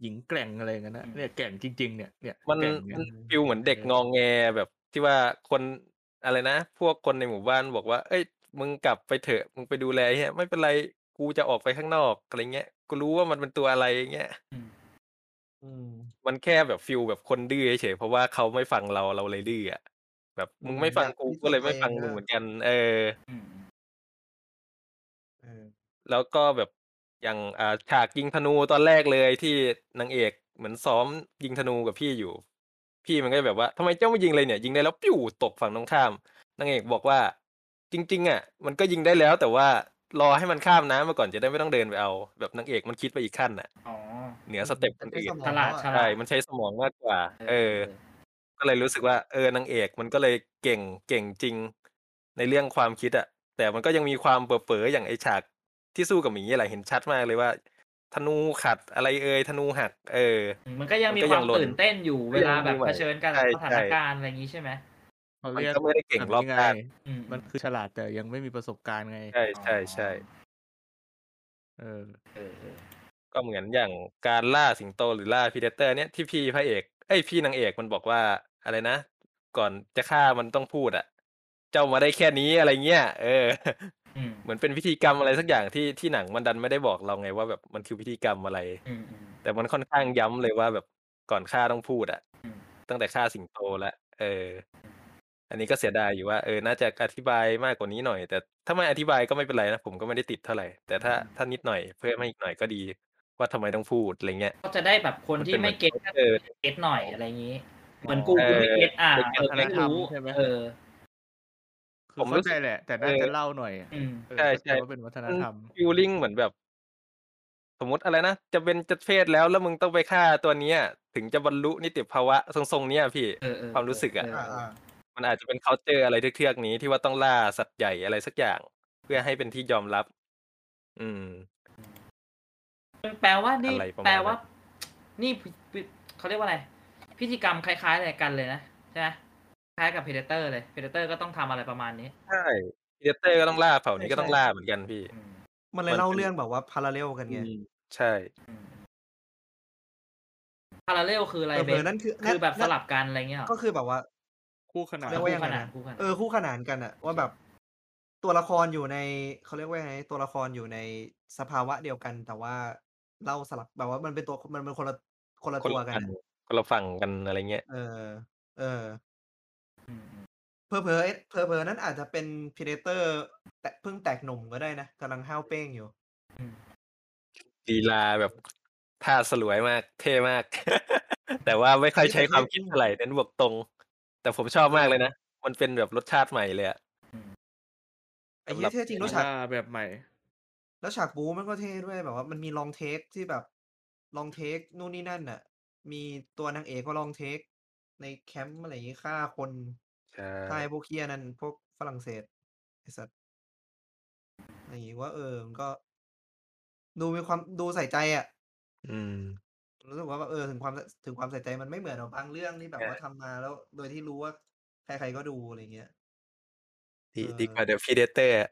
หญิงแกร่งอะไรอย่างนั้นนะเนี่ยแกร่งจริง ๆ เนี่ยเนี่ยมันแกร่งเนี่ยมัน feel เหมือนเด็กงองแงแบบที่ว่าคนอะไรนะ พวกคนในหมู่บ้านบอกว่า เอ้ย มึงกลับไปเถอะมึงไปดูแลเฮียไม่เป็นไรกูจะออกไปข้างนอกอะไรเงี้ยกูรู้ว่ามันเป็นตัวอะไรเงี้ยอืมอืมมันแค่แบบ feel แบบคนดื้อเฉยๆเพราะว่าเขาไม่ฟังเราเราเลยดื้ออะแบบมึงไม่ฟังกูก็เลยไม่ฟังมึงเหมือนกัน เอออืม เออ แล้วก็แบบอย่างอ่าฉากยิงธนูตอนแรกเลยที่นางเอกเหมือนซ้อมยิงธนูกับพี่อยู่ พี่มันก็แบบว่าทำไมเจ้าไม่ยิงเลยเนี่ย ยิงได้แล้วปิ้วตกฝั่งตรงข้ามนางเอกบอกว่า จริง ๆ อะ มันก็ยิงได้แล้ว แต่ว่ารอให้มันข้ามน้ำมาก่อนจะได้ไม่ต้องเดินไปเอา แบบนางเอกมันคิดไปอีกขั้นอะ อ๋อ เหนือสเต็ปคนอื่น ฉลาดฉลาด ใช่ มันใช้สมองมากกว่า เออ ก็เลยรู้สึกว่า เออนางเอกมันก็เลยเก่งเก่งจริง ในเรื่องความคิดอะ แต่มันก็ยังมีความเป๋อๆอย่างไอฉากที่สู้กับหมีอะไรเห็นชัดมากเลยว่า ธนูขัดอะไรเอ่ยธนูหัก เออ มันก็ยังมีมันก็คยัวามงหล่นตื่นเต้นอยู่เวลาแบบยังมีไหวเผชิญกับใช่สถานใช่การณ์อะไรอย่างนี้ใช่ไหมเขามันเรียกก็ไม่ได้เก่งรอบแบบนี้ด้านไงอืมมันคือฉลาดแต่ยังไม่มีประสบการณ์ไง ใช่ใช่ใช่เออเออเออก็เหมือนอย่างการล่าสิงโตหรือล่าพีเดเตอร์เนี่ยที่พี่พระเอก เอ้ยพี่นางเอกมันบอกว่าอะไรนะ ก่อนจะฆ่ามันต้องพูดอะ เจ้ามาได้แค่นี้อะไรเงี้ยเอออืมเหมือนเป็นพิธีกรรมอะไรสักอย่างที่ที่หนังมันดันไม่ได้บอกเราไงว่าแบบมันคือพิธีกรรมอะไรอืมอืมแต่มันค่อนข้างย้ำเลยว่าแบบก่อนฆ่าต้องพูดอะอืมตั้งแต่ฆ่าสิงโตแล้วเออ อันนี้ก็เสียดายอยู่ว่าเออน่าจะอธิบายมากกว่านี้หน่อย แต่ถ้าไม่อธิบายก็ไม่เป็นไรนะผมก็ไม่ได้ติดเท่าไหร่แต่ถ้าถ้านิดหน่อยเพิ่มให้อีกหน่อยก็ดี ว่าทำไมต้องพูดอะไรเงี้ยก็จะได้แบบคนมันที่เป็นเหมืไม่อนเก็ตเออเก็ตหน่อยอะไรอย่างนี้ เหมือนอ๋อกูกูไม่เก็ตอ่าเออเออไม่รู้ใช่ไหมเออ คือผมรู้เข้าสึใจกแหละ แต่น่าเออจะเล่าหน่อยอืมเออใช่เข้าใจใช่ว่าเป็นวัฒนธรรมฟิลลิ่งเหมือนแบบ สมมติอะไรนะจะเป็นจะเพศแล้วแล้วมึงต้องไปฆ่าตัวเนี้ยถึงจะบรรลุนิติภาวะทรงๆเนี้ยพี่เออเออความรู้สึกอะเอ่าอ่ามันอาจจะเป็น culture อะไรเทือกๆนี้ที่ว่าต้องล่าสัตว์ใหญ่อะไรสักอย่าง เพื่อให้เป็นที่ยอมรับ อืม แปลว่านี่อะไรประมาณแปลว่านั้นนี่พิพิเขาเรียกว่าอะไรพิธีกรรมคล้ายๆอะไรกันเลยนะใช่ไหม คล้ายกับ Predator เลย Predator ก็ต้องทำอะไรประมาณนี้ ใช่ Predator ก็ต้องล่าเผ่านี้ก็ต้องล่าเหมือนกันพี่ อืม มันเลยมันเล่าเป็นเรื่องแบบว่า parallel กันไงอืมใช่ parallel คืออะไรเออเบเผลอนั่นคือคือแบบนั่สนลับกันอะไรเงี้ยหรอก็คือแบบว่า คู่ขนานเรียกว่ายังไงคู่ขนานนะคู่ขนาน เออคู่ขนานกันอะว่าแบบตัวละครอยู่ในเขาเรียกว่าไงตัวละครอยู่ในสภาวะเดียวกัน แต่ว่าเล่าสลับแบบว่ามันเป็นตัวมันเป็นคนละคนละคนตัวละกันฝั่งน่ะคนละฝั่งกันอะไรเงี้ย เออ เออ อืมๆเผลอๆไอ้เผลอๆนั่นอาจจะเป็น Predator แตะเพิ่งแตกหนุ่มก็ได้นะกำลังห้าวเป้งอยู่อืมลีลาแบบท่าสลวยมากเท่มาก แต่ว่าไม่ค่อยเฮ้ยใช้แต่ความเท่จคิริดงเท่าไรเน้นบวกตรง แต่ผมชอบเอมากเลยอนะ มันเป็นแบบรสชาติใหม่เลยอะอืมไอ้สำเฮีห้รัยบเท่จริงแล้วลีฉากลาแบบใหม่ แล้วฉากบู๊มันก็เท่ด้วยแบบว่ามันมี long take ที่แบบ long take นู่นนี่นั่นน่ะ มีตัวนางเอกก็ long take ในแคมป์อะไรอย่างงี้ฆ่าคน ใช่ฆ่าไอ้พวกเหี้ยนั่นพวกฝรั่งเศสไอ้สัตว์อะไรงี้ว่าเออมันก็ ดูมีความดูใส่ใจอะอืม รู้สึกว่าแบบเออถึงความสถึงความใส่ใจมันไม่เหมือนกับบางเรื่องที่แบใชบว่า่ทำมาแล้ว โดยที่รู้ว่าใครๆก็ดูอะไรเงี้ย ดีเออ ดีกว่า The Predator อะ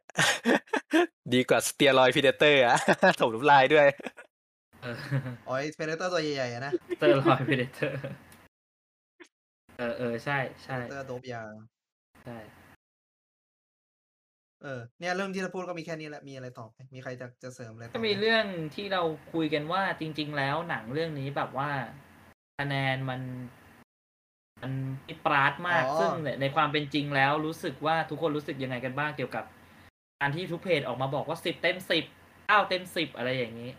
ดีกว่า Steroid Predator อะ ถมน้ำลายด้วย เอออ๋อไอ้ Predator ตัวใหญ่ๆอะนะ Steroid Predator เอ อๆใช่ Predator ๆโดปยาใช่เออเนี่ยเรื่องที่จะพูดก็มีแค่นี้แหละมีอะไรต่อไหม?มีใครจะจะเสริมอะไรก็ต่อมีไหม?เรื่องที่เราคุยกันว่าจริง ๆ แล้วหนังเรื่องนี้แบบว่าคะแนนมัน มันปรี๊ดปร้าดอ๋มาก ซึ่งอในในความเป็นจริงแล้วรู้สึกว่าทุกคนรู้สึกยังไงกันบ้างเกี่ยวกับการที่ทุกเพจออกมาบอกว่า10เต็ม10 9เต็ม10อะไรอย่างงี้?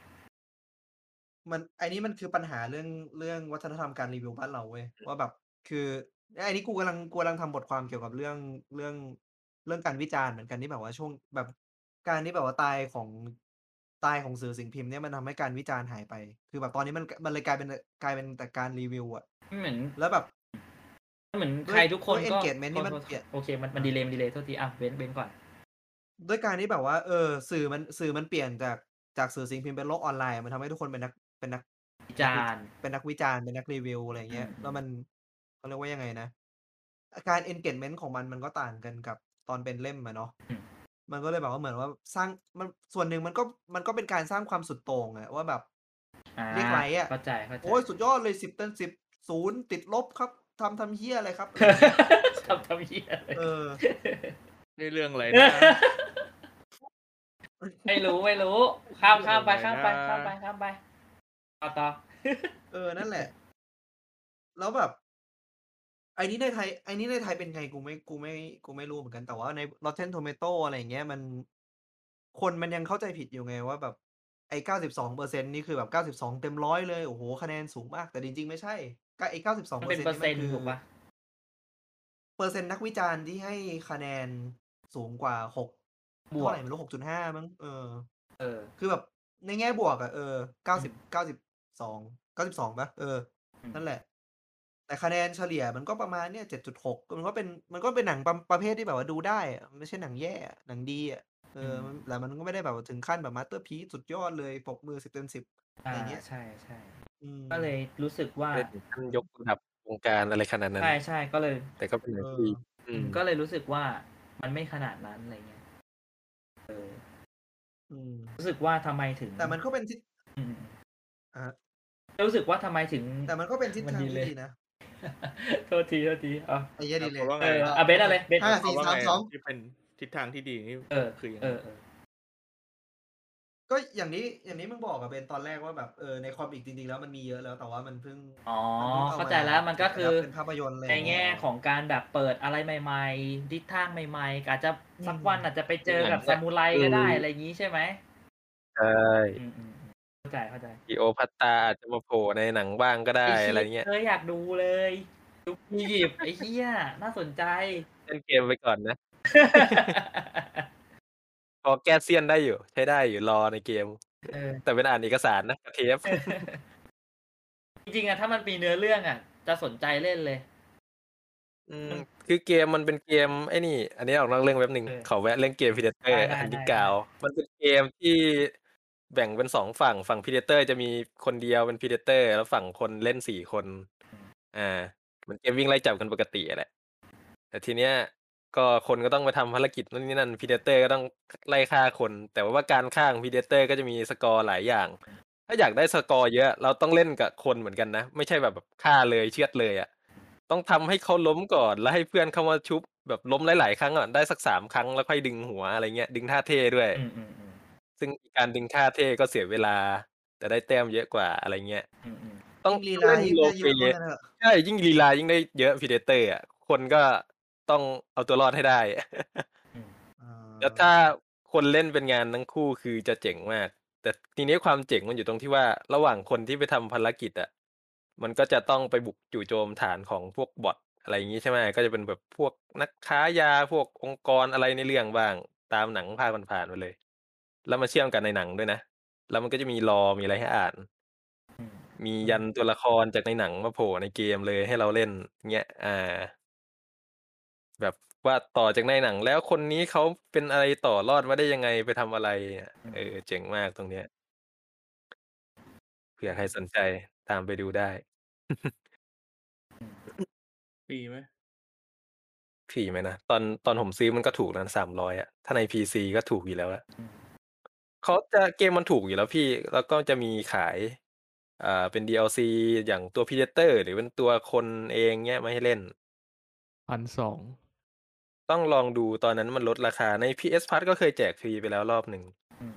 มันไอ้นี่มันคือปัญหาเรื่องเรื่องวัฒนธรรมการรีวิวบ้านเราเว้ยว่าแบบ คือไอ้นี่กูกำลังกูกำลังทำบทความเกี่ยวกับเรื่องเรื่องเรื่องการวิจารณ์เหมือนกันที่แบบว่าช่วงแบบการที่แบบว่าตายของตายของสื่อสิ่งพิมพ์เนี่ยมันทำให้การวิจารณ์หายไป คือแบบตอนนี้มันกมันเลยกลายเป็นอกลายเป็นแต่การรีวิวอะมันเหมือนแล้วแบบมันเหมือนด้ใควยรทุกคด้นวยก็ engagement ที่มันโทษเปลี่ยนๆโอเคมันมัอนาดีเลย์มันดีเลย์โทษทีอะเบ้นเบ้นก่อน ด้วยการที่แบบว่า เออ สื่อมันสื่อมันเปลี่ยนจากจากสื่อสิ่งพิมพ์เป็นโลกออนไลน์อะมันทำให้ทุกคนเป็นนักเป็นนักวิจานักวิรณ์เป็นนักวิจารณ์เป็นนักรีวิวอะไรอย่างอืเงี้ย แล้วมมัน เขาเรียกว่ายังไงนะอาการ engagement ของมันมันก็ต่างกันกับตอนเป็นเล่มอะเนาะอืมมันก็เลยแบบว่าเหมือนว่าสร้างมันส่วนหนึ่งมันก็มันก็เป็นการสร้างความสุดโต่งอะว่าแบบอาเรียกไลก์อะเข้าใจเข้าใจโอ๊ยสุดยอดเลย10เต็ม10 0ติดลบครับทำทำเหี้ยอะไรครับอะไรอย่างเงี้ยทำทำเหี้ยอะไรเออนี่เรื่องอะไรนะ?ไม่รู้ไม่รู้ ข้ามเรื่ข้าอมงไปอะไรข้ามนไปะ?ข้ามไปข้ามไปต่อต่อเออนั่นแหละ แล้วแบบไอ้นี้ในไทยไอ้นี้ในไทยเป็นไงกูไม่กูไม่กูไม่รู้เหมือนกันแต่ว่าใน Rotten Tomato อะไรอย่างเงี้ยมัน คนมันยังเข้าใจผิดอยู่ไงว่าแบบไอ้92%นี่คือแบบ92เต็ม100เลยโอ้โฮคะแนนสูงมาก แต่จริงๆไม่ใช่กไอ้92%มันเป็นนี่เปอร์มัเซ็นนตค์ือถูกเปล่า?เปอร์เซ็นต์นักวิจารณ์ที่ให้คะแนนสูงกว่า6บเท่าวกไรไม่รู้6.5มั้งเออ เออ คือแบบในแง่บวกอะเอออืม90 92 92เปล่า?เอออืมนั่นแหละ แต่คะแนนเฉลี่ยมันก็ประมาณเนี่ย7.6ก็มันก็เป็นมันก็เป็นหนังประประเภทที่แบบว่าดูได้อะมันไม่ใช่หนังแย่อะหนังดีอะเออือมมันแต่มันก็ไม่ได้แบบว่าถึงขั้นแบบ masterpiece สุดยอดเลยปรบมือ10เต็ม10อะอาไรอย่างเงี้ยใช่อืมๆก็เลยรู้สึกว่า ไม่ได้ถึงขั้นยกระดับวงการอะไรขนาดนั้น ใช่ๆก็เลย แต่ก็เป็นหนัเองที่ดีออือืมมก็เลยรู้สึกว่ามันไม่ขนาดนั้นอะไรเงี้ยเอออืมรู้สึกว่าทำไมถึงแต่มันก็เป็นทิศอืมอะฮะๆก็รู้สึกว่าทำไมถึง แต่มันก็เป็นทิศมันทางดีที่เลยดีนะ โทษทีโทษทีอ้าวไอ้เหี้ยครัดีบเลคุณย์ว่าไงเอออะอ่าเบนซ์เอาเลยเบนซ์ห้าคุณสี่ว่าสามไงสออะงที่เป็นทิศทางที่ดีนี่เออคือยังเอไง?อๆก็อย่างที่อย่างที่มึงบอกอะเบนตอนแรกว่าแบบเออในคอมิกจริงๆแล้วมันมีเยอะแล้วแต่ว่ามันเพิ่งอ๋อมันเพิ่งเอาเข้ามาใจแล้วมันก็ถูคืกออัดเป็นภาพยนตร์อะไรอในย่างเงี้แง่ยของการแบบเปิดอะไรใหม่ ๆ ทิศทางใหม่ๆอาจจะอืสักมวันอาจจะไปเจอหนักังบเนซี่ยมูไรอืก็ได้มอะไรงี้ใช่ไหม?ใช่อืมๆๆ เข้าใจเข้าใจ Cleopatra อาจจะมาโผล่ในหนังบ้างก็ได้ไอ้เชอะไรี้เงี้ยเอออยากดูเลยยุคอียิปต์ไอ้เหี้ยน่าสนใจเล่นเกมไปก่อนนะพอแก้เสี้ยนได้อยู่ ใช้ได้อยู่ lore ในเกมเออแต่เป็นอ่านเอกสารนะกับเทปจริงๆอะถ้ามันมีเนื้อเรื่องอะจะสนใจเล่นเลยอืมคือเกมมันเป็นเกมไอ้นี่ อันนี้ออกนอกเรื่องแป๊บหนึ่งเออขอแวะเรื่องเกม Predator ได้อันที่ๆๆ9มันเป็นเกมที่ แบ่งเป็น2ฝั่งฝั่ง Predator จะมีคนเดียวเป็น Predator แล้วฝั่งคนเล่น4คนอืมอาเหมือนเกมวิ่งไล่จับกันปกติอะแหละ แต่ทีเนี้ยก็คนก็ต้องไปทำภารกิจนู่นนี่นั่น Predator ก็ต้องคไล่ฆ่าคน แต่ว่าการฆ่าของ Predator ก็จะมีสกอร์หลายอย่าง ถ้าอยากได้สกอร์เยอะ เราต้องเล่นกับคนเหมือนกันนะ ไม่ใช่แบบแบบฆ่าเลยเชือดเลยอะต้องทำให้เขาล้มก่อนแล้วให้เพื่อนเข้ามาชุบแบบล้มหลาย ๆ ครั้งอะได้สัก3ครั้งแล้วค่อยดึงหัวอะไรเงี้ยดึงท่าเท่ด้วยอืมๆๆ ซึ่งการดึงท่าเท่ก็เสียเวลา แต่ได้แต้มเยอะกว่าอะไรเงี้ยอืมๆต้องยิ่งลีต้องลาเล่นยิ่งโรได้ลเยเพลอะว่าย์งั้นเถอะใช่ยิ่งลีลายิ่งได้เยอะ Predator อะคนก็ต้องเอาตัวรอดให้ได้ อืมอ๋อแล้วถ้าคนเล่นเป็นงานทั้งคู่คือจะเจ๋งมาก แต่ทีนี้ความเจ๋งมันอยู่ตรงที่ว่าระหว่างคนที่ไปทำภารกิจอะมันก็จะต้องไปบุกจู่โจมฐานของพวกบอตอะไรอย่างงี้ใช่ไหมก็จะเป็นแบบพวกนักค้ายาพวกองค์กรอะไรในเรื่องบ้างตามหนังภาคผ่านๆมาเลย แล้วมาเชื่อมกันในหนังด้วยนะ แล้วมันก็จะมี lore มีอะไรให้อ่านอืมมีอืยัมนตัวละครจากในหนังมาโผล่ในเกมเลยให้เราเล่นเงี้ยอาแบบว่าต่อจากในหนัง แล้วคนนี้เขาเป็นอะไรต่อรอดมาได้ยังไงไปทำอะไรอะอืมเออ เจ๋งมากตรงเนี้ยเผื่อใครสนใจตามไปดูได้อืมฟรีไหม?ฟรีไหมนะ ตอนตอนผมซื้อมันก็ถูกนะ300อะถ้าใน PC ก็ถูกอยู่แล้วอะ อืม เขาจะ เกมมันถูกอยู่แล้วพี่ แล้วก็จะมีขาย อ่า เป็น DLC อย่างตัว Predator หรือเป็นตัวคนเองเงี้ย มาให้เล่น 1,200 ต้องลองดูตอนนั้นมันลดราคาใน PS Plus ก็เคยแจกฟรีไปแล้วรอบหนึ่ง อืม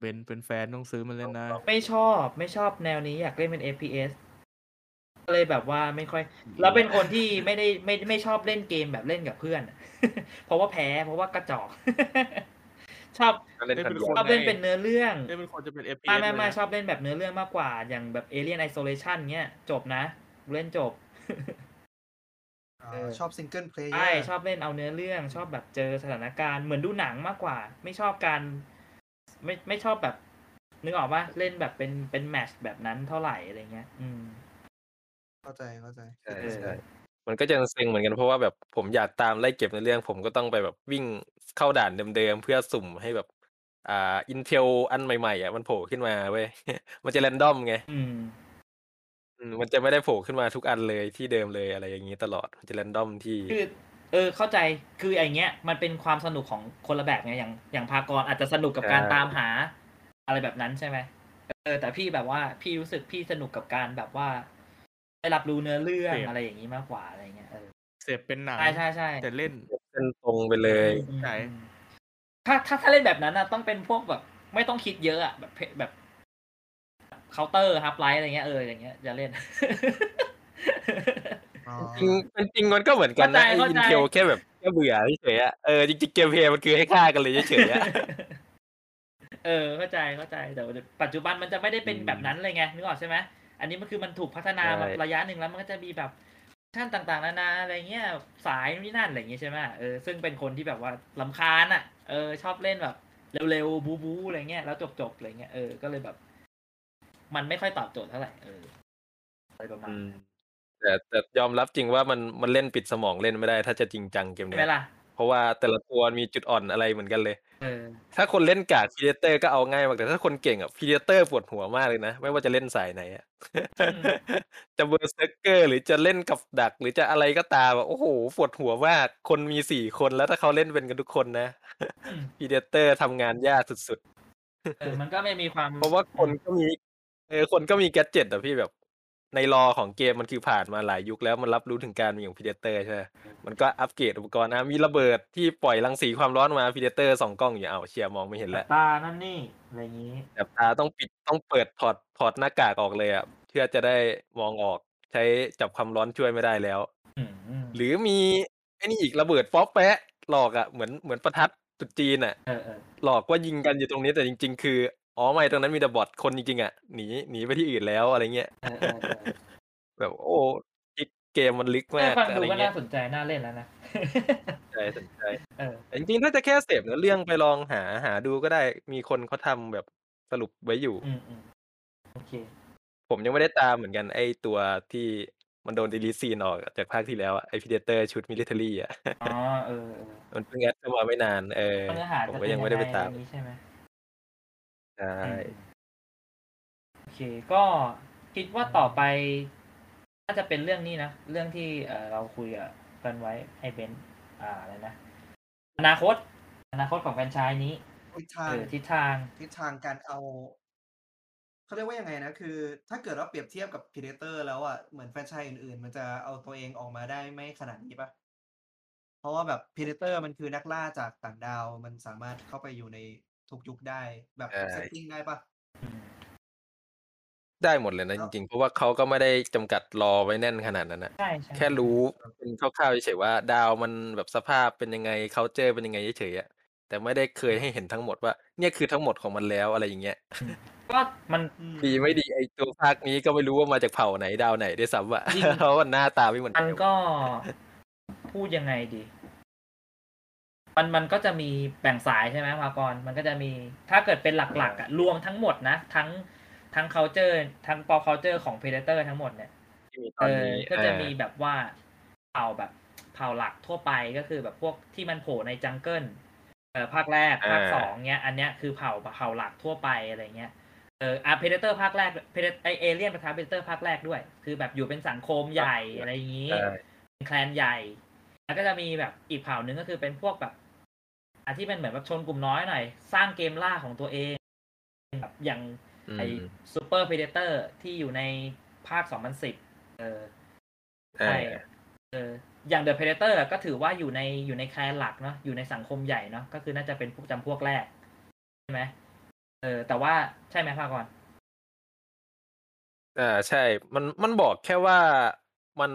เป็นเป็นแฟนต้องซื้อมาเล่นนะ ไม่ชอบไม่ชอบแนวนี้อยากเล่นเป็น FPS ก็เลยแบบว่าไม่ค่อย แล้วเป็นคนที่ไม่ได้ไม่ไม่ชอบเล่นเกมแบบเล่นกับเพื่อนเพราะว่าแพ้เพราะว่ากระจอก ชอบก็เล่นเล่นคนเป็นเดียควนชอบเล่นไงเป็นเนื้อเรื่องเล่นเป็นคนจะเป็นไม่ FPS ไม่เลยไม่นะชอบเล่นแบบเนื้อเรื่องมากกว่า อย่างแบบ Alien Isolation เงี้ยจบนะเล่นจบอ๋อเออชอบ Single ใช่ Player ชอบเล่นเอาเนื้อเรื่องชอบแบบเจอสถานการณ์เหมือนดูหนังมากกว่า ไม่ชอบการไม่ไม่ชอบแบบ นึกออกเปล่าเล่นแบบเป็นเป็นแมตช์แบบนั้นเท่าไรอะไรเงี้ย อืม เข้าใจเข้าใจใช่เออใช่มันก็จะเซ็งเหมือนกันเพราะว่าแบบผมอยากตามไล่เก็บเนื้อเรื่อง ผมก็ต้องไปแบบวิ่ง เข้าด่านเดิมๆ เพื่อสุ่มให้แบบ อ่า Intel อันใหม่ๆอะมันโผล่ขึ้นมาเว้ย มันจะ random ไงอืมอืมมันจะไม่ได้โผล่ขึ้นมาทุกอันเลยที่เดิมเลยอะไรอย่างงี้ตลอดมันจะ random ที่คือเออเข้าใจคือไอ้เงี้ย มันเป็นความสนุกของคนละแบบไงอย่างอย่างพากรอาจจะสนุกกับใช่การตามหา อะไรแบบนั้นใช่ไหมเออแต่พี่แบบว่าพี่รู้สึกพี่สนุกกับการแบบว่า ได้รับรู้เนื้อเรื่องเสพ อะไรอย่างงี้มากกว่าอะไรเงี้ยเออเสพเป็นหนังใช่ๆๆแต่เล่นเส้นตรงไปเลยอืมใช่อืมถ้าถ้าถ้าเล่นแบบนั้นน่ะต้องเป็นพวกแบบ ไม่ต้องคิดเยอะอะแบบเพแบบเคาน์เตอร์ Half-Life อะไรเงี้ยเอออย่างเงี้ยจะเล่นอ๋อจริงจริงๆมันก็เหมือนกันนะไอ้เข้าใจ Intel แค่แบบแค่เบื่อเฉยๆอะเออจริงๆ gameplay มันคือให้ฆ่ากันเลยเฉยๆอะเออเข้าใจเข้าใจแต่ว่าปัจจุบันมันจะไม่ได้เป็นอืมแบบนั้นเลยไงนึกออกใช่ไหมอันนี้มันคือมันถูกพัฒนาใช่มาระยะหนึ่งแล้วมันก็จะมีแบบ ขั้นต่างๆนานาอะไรเงี้ยสายนู่นนี่นั่นอะไรอย่างงี้ใช่ไหมเออซึ่งเป็นคนที่แบบว่ารำคาญอะเออชอบเล่นแบบ เร็วๆบู๊ๆอะไรเงี้ยแล้วจบๆอะไรเงี้ยเออก็เลยแบบ มันไม่ค่อยตอบโจทย์เท่าไรเอออะไรประมาณอืนั้มนแต่แต่ยอมรับจริงว่ามันมันเล่นปิดสมองเล่นไม่ได้ ถ้าจะจริงจังเกมใช่เนี้ไหมยล่ะ? เพราะว่าแต่ละตัวมีจุดอ่อนอะไรเหมือนกันเลยเออถ้าคนเล่นกาก Predator ก็เอาง่ายมากแต่ถ้าคนเก่งอะ Predator ปวดหัวมากเลยนะไม่ว่าจะเล่นสายไหนอะอืมจะ Berserker หรือจะเล่นกับดัก หรือจะอะไรก็ตามอะโอ้โฮปวดหัวมากคนมี4คนแล้วถ้าเขาเล่นเป็นกันทุกคนนะอืม Predator ทำงานยากสุดๆเออมันก็ไม่มีความเพราะว่าคอืนมก็มีเออคนก็มีแกดเจ็ตอะพี่แบบ ใน lore ของเกมมันคือผ่านมาหลายยุคแล้วมันรับรู้ถึงการมีของ Predator ใช่ไหมมันก็อัปเกรดอุปกรณ์อามีระเบิดที่ปล่อยรังสีความร้อนมา Predator ส่องกล้องอยู่อ้าวเชียมองไม่เห็นแสแล้บวตานั่นนี่อะไรงี้แสบตาต้องปิดต้องเปิดถอดถอดหน้ากากออกเลยอะเพื่อจะได้มองออกใช้จับความร้อนช่วยไม่ได้แล้วอืมหรือมีไอ้นี่อีกระเบิดโป๊ะแป๊ะหลอกอะเหมือนเหมือนประทัดตรุษจีนอะเออๆหลอกว่ายิงกันอยู่ตรงนี้แต่จริง ๆ คือ อ๋อไม่ตรงนั้นมีแต่บอตคนจริงๆอะหนีหนีไปที่อื่นแล้วอะไรเงี้ยเออๆๆแบบโอ้ทริกเกมมันลึกเอมาอกฟังอะดูไรก็เงี้น่ายสนใจน่าเล่นแล้วนะใช่สนใจ เออ แต่จริงๆ ถ้าจะแค่เสพเนื้อเรื่องไปลองหาหาดูก็ได้มีคนเขาทำแบบสรุปไว้อยู่ อืมๆโอเค ผมยังไม่ได้ตามเหมือนกันไอ้ตัวที่มันโดน delete scene ออกจากภาคที่แล้วอะไอ้ Predator ชุด military อะอ๋อ เออๆมันเพิ่ง add เข้ามาไม่นาน เออว่าเนื้อหาผมจะก็เป็นยัยังงไม่ไงได้ไปตาอมย่างงี้ใช่ไหม? ใช่ อืมโอเค ก็คิดว่าต่อไปน่าจะเป็นเรื่องนี้นะ เรื่องที่เอ่อเราคุยกับกันไว้ไอ้เบนซ์อ่าอะไรนะอนาคต อนาคตของแฟรนไชส์นี้ทิศทาเองอทิศทาง ทิศทางการเอาเขาเรียกว่ายังไงนะ คือ ถ้าเกิดว่าเปรียบเทียบกับ Predator แล้วอะเหมือนแฟรนไชส์อื่นๆ มันจะเอาตัวเองออกมาได้ไม่ขนาดนี้เปล่า?เพราะว่าแบบ Predator มันคือนักล่าจากต่างดาว มันสามารถเข้าไปอยู่ใน ทุกยุคได้แบบใช่ setting ได้เปล่า?อืมได้หมดเลยนะแล้จวริงๆ เพราะว่าเขาก็ไม่ได้จำกัดรอไว้แน่นขนาดนั้นน่ะใช่ๆแค่รู้เป็นคร่าวๆเฉยๆว่า ดาวมันแบบสภาพเป็นยังไงคัลเชอร์เป็นยังไงเฉยๆอะแต่ไม่ได้เคยให้เห็นทั้งหมดว่า เนี่ยคือทั้งหมดของมันแล้วอะไรอย่างเงี้ยอืมก็มันอืมดีไม่ดีไอ้ตัวภาคนี้ก็ไม่รู้ว่ามาจากเผ่าไหนดาวไหนด้วยซ้ำอะจริงเพราะว่าหน้าตาไม่เหมือนมักันนก็พูดยังไงดี มันมันก็จะมีแบ่งสายใช่ไหมมากรมันก็จะมีถ้าเกิดเป็นหลักๆอะรวมทั้งหมดนะ ทั้งทั้ง culture ทั้ง pop culture ของ Predator ทั้งหมดเนี่ยที่มีตเออนอนี้ก็จะอามีแบบว่าเผ่าแบบเผ่าหลักทั่วไปก็คือแบบพวกที่มันโผล่ในจังเกิลเอ่อภาคแรกภาคอาสองเนี้ย อันเนี้ยคือเผ่าเผ่าหลักทั่วไปอะไรเงี้ยเอออะ Predator ภาคแรก Predator ไอเอเลี่ยนประทะ Predator ภาคแรกด้วย คือแบบอยู่เป็นสังคมใหญ่อะไรอย่างงี้ใช่เป็นแคลนใหญ่ แล้วก็จะมีแบบอีกเผ่าหนึ่งก็คือเป็นพวกแบบอัน ที่เป็นเหมือนแบบชนกลุ่มน้อยหน่อย สร้างเกมล่าของตัวเองแบบอย่างอืไอมซูเปอร์พ d เดเตอร์ที่อยู่ในภาค 2010 เอออาใช่เอออย่างเดอะ d เ t เ r อร์ก็ถือว่าอยู่ในอยู่ในแคลนหลักเนาะอยู่ในสังคมใหญ่เนาะก็คือน่าจะเป็นพวกจำพวกแรก ใช่ไหมเออ แต่ว่าใช่ไหมภาคก่อนอาใช่ มันมันบอกแค่ว่ามัน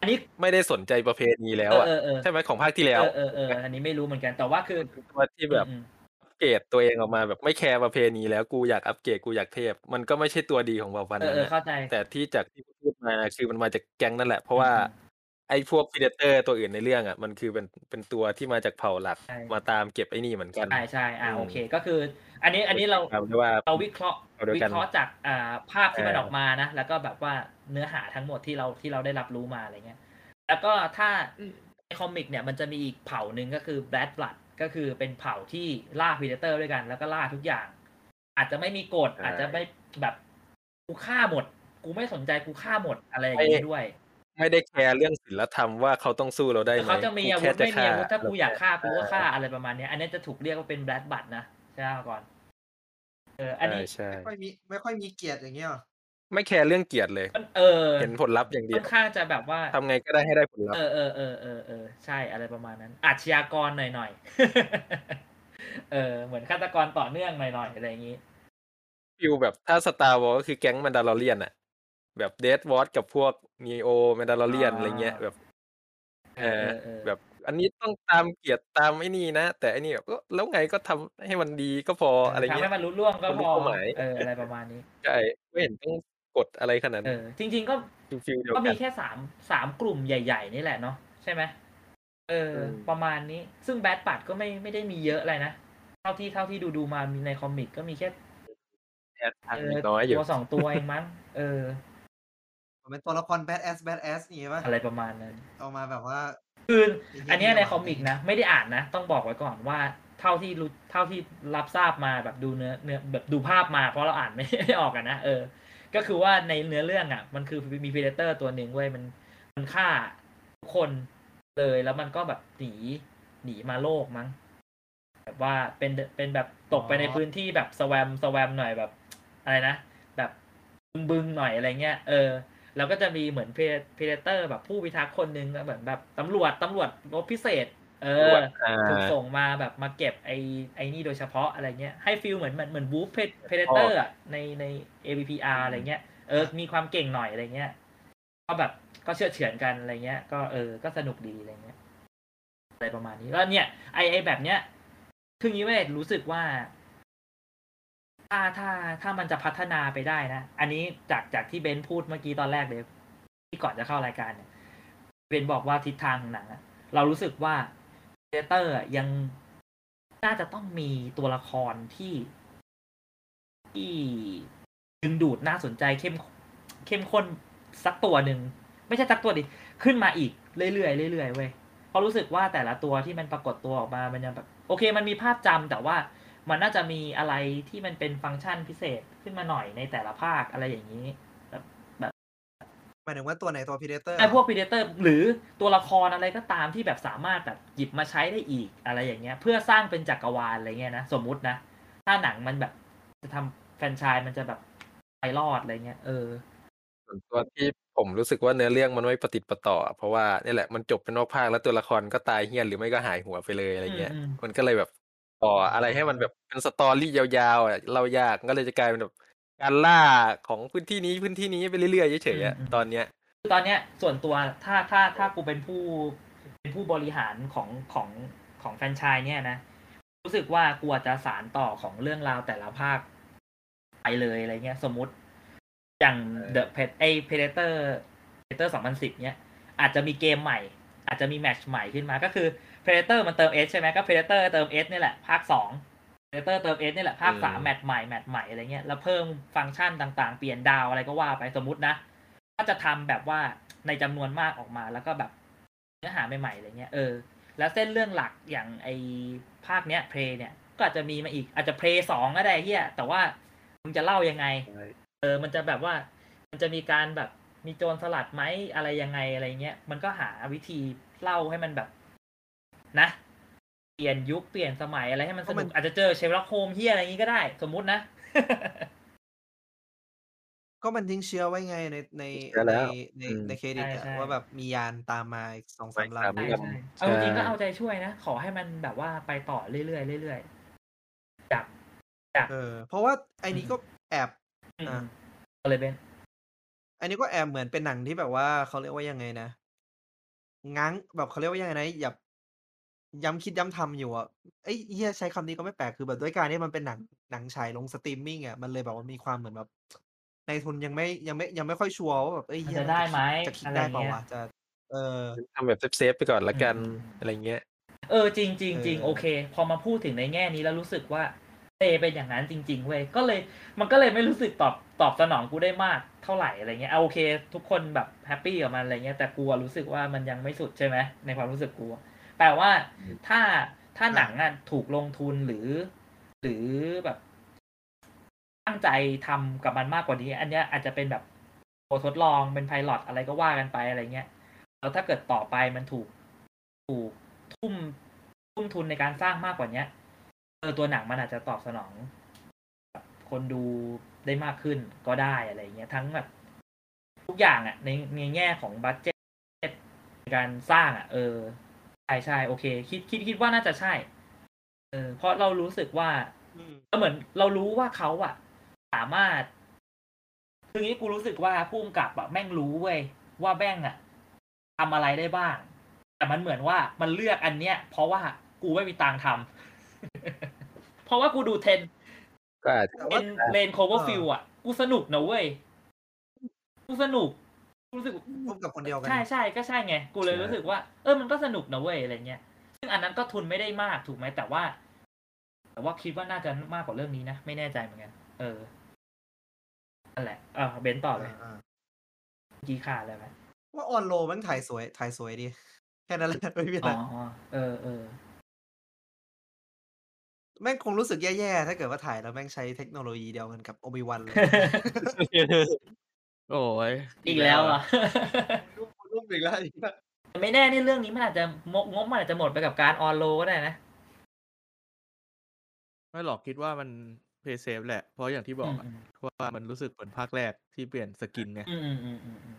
อันนี้ไม่ได้สนใจประเพณีแล้วเออะอๆๆใช่ไหม?ของภาคที่แล้วเออๆๆอันนี้ไม่รู้เหมือนกันแต่ว่าคือเป็นตัวที่แบบอืมอัปเกรดตัวเองออกมาแบบไม่แคร์ประเพณีแล้วกูอยากอัปเกรดกูอยากเทพ มันก็ไม่ใช่ตัวดีของเผ่าพันเอธุ์นั้นอน่ะๆเข้าใจแต่ที่จากที่พูดมาคือมันมาจากแก๊งนั่นแหละเพราะว่าอืม ไอ้พวก Predator ตัวอื่นในเรื่องอะ มันคือเป็น เป็นตัวที่มาจากเผ่าหลัก ใช่ มาตามเก็บไอ้นี่เหมือนกัน ใช่ๆอาอืม โอเค ก็คือ อันนี้ อันนี้เราจำได้ว่า เราวิเคราะห์เผ่าเดียววิกันเคราะห์จาก อ่า ภาพที่มันอาออกมานะ แล้วก็แบบว่าเนื้อหาทั้งหมดที่เรา ที่เราได้รับรู้มาอะไรเงี้ย แล้วก็ถ้าในคอมิกเนี่ย มันจะมีอีกเผ่าหนึ่งก็คือ Bad Blood ก็คือเป็นเผ่าที่ล่า Predator ด้วยกัน แล้วก็ล่าทุกอย่าง อาจจะไม่มีกฎ ใช่อาจจะไม่แบบ กูฆ่าหมด กูไม่สนใจ กูฆ่าหมด อะไรอย่าไม่งงี้ด้วย ไม่ได้แคร์เรื่องศีลธรรมว่าเขาต้องสู้เราได้แต่ไหมเขาจะมีกูอาวุแค่ธจะไม่มีฆ่าอาวุธถ้ากูอยากฆ่ากูก็เออฆ่าอะไรประมาณเนี้ยอันเนี้ยจะถูกเรียกว่าเป็น Bad Blood นะใช่ไหมก่อนเอออันนี้ใช่ไม่ค่อยมีไม่ค่อยมีเกียรติอย่างเงี้ยเหรอ?ไม่แคร์เรื่องเกียรติเลยมันเออ เห็นผลลัพธ์อย่างเดีค่ยอวนข้างจะแบบว่าทำไงก็ได้ให้ได้ผลลัพเอธ์อๆๆๆๆใช่อะไรประมาณนั้น อาชญากรหน่อยๆเออ เหมือนฆาตกรต่อเนื่องหน่อยๆอะไรงี้ฟีลแบบถ้า Star Wars ก็คือแก๊ง Mandalorian อะแบบ Death Watch กับพวก Neo อ๋อ Mandalorian อะไรเงี้ยแบบเอเอออๆแบๆบอันนี้ต้องตามเกียรติตามไอ้นี่นะ แต่ไอ้นี่แบบก็แล้วไงก็ทำให้มันดีก็พอเอออะไรทำเงี้ให้ยมันลุล่วงก็บรรพลุอเป้าหมายเอออะไรประมาณนี้ใช่ไม่เห็นต้องกดอะไรขนาดเอนั้นอจริง ๆ ก็ฟีลๆเดียวก็กัมีนแค่3 3กลุ่มใหญ่ ๆ นี่แหละเนาะใช่ไหม?เอออืมประมาณนี้ ซึ่ง Bad Blood ก็ไม่ไม่ได้มีเยอะอะไรนะเท่าที่เท่าที่ดูๆมามีในคอมิกก็มีแค่แอดพันเอนิอดน้อยอยู่ตัว2ตัวเองมั้งเออ เหมือนเป็นตัวละคร Badass Badass อย่างงี้เปล่า?อะไรประมาณนั้นเอามาแบบว่า คือไอ้เหี้ยอันเนี้ยนี่ในหว่าคอมิกนะ ไม่ได้อ่านนะ ต้องบอกไว้ก่อนว่าเท่าที่รู้เท่าที่รับทราบมาแบบดูเนื้อเนื้อแบบดูภาพมาเพราะเราอ่านไม่ได้ออกอะนะเออ ก็คือว่าในเนื้อเรื่องอะมันคือมี Predator ตัวหนึ่งเว้ยมันมันฆ่าทุกคนเลยแล้วมันก็แบบหนีหนีมาโลกมั้งแบบว่าเป็นดเป็นแบบตกไปในอ๋อพื้นที่แบบ swamp swamp หน่อยแบบอะไรนะ แบบบึงๆหน่อยอะไรเงี้ยเออ แล้วก็จะมีเหมือน Pre Predator แบบผู้พิทักษ์คนหนึ่งก็เหมือนแบบตำรวจตำรวจรบพิเศษ เอตรวอจอาถูกส่งมาแบบมาเก็บไอ้ไอ้นี่โดยเฉพาะอะไรเงี้ยให้ฟีลเหมือนเหมือนเหมือน Wolf Pred อ้อ Predator อะในใน AVPR อือะไรมเงี้ยเออมีความเก่งหน่อยอะไรเงี้ยก็แบบก็เฉื่อยเฉือนกันอะไรเงี้ย ก็เออก็สนุกดีอะไรเงี้ยอะไรประมาณนี้แล้วเนี่ยไอ้ไอ้แบบเนี้ยคืองี้เว้ยรู้สึกว่า ถ้าถ้าถ้ามันจะพัฒนาไปได้นะ อันนี้จากจากที่เบนซ์พูดเมื่อกี้ตอนแรกเลย ที่ก่อนจะเข้ารายการเนี่ยเบนบอกว่าทิศทางหนังอะเรารู้สึกว่า Predator อะยังน่าจะต้องมีตัวละครที่ที่ดึงดูดน่าสนใจเข้มเข้มข้นสักตัวหนึ่งไม่ใช่สักตัวดิขึ้นมาอีกเรื่อยๆเรื่อยๆเว้ยเพราะรู้สึกว่าแต่ละตัวที่มันปรากฏตัวออกมามันยังแบบโอเค มันมีภาพจำแต่ว่า มันน่าจะมีอะไรที่มันเป็นฟังก์ชันพิเศษขึ้นมาหน่อยในแต่ละภาคอะไรอย่างงี้แบบแบบหมายถึงว่าตัวไหนตัว Predator ไอ้เหรพวอ?ก Predator หรือตัวละครอะไรก็ตามที่แบบสามารถแบบหยิบมาใช้ได้อีกอะไรอย่างเงี้ย เพื่อสร้างเป็นจักรวาลอะไรเงี้ยนะสมมุตินะ ถ้าหนังมันแบบจะทำแฟรนไชส์มันจะแบบไปรอดอะไรเงี้ยเออส่วนตัวที่ผมรู้สึกว่าเนื้อเรื่องมันไม่ประติดประต่อ เพราะว่าเนี่ยแหละมันจบเป็นภาคๆแล้วตัวละครก็ตายเหี้ยนหรือไม่ก็หายหัวไปเลยอะไรอืเงี้ยมๆมันก็เลยแบบ ต่ออะไรให้มันแบบเป็น story ยาวๆอะเล่ายากก็เลยจะกลายเป็นแบบการล่าของพื้นที่นี้พื้นที่นี้ไปเรื่อยๆเฉยๆอะอืมอืมตอนเนี้ยคือตอนเนี้ยส่วนตัวถ้าถ้าถ้ากูเป็นผู้เป็นผู้บริหารของของของแฟรนไชส์เนี่ยนะรู้สึกว่ากูอาจจะสารต่อของเรื่องราวแต่ละภาคไปเลยอะไรเงี้ย สมมุติอย่าง The Pet ไอ Predator Predator 2010เนี่ยอาจจะมีเกมใหม่ อาจจะมีแมตช์ใหม่ขึ้นมาก็คือ Predator มันเติม S ใช่ไหมก็ Predator เติม S นี่แหละ ภาคสอง Predator เติม S นี่แหละ ภาคสามอืมแมตช์ใหม่แมตช์ใหม่อะไรเงี้ยแล้วเพิ่มฟังก์ชันต่างๆ เปลี่ยนดาวอะไรก็ว่าไปสมมตินะถ้าจะทำแบบว่าในจำนวนมากออกมาแล้วก็แบบเนื้อหาใหม่ๆอะไรเงี้ยเออแล้วเส้นเรื่องหลักอย่างไอภาคเนี้ยเพลเนี่ยก็อาจจะมีมาอีกอาจจะเพลสองก็ได้เฮียแต่ว่ามึงจะเล่ายังไง เออ มันจะแบบว่า มันจะมีการแบบมีโจรสลัดไหมอะไรยังไงอะไรเงี้ย มันก็หาวิธีเล่าให้มันแบบ นะเปลี่ยนยุคเปลี่ยนสมัยอะไรให้มันสก็มันุกนอาจจะเจอ Sherlock Holmes เฮียอะไรอย่างงี้ก็ได้ สมมุตินะ ก็มันทิ้งเชื้อไว้ไงในในเชื้อในแล้วในอืมในเครดิตใช่อะใช่ว่าแบบมียานตามมาอีกสองสามไปตามลำใช่ลำใช่เอาจริงๆก็ใช่เอาใจช่วยนะ ขอให้มันแบบว่าไปต่อเรื่อยๆเรื่อยๆจากจากเออ เพราะว่าไอ้นี้ก็แอบอืมอะก็เลยเป็นอันนี้ก็แอบเหมือนเป็นหนังที่แบบว่าเขาเรียกว่ายังไงนะ ง้างแบบเขาเรียกว่ายังไงนะอย่า ย้ำคิดย้ำทำอยู่อะ เอ้ยเฮียใช้คำนี้ก็ไม่แปลก คือแบบด้วยการที่มันเป็นหนังหนังฉายลงสตรีมมิ่งอะ มันเลยแบบว่ามีความเหมือนแบบในทุนยังไม่ยังไม่ยังไม่ค่อยชัวร์ว่าแบบเอ้ยมันเฮียจะได้ไหมจะคิดอะไรได้เปล่าเงี้ยวะจะ เออทำแบบ safe ๆไปก่อนละกันอืมอะไรเงี้ย เออจริงจริงจริงเออโอเค พอมาพูดถึงในแง่นี้แล้วรู้สึกว่าเอเป็นอย่างนั้นจริง ๆ เว้ย ก็เลยมันก็เลยไม่รู้สึกตอบตอบสนองกูได้มากเท่าไหร่อะไรเงี้ยเอาโอเค ทุกคนแบบ happy กับมันอะไรเงี้ยแต่กูอะรู้สึกว่ามันยังไม่สุดใช่ไหมในความรู้สึกกูอะ แปลว่าถ้าถ้าหนังอะถูกลงทุนหรือ หรือแบบตั้งใจทำกับมันมากกว่านี้ อันเนี้ยอาจจะเป็นแบบโปรทดลองเป็นไพลอตอะไรก็ว่ากันไปอะไรเงี้ยแล้วถ้าเกิดต่อไปมันถูกถูกทุ่มทุ่มทุนในการสร้างมากกว่าเนี้ยเออตัวหนังมันอาจจะตอบสนองแบบคนดูได้มากขึ้นก็ได้อะไรเงี้ยทั้งแบบทุกอย่างอะในในแง่ของบัตเจ็ตในการสร้างอะ เออ ใช่ใช่โอเค คิดคิดคิดว่าน่าจะใช่ เออเพราะเรารู้สึกว่าอืมก็เหมือนเรารู้ว่าเขาอะสามารถคืออย่างนี้กูรู้สึกว่าผู้กำกับอะแม่งรู้เว้ยว่าแม่งอะทำอะไรได้บ้าง แต่มันเหมือนว่ามันเลือกอันเนี้ย เพราะว่ากูไม่มีตังค์ทำเพราะว่ากูดู Ten ก็อาจจะแต่เทว่าน Lane Cloverfield อะกูสนุกนะเว้ยกูสนุกกู รู้สึกร่วมกับคนเดียวกัน ใช่ใช่ก็ใช่ไง กูเลยใช่รู้สึกว่า เออมันก็สนุกนะเว้ยอะไรเงี้ย ซึ่งอันนั้นก็ทุนไม่ได้มากถูกไหมแต่ว่า แต่ว่าคิดว่าน่าจะมากกว่าเรื่องนี้นะ ไม่แน่ใจเหมือนกัน เออนั่นแหละเออเบนซ์ต่อเลยอ่าเมื่อกี้ขาดอะไรไหมๆว่าออนโลมันถ่ายสวย ถ่ายสวยดี แค่นั้นแหละไม่มีอะไรอ๋ออ๋อเออเออแม่งคงรู้สึกแย่ๆ ถ้าเกิดว่าถ่ายแล้วแม่งใช้เทคโนโลยีเดียวกันกับโอบิวันเลย โอ้ยอีกแล้วอะ รูปรูปอีกแล้วไม่แน่นี่เรื่องนี้มันอาจจะงบงบมันอาจจะหมดไปกับการออนโลก็ได้นะ ไม่หรอกคิดว่ามันเพย์เซฟแหละ เพราะอย่างที่บอกอะอืม ว่ามันรู้สึกเหมือนภาคแรกที่เปลี่ยนสกินไง อืมอืมอืมอืมอืม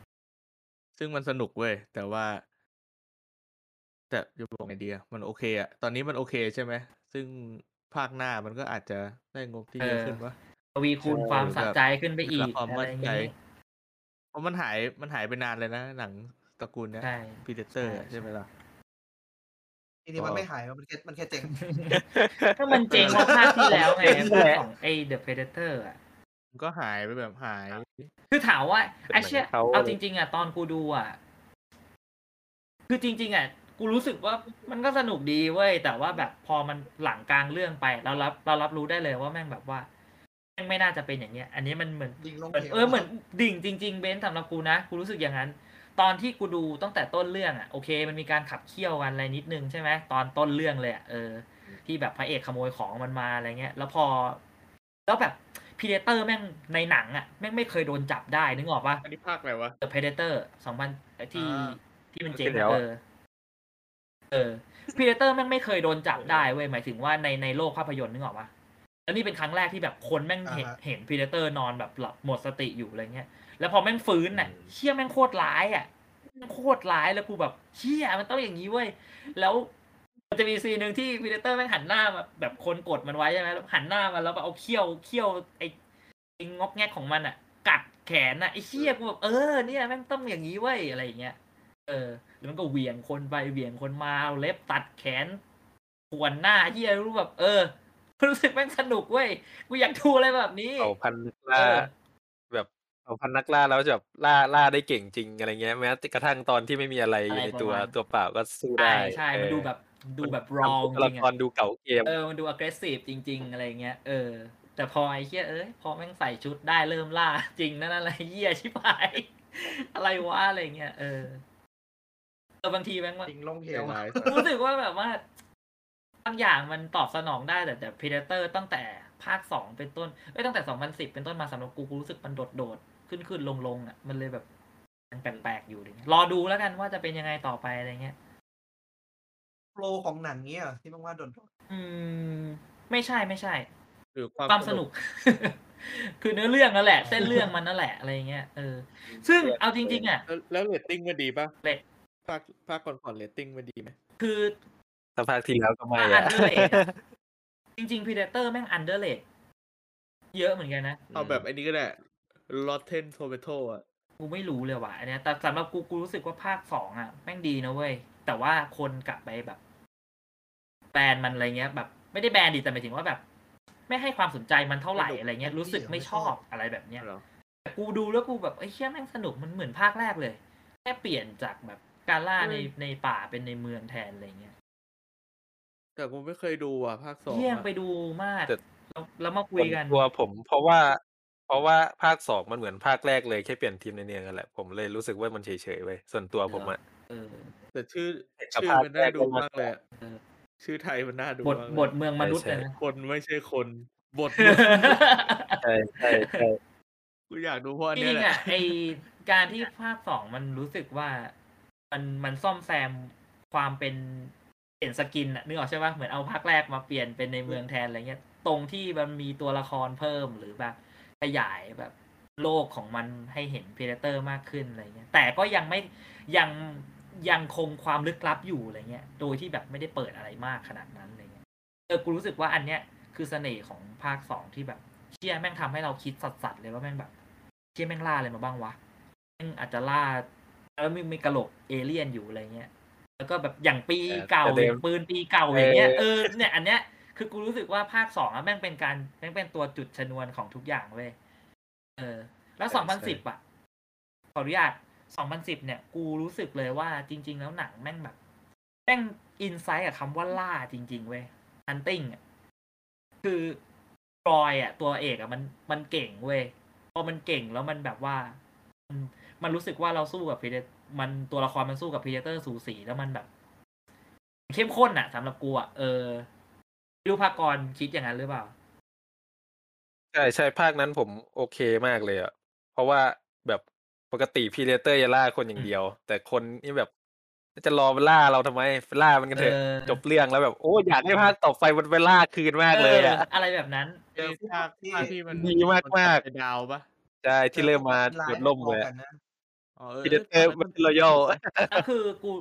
ซึ่งมันสนุกเว้ย แต่ว่า แต่จะบอกไงดีอะมันโอเคอะตอนนี้มันโอเคใช่ไหม ซึ่งภาคหน้ามันก็อาจจะได้งบที่เยอะขึ้นวะ ทวีคูณความสะใจขึ้นไปอีกความอะไรมั่นอย่างใจ งี้เพ ราะมันหายมันหายไปนานเลยนะ หนังตระกูลเนี้ยใช่ พีเดเตอร์ใช่ใช่ไหมล่ะ ทีนี้มันไม่หายมันแค่มันแค่เจ๋ง ถ้ามันเจ๋งกว่าภาคที่แล้วไงเจ๋งแหละของไอ้ The Predator อะ มันก็หายไปแบบหาย คือถามว่าเป็นไอ้หนังเชี่ยเขา เอาจริง ๆ อะ ตอนกูดูอะ คือจริง ๆ อะ กูรู้สึกว่ามันก็สนุกดีเว้ย แต่ว่าแบบพอมันหลังกลางเรื่องไป เรารับเรารับรู้ได้เลยว่าแม่งแบบว่าแม่ งไม่น่าจะเป็นอย่างเงี้ย อันนี้มันเหมือนดิ่งลงเหมือนเหวเออเหมือนดิ่งจริง ๆ เบนซ์สำหรับกูนะกูรู้สึกอย่างนั้น ตอนที่กูดูตั้งแต่ต้นเรื่องอะโอเค มันมีการขับเคี่ยวกันอะไรนิดนึงใช่ไหมตอนต้นเรื่องเลยอะเออ ที่แบบพระเอกขโมยของมันมาอะไรเงี้ย แล้วพอ แล้วแบบพีเดเตอร์แม่งในหนังอะแม่งไม่เคยโดนจับได้นึกออกปะอันนี้ภาคอะไรวะ The Predator สองพันที่อ่าที่มันเจ๋งที่แล้อะวเออะอเออ Predator แม่งไม่เคยโดนจับได้เว้ยหมายถึงว่าในในโลกภาพยนตร์นึกออกปะ แล้วนี่เป็นครั้งแรกที่แบบคนแม่งเห็นอ่าฮะ เห็น Predator นอนแบบหลับหมดสติอยู่อะไรเงี้ย แล้วพอแม่งฟื้นน่ะอืมเชี่ยแม่งโคตรร้ายอะแม่งโคตรร้ายแล้วกูแบบเชี่ยมันต้องอย่างนี้เว้ย แล้วมันจะมีซีนหนึ่งที่ Predator แม่งหันหน้ามาแบบคนกดมันไว้ใช่ไหมแล้วหันหน้ามาแล้วแบบเอาเขี้ยวเขี้ยวไอไอ้งอกแงกของมันอะ กัดแขนอะไอ้เชี่ยกูแบบเออเนี่ยแม่งต้องอย่างนี้เว้ยอะไรอย่างเงี้ย เออแล้วมันก็เหวี่ยงคนไปเหวี่ยงคนมาเอาเล็บตัดแขนขวนหน้าเฮียรู้แบบ เออ รู้สึกแม่งสนุกเว้ยกูอยากดูอะไรแบบนี้เผ่าพันธุ์นักเอล่าอแบบเผ่าพันธุ์นักล่าแล้วจะแบบล่าล่าได้เก่งจริงอะไรเงี้ยแม้กระทั่งตอนที่ไม่มีอะไรอยู่ในตัวอะไรประมาณตัวเปล่าก็สู้ใช่ได้ ใช่เอมันอดูแบบดูแบบมันรองทำตัวจละริงคอะรดูเก่าเกมเออมันดู aggressive จริง ๆ อะไรเงี้ยเออ แต่พอไอ้เหี้ยเอ้ยพอแม่งใส่ชุดได้เริ่มล่า จริงนั่นอะไรเหี้ยชิบหายอะไรวะอะไรเงี้ยเออเออบางทีแม่งว่าจริงลงเหใจวร้ายรู้สึกว่าแบบว่า บางอย่างมันตอบสนองได้แต่แต่ Predator ตั้งแต่ภาคสองเป็นต้นเอ้ยตั้งแต่สองพันสิบเป็นต้นมาสำหรับกูกูรู้สึกมันโดดโดดๆขึ้นขึ้นลงลงๆอะ มันเลยแบบมันแปลกๆอยู่อะไรเงี้ยรอดูแล้วกันว่าจะเป็นยังไงต่อไปอะไรเงี้ยพล็อตของหนังเนี้ยเหรอที่มึงว่าโดนอืม ไม่ใช่ไม่ใช่หรือความความสนุก คือเนื้อเรื่องนั่นแหละ เส้นเรื่องมันนั่นแหละอะไรเงี้ยเออ ซึ่งเอาจริง ๆ อะ แล้วแล้วเรตติ้งมันดีป่ะเรตภาคภาคก่อนๆเรตติ้งมันดีไหมคือ ถ้าภาคที่แล้วก็ไม่อะ อัน underrated จริงๆ Predator แม่ง underrated เยอะเหมือนกันนะ เอาแบบไอ้นี้ก็ได้ Rotten Tomatoes อะ กูไม่รู้เลยว่ะอันเนี้ยแต่สำหรับกูกูรู้สึกว่าภาคสองอะ แม่งดีนะเว้ย แต่ว่าคนกลับไปแบบ แบนมันอะไรเงี้ย แบบ ไม่ได้แบนดิแต่หมายถึงว่าแบบ ไม่ให้ความสนใจมันเท่าไหร่อะไรเงี้ย รู้สึกไม่ชอบอะไรแบบเนี้ยเหรอแต่กูดูแล้วกูแบบไอ้ยเชี่ยแม่งสนุกมันเหมือนภาคแรกเลย แค่เปลี่ยนจากแบบการล่าในในป่าเป็นในเมืองแทนอะไรเงี้ย แต่กูไม่เคยดูอะ ภาคสองเยี่ยมอะไปดูมาก แต่ แล้วแล้วมาคุยกันส่วนตัวผม เพราะว่า เพราะว่าภาคสองมันเหมือนภาคแรกเลยแค่เปลี่ยนทีมในเนียกันแหละ ผมเลยรู้สึกว่ามันเฉยๆเว้ยส่วนตัวผมอะเออ แต่ชื่อกับชื่อภาคมันน่าดูแรกก็มากเลยอะเออ ชื่อไทยมันน่าดูบทมากเลยบทเมืองมนุษย์ใช่เลยนะ คนไม่ใช่คนบทใช่ใช่ใช่กูอยากดูเพราะอันจเนี้ริยงแหๆละ อะไอการที่ภาคสองมันรู้สึกว่า มันมันซ่อมแซมความเป็น เปลี่ยนสกินอะนึกออกใช่ปะเหมือนเอาภาคแรกมาเปลี่ยนเป็นในเมืองแทนอะไรเงี้ย ตรงที่มันมีตัวละครเพิ่มหรือแบบขยายแบบโลกของมันให้เห็นพ r เ d เตอร์มากขึ้นอะไรเงี้ย แต่ก็ยังไม่ยังยังคงความลึกลับอยู่อะไรเงี้ย โดยที่แบบไม่ได้เปิดอะไรมากขนาดนั้นอะไรเงี้ย เออ กูรู้สึกว่าอันเนี้ยคือเสน่ห์ของภาคสองที่แบบเชี่ยแม่งทำให้เราคิดสัสๆเลยว่าแม่งแบบเชี่ยแม่งล่าอะไรมาบ้างวะ แม่งอาจจะล่าแล้วมีมีกระโหลกเอเลี่ยนอยู่อะไรเงี้ย แล้วก็แบบอย่างปีเก่าแต่เดิมอย่างปืนปีเก่าอย่างเงี้ยเอเอออเนี่ยอันเนี้ยคือกูรู้สึกว่าภาคสองอะแม่งเป็นการแม่งเป็นตัวจุดชนวนของทุกอย่างเว้ยเออ แล้วสองพันสิบอะขออนุญาตสองพันสิบเนี่ย กูรู้สึกเลยว่าจริง ๆ แล้วหนังแม่งแบบแม่งอินไซต์กับคำว่าล่าจริง ๆ เว้ยฮันติงอะคือรอยอะตัวเอกอะมันมันเก่งเว้ยพอมันเก่งแล้วมันแบบว่า มันมันรู้สึกว่าเราสู้กับพีเด มันตัวละครมันสู้กับพีเดเตอร์สูสีแล้วมันแบบ เข้มข้นอะสำหรับกูอะเออไม่รู้ภาคกรคิดอย่างนั้นหรือเปล่า ใช่ใช่ภาคนั้นผมโอเคมากเลยอะเพราะว่าแบบปกติพีเดเตอร์จะล่าคนอย่างเดียว แต่คนนี่แบบจะรอมาล่าเราทำไมล่ามันกันเถอะเออจบเรื่องแล้วแบบโอ้อยากให้ภาคต่อไปมันไปล่าคืนมากเลยอะอออะไรแบบนั้นเจอไอ้ผู้ภาคที่ภาคที่มันดีมากๆนจับไปดาวปะใช่ที่เริ่มมาลาโดยดล่มเลยพ อๆกันนะอ๋อเออพีเดเตอร์ภาคมันั้นนรอยัลแล้วคือกู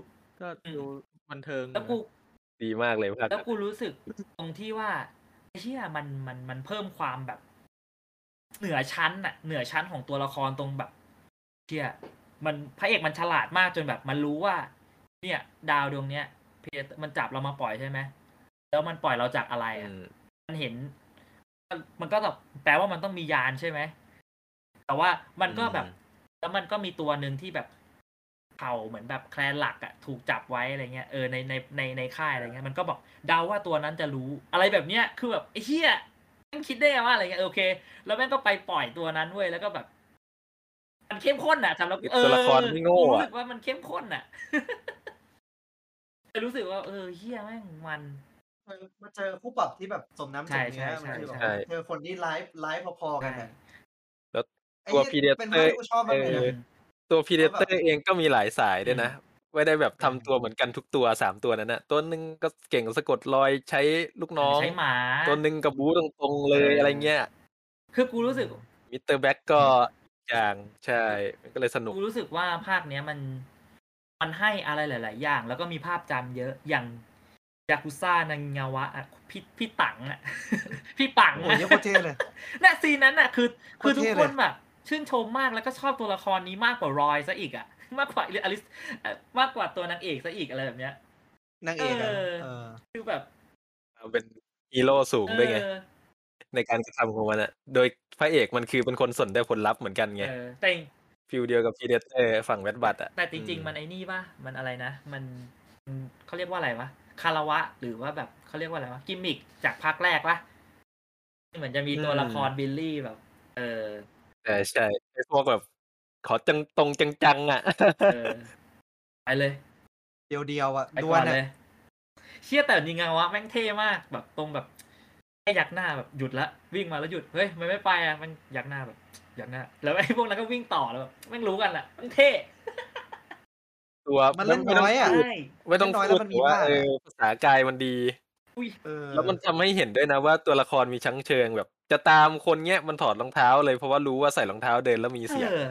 ก็ดูบันเทิงแล้วกูดีมากเลยภาคแล้วกูรู้สึกตรงที่ว่าไอ้เชี่ยมันมันมันเพิ่มความแบบ เหนือชั้นอะเหนือชั้นของตัวละครตรงแบบเชี่ยมันพระเอกมันฉลาดมากจนแบบ มันรู้ว่า เนี่ย ดาวดวงเนี้ยเพจมันจับเรามาปล่อยใช่ไหมแล้วมันปล่อยเราจากอะไรอือะมมันเห็นมันมันก็แบบแปลว่ามันต้องมียานใช่ไหมแต่ว่ามันก็แบบ แล้วมันก็มีตัวหนึ่งที่แบบเผ่าเหมือนแบบแคลนหลักอะถูกจับไว้อะไรเงี้ยเออในในในในค่ายอะไรเงี้ยมันก็บอกเดาว่าตัวนั้นจะรู้ อะไรแบบเนี้ยคือแบบไอ้เหี้ยแม่งคิดได้ไงว่าอะไรเงี้ยเออโอเค แล้วแม่งก็ไปปล่อยตัวนั้นเว้ยแล้วก็แบบ มันเข้มข้นอะสำหรับคือเออตัวละครไม่โง่กูรู้อะสึกว่ามันเข้มข้นอะแต่รู้สึกว่า เออเหี้ยแม่งมันเออมาเจอคู่ปรับที่แบบสมน้ำสมเนื้อใช่มันคือแบบใช่เจอคนที่ไลฟ์ไลฟ์พอๆกันอะแล้วไอ้ ตัวเหี้ย Predator เป็นภาคที่กูชอบมากเลยเออนะตัวพีเดแล้วแบบเองก็มีหลายสายด้วยนะไม่ได้แบบอืมทำตัวเหมือนกันทุกตัวสามตัวนั้นนะตัวหนึ่งก็เก่งสะกดรอยใช้ลูกน้องใช้หมาตัวหนึ่งก็บู๊ตรงๆเลยเอออะไรเงี้ยคือกูรู้สึก Mr. Black ก็อย่างใช่มันก็เลยสนุกกูรู้สึกว่าภาคเนี้ยมันมันให้อะไรหลาย ๆ อย่าง แล้วก็มีภาพจำเยอะอย่างยากุซ่านางาวะอะพี่พี่ตังอะพี่ปังโอ้โหอะเหี้ยโคตรเท่เลยน่ะซีนนั้นน่ะ คือ คือโคตรทุกคนแบบ ชื่นชมมากแล้วก็ชอบตัวละครนี้มากกว่า Royce ซะอีกอะมากกว่าอลิสเอ่อมากกว่าตัวนางเอกซะอีกอะไรแบบเนี้ยนางเอกอะเออเออคือแบบเป็นฮีโร่สูงด้วยไงเออในการกระทำของมันอะโดยพระเอกมันคือเป็นคนสนได้ผลลัพธ์เหมือนกันไงเออแต่ฟิลเดียวกับพีเดเตอร์ฝั่งแวดบัตอะแต่จริง ๆ มันไอ้นี่ป่ะมันอะไรนะ มันมันเขาเรียกว่าอะไรวะคาราวะ หรือว่าแบบเขาเรียกว่าอะไรวะกิมมิกจากภาคแรกปะเหมือนจะมีตัวละครบิลลี่แบบ เออ แต่ใช่ ไอ้พวกแบบ ขอจังตรงจัง ๆอะเออไปเลย เดียวเดียวๆอะไปดก่วอนนอะเลยเชี่ยแต่นิงาวะแม่งเท่มากแบบตรงแบบแค่ยักหน้าแบบหยุดละวิ่งมาแล้วหยุดเฮ้ยมันไม่ไปอะมันยักหน้าแบบยักหน้า แล้วไอ้พวกนั้นก็วิ่งต่อแล้วแบบแม่งรู้กันแหละมันเท่ตัวมันเล่นไต้งน้อยอะพูดใช่ไม่ต้องเล่นน้อยพูแล้วดมันมีแต่ว่าบ้างเออภาษากายมันดีอุ้ยเออแล้วมันทำให้เห็นด้วยนะว่าตัวละครมีชั้งเชิงแบบ จะตามคนเนี้ยมันถอดรองเท้าเลยเพราะว่ารู้ว่าใส่รองเท้าเดินแล้วมีเสียงเออ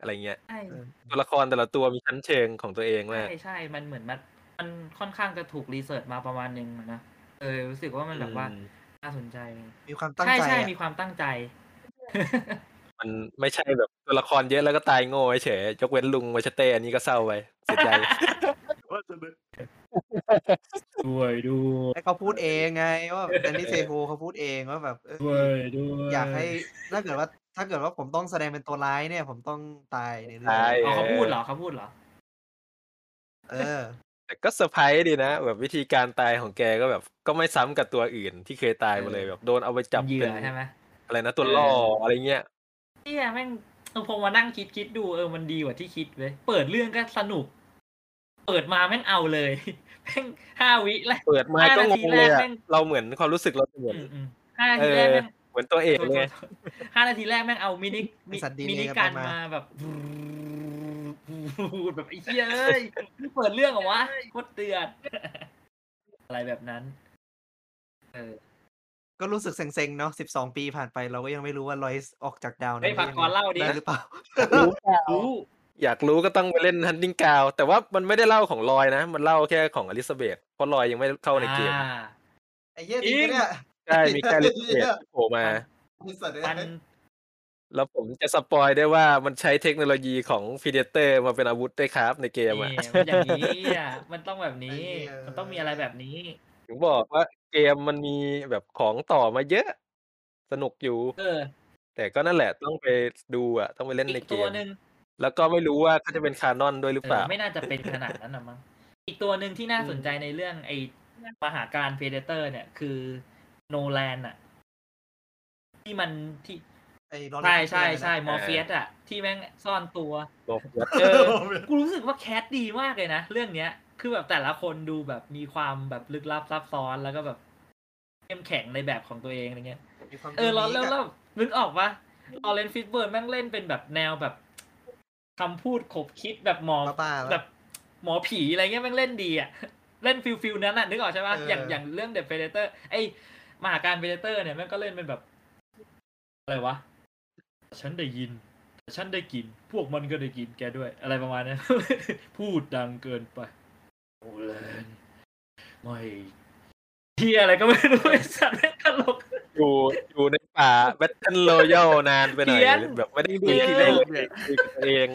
อะไรเงี้ยใช่ตัวละครแต่ละตัวมีชั้นเชิงของตัวเองมากใช่ใช่ มันเหมือนมันมันค่อนข้างจะถูกรีเสิร์ชมาประมาณนึงอะนะเออรู้สึกว่ามันแบบว่าอืมน่าสนใจ มีความตั้งใช่ใจใช่อะมีความตั้งใจ มันไม่ใช่แบบตัวละครเยอะแล้วก็ตายโง่เฉยยกเว้นลุงมาชเต้อันนี้ก็เศร้าไปเสียใจ ด้วยด้วยให้เขาพูดเองไงว่าแดนนี่เซโฮเขาพูดเองว่าแบบ เออ ด้วยด้วยอยากให้ถ้าเกิดว่าถ้าเกิดว่าผมต้องแสดงเป็นตัวร้ายเนี่ย ผมต้องตายในเรื่อตายงอ๋อเขาพูดเหรอเขาพูดเหรอ เออ แต่ก็เซอร์ไพรส์ดีนะ แบบวิธีการตายของแกก็แบบก็ไม่ซ้ำกับตัวอื่นที่เคยตายมาเลยเออแบบโดนเอาไปจับเป็นเหยื่อใช่ไหมอะไรนะตัวล่ออะไรเงี้ย เนี่ยแม่งเออพอมานั่งคิดคิดดูเออมันดีกว่าที่คิดเว้ยเปิดเรื่องก็สนุก เปิดมาแม่งเอาเลยแม่งห้าวิแรกเปิดมาก็งงเลยห้านาทีแรกอะแม่งเราเหมือนความรู้สึกเราเหมือนอืมอืมเออห้านาทีแรกแม่งเหมือนตัวเอกโทษเลยไงโทษโทษห้านาทีแรกแม่งเอามินิมิไอ้สัตว์ดีเลยนิกันกันมามาแบบแบบไอ้เหี้ยเอ้ยนี่เปิดเรื่องเหรอวะโคตรเตือนอะไรแบบนั้น เออ ก็รู้สึกเซ็งๆเนาะสิบสองปีผ่านไปเราก็ยังไม่รู้ว่าลอยส์ออกจากดาวเฮ้ยนั้นฟังก่อนเล่าดิได้หรือเปล่ารู้เปล่ารู้ อยากรู้ก็ต้องไปเล่นฮันติงกาวแต่ว่ามันไม่ได้เล่าของลอยนะ มันเล่าแค่ของอลิซาเบธเพราะลอยยังไม่เข้าในเกมอ่าไอ้เหี้ยจริงปะเนี่ยใช่มีแค่อลิซาเบธที่โผล่มาไอ้สัตว์เอ้ยมันแล้วผมจะ spoil ได้ว่ามันใช้เทคโนโลยีของ Predator มาเป็นอาวุธได้ครับในเกมนี่อะมันอย่างนี้อะมันต้องแบบนี้ มันต้องมีอะไรแบบนี้ ถึงบอกว่าเกมมันมีแบบของต่อมาเยอะ สนุกอยู่เออแต่ก็นั่นแหละต้องไปดูอะ ต้องไปเล่นในอีกเกตัวหนึ่ง แล้วก็ไม่รู้ว่าเขาจะเป็น canon ด้วยหรือเปอล่า เออ ไม่น่าจะเป็นขนาดนั้นนะมั้งอีกตัวหนึ่งที่น่าสนใจในเรื่องไอ้มหากาฬ Predator เนี่ย คือNoland อะที่มันที่ไอ้ Laurence ใช่ใช่ Fishburne ใช่นะ Morpheus อะที่แม่งซ่อนตัวบอกว่าเออกูรู้สึกว่า cast ดีมากเลยนะ เรื่องเนี้ย คือแบบแต่ละคนดูแบบมีความแบบลึกลับซับซ้อนแล้วก็แบบเข้มแข็งในแบบของตัวเองอะไรเงี้ยมีความเออแล้ว unique แล้วอะแล้วนึกออกปะ Laurence Fishburne แม่งเล่นเป็นแบบแนวแบบ คำพูดขบคิดแบบหมอบ้าๆ แบบหมอผีอะไรเงี้ยแม่งเล่นดีอะ เล่น feel feel นั้นอะนึกออกใช่ปะเอออ อย่างอย่างเรื่องเด e เ d เตอร์ไอมหาการเ d เตอร์เนี่ยแม่งก็เล่นเป็นแบบ อะไรวะ ฉันได้ยิน ฉันได้กิน พวกมันก็ได้กินแกด้วย อะไรประมาณนี้พูดดังเกินไปโอเลนไม่เฮียอะไรก็ไม่รู้ไอ้สัตว์แม่งตลก อยู่อยู่ในป่า battle royale นานไปหน่อยเพี้ยน แบบไม่ได้ดูดูกี่รอบเนี่ยคุยกับตัวเอง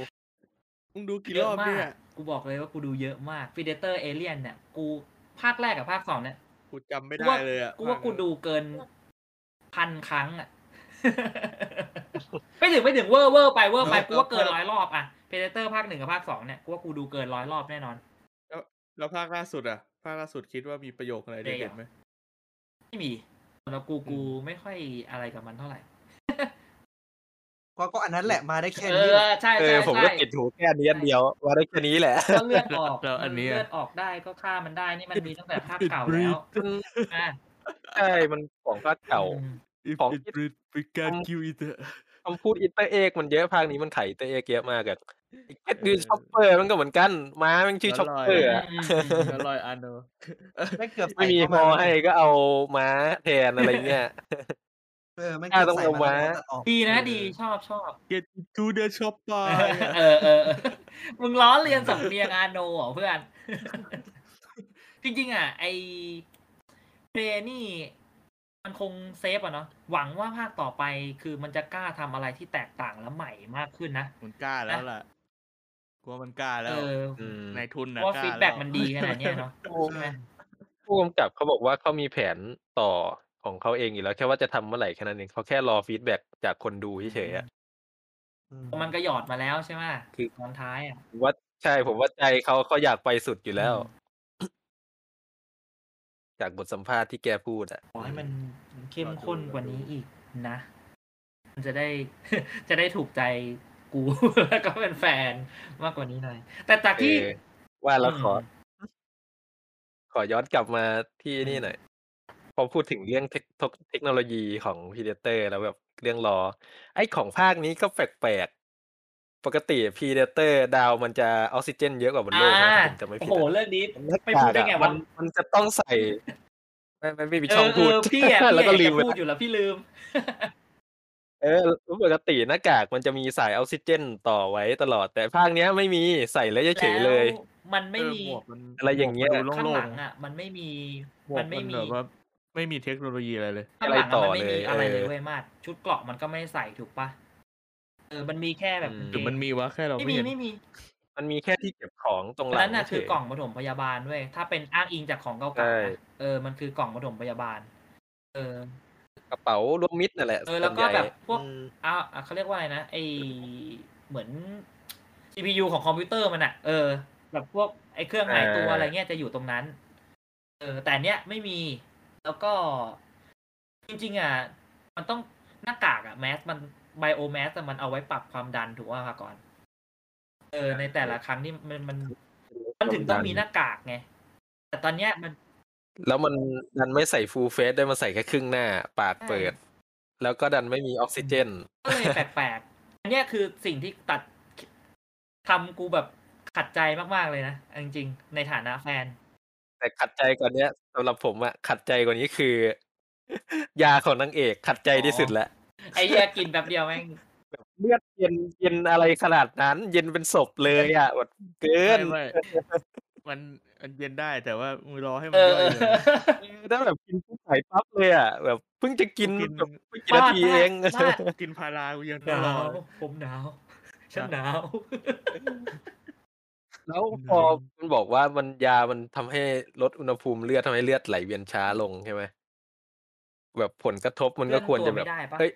มึงดูกี่รอบมาเนี่ยกกูบอกเลยว่ากูดูเยอะมาก Predator เอเลียนเนี่ย กูภาคแรกกับภาคสองเนี่ย กูจำไม่ได้เลยอะ กูว่ากูว่ากูดูเกินพันครั้งอะ ไม่ถึงไม่ถึงเวอร์เวอร์ไปเวอร์ไปกูว่าเกินร้อยรอบอะ Predator ภาคหนึ่งกับภาคสองเนี่ยกูว่ากูดูเกินร้อยรอบแน่นอน แล้วภาคล่าสุดอะภาคล่าสุดคิดว่ามีประโยคอะไรเด็ดๆไหมไม่มี แล้วกูกูไม่ค่อยอะไรกับมันเท่าไหร่ก็ก็อันนั้นแหละมาได้แค่เอนี้แหอละใช่เอใช่อผมใช่ก็ติดหูแค่อันนี้อันเดียวว่าได้แค่นี้แหละก็เลือดออกแล้วอันเนี้ยเลือดออกได้ก็ฆ่ามันได้นี่มันมีตั้งแต่ภาคเก่าแล้วอะใช่มันของภาคเก่าอืม If ของ it breed we can kill it คำพูดอินเตอร์เอกมันเยอะภาคนี้มันไขอินเตอร์เอกเยอะมากอะ ไอ้เก็ตคือช็อปเปอร์มันก็เหมือนกัน ม้ามันชื่อช็อปเปอร์อะอืมอืมอืมอร่อยอันเนอะไม่เกือบไม่มีใส่พเข้าอมาให้ก็เอาม้าแทนอะไรเงี้ยเออไม่เกือบต้องใส่เอามามาแล้วตัดออกดีนะเออดีชอบชอบ get to the shopper เออเออเออมึงล้อเรียนสำเนียงอาโนเหรอเพื่อน จริง ๆ อะ ไอเพลนี่มันคงเซฟอะเนาะหวังว่าภาคต่อไปคือมันจะกล้าทำอะไรที่แตกต่างและใหม่มากขึ้นนะมันกล้าแล้วล่ะ กลัวมันกล้าแล้เอวออืมนายทุนเพนะราะว่ากล้าฟีดแบ็กล้วมันดีขนาดเนี้ยเนาะใช่ไหมผู้กำกับเขาบอกว่าเขามีแผนต่อของเขาเองอยู่แล้ว แค่ว่าจะทำเมื่อไหร่แค่นั้นเองเขาแค่รอฟีดแบ็กจากคนดูเฉยๆอะอืม มันก็หยอดมาแล้วใช่ไหมคือตอนท้ายอะผมว่าใช่ผมว่าใจเขาเขาอยากไปสุดอยู่แล้ว จากบทสัมภาษณ์ที่แกพูดอะ ขอให้มันเข้มข้นกว่านี้อีกนะ มันจะได้ จะได้ถูกใจ กูแล้วก็เป็นแฟนมากกว่านี้หน่อย แต่จากที่เออว่าแล้วขออืมขอย้อนกลับมาที่อืมนี่หน่อยพอพูดถึงเรื่องเทคเทคโนโลยีของพีเดเตอร์แล้วแบบเรื่องรอไอ้ของภาคนี้ก็แปลกๆ ปกติพีเดเตอร์ดาวมันจะออกซิเจนเยอะกว่าบนโลกนะอ่าถ้าผมจำไม่โอ้ผิดโหอะเรื่องนี้หน้าไม่พูดได้กากไงอะวะมันมันจะต้องใส่ไม่ไม่ไม่มีเอช่องอเอพูดอพี่อะแล้วก็พี่ลือยามกไปจะพูดละอยู่แล้วพี่ลืมเออปกติหน้ากากมันจะมีสายออกซิเจนต่อไว้ตลอด แต่ภาคเนี้ยไม่มีใส่แล้วเฉยๆเลยแล้วมันไม่เออมีหมวกมันอะไรอย่างเงี้ยหมวกมันดูข้างโล่หงลังอะ มันไม่มีๆหมวมักนไม่มันมีแบบว่าไม่มีเทคโนโลยีอะไรเลยข้างหลังอะไรต่อะอมันไม่มีเลยอะไรเลยเออเว้ยมากชุดเกราะมันก็ไม่ใส่ถูกปะเออมันมีแค่แบบอืมกางหรือเกงมันมีวะแค่เราไม่ไม่มีเห็นไม่มี มันมีแค่ที่เก็บของตรงอัหนลันั้งนน่ะเฉคือยกล่องปฐมพยาบาลเว้ยถ้าเป็นอ้างอิงจากของเก่าใช่ๆนะเออมันคือกล่องปฐมพยาบาล เออ กระเป๋ารวมมิตรนั่นแหละเออแล้วก็ส่นใหญ่แบบพวกอืมอ่าอะเขาเรียกว่าอะไรนะไอเหมือน CPU ของคอมพิวเตอร์มันอะเออ แบบพวกไอเครื่องหมายตัวอะไรเงี้ยจะอยู่ตรงนั้น เออ แต่เนี้ยไม่มี แล้วก็จริงๆอะมันต้องหน้ากากอะแมสมันไบโอแมสมันเอาไว้ปรับความดันถูกว่าก่อน เออ ในแต่ละครั้งที่มันมันมันถึงต้องมีหน้ากากไงแต่ตอนเนี้ยมัน แล้วมันดันไม่ใส่ฟูลเฟสได้มาใส่แค่ครึ่งหน้า ปากใช่เปิด แล้วก็ดันไม่มีออกซิเจนก็เลยแปลกๆ อันเนี้ยคือสิ่งที่ตัดทำกูแบบขัดใจมากๆเลยนะเอาจริงๆ ในฐานะแฟน แต่ขัดใจกว่าเนี้ยสำหรับผมอะขัดใจกว่านี้คือ ยาของนางเอกขัดใจที่สุดแล้วไอ้เหี้ยกินแป๊บเดียวแม่งเลือดเย็นเย็นอะไรขนาดนั้น เย็นเป็นศพเลยอะแบบเกินไม่ไม่มันมันเย็นได้แต่ว่ามือรอให้มัเอนอย่อยเลยเออถ้าแบบกินปุ๊บหายปั๊บเลยอะแบบเพิ่งจะกินกินแบบไม่กี่นาทีเองบ้าบ้ากินพารากูยังหนารอวผมหนาว ฉันหนาว แล้วพอมันบอกว่ามันยามันทำให้ลดอุณหภูมิเลือดทำให้เลือดไหลเวียนช้าลงใช่ไหมแบบผลกระทบมันก็ควรจะแบบเลื่อนตัวไม่ได้ปะ เฮ้ย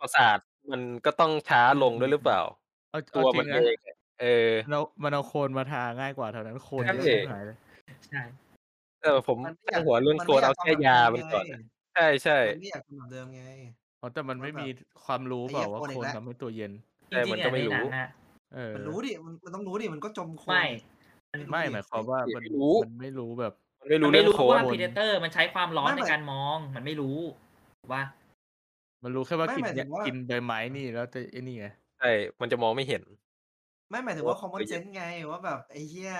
ประสาทมันก็ต้องช้าลงด้วยหรือเปล่า เอาตัเอาวจริมันงเอนะงอะ เออมันเอามันเอาโคนมาทาง่ายกว่าเท่านั้นโคนใช่เยอะชิบหายเลยใช่เออผมมันไม่อตั้ยางกหัวเรื่องมันโคไม่นอยาเอากทำแค่แบบยาเดิมันมก่อนไงอะใช่ใช่มันไม่อยากทำแบบเดิมไงอ๋อแต่มันไม่มันแบบมีความรู้เปล่าว่าไอ้เหี้โคยนโคนอีกแล้วทำให้ตัวเย็นจแต่ริมังนๆก็อะไม่ในหนัรู้งอะเออมันรู้ดิมันมันต้องรู้ดิมันก็จมโคลนไม่ดิมันรู้ไม่ดิหมายความว่าไม่มันรู้มันไม่รู้แบบมันไม่มัรู้นเรื่ไม่องรู้โค้ดว่าโคนพีเดเตอร์มันใช้ความร้อนไม่ในหมายการมองมันไม่รู้ถูกปะมันรู้แค่ว่าไม่กินหมายถึงว่ากินใบไม้นี่แล้วจะไอ้นี่ไงใช่ มันจะมองไม่เห็น ไม่หมายถึงโอ้ว่า common เคยเย็น sense ไงว่าแบบไอ้เหี้ย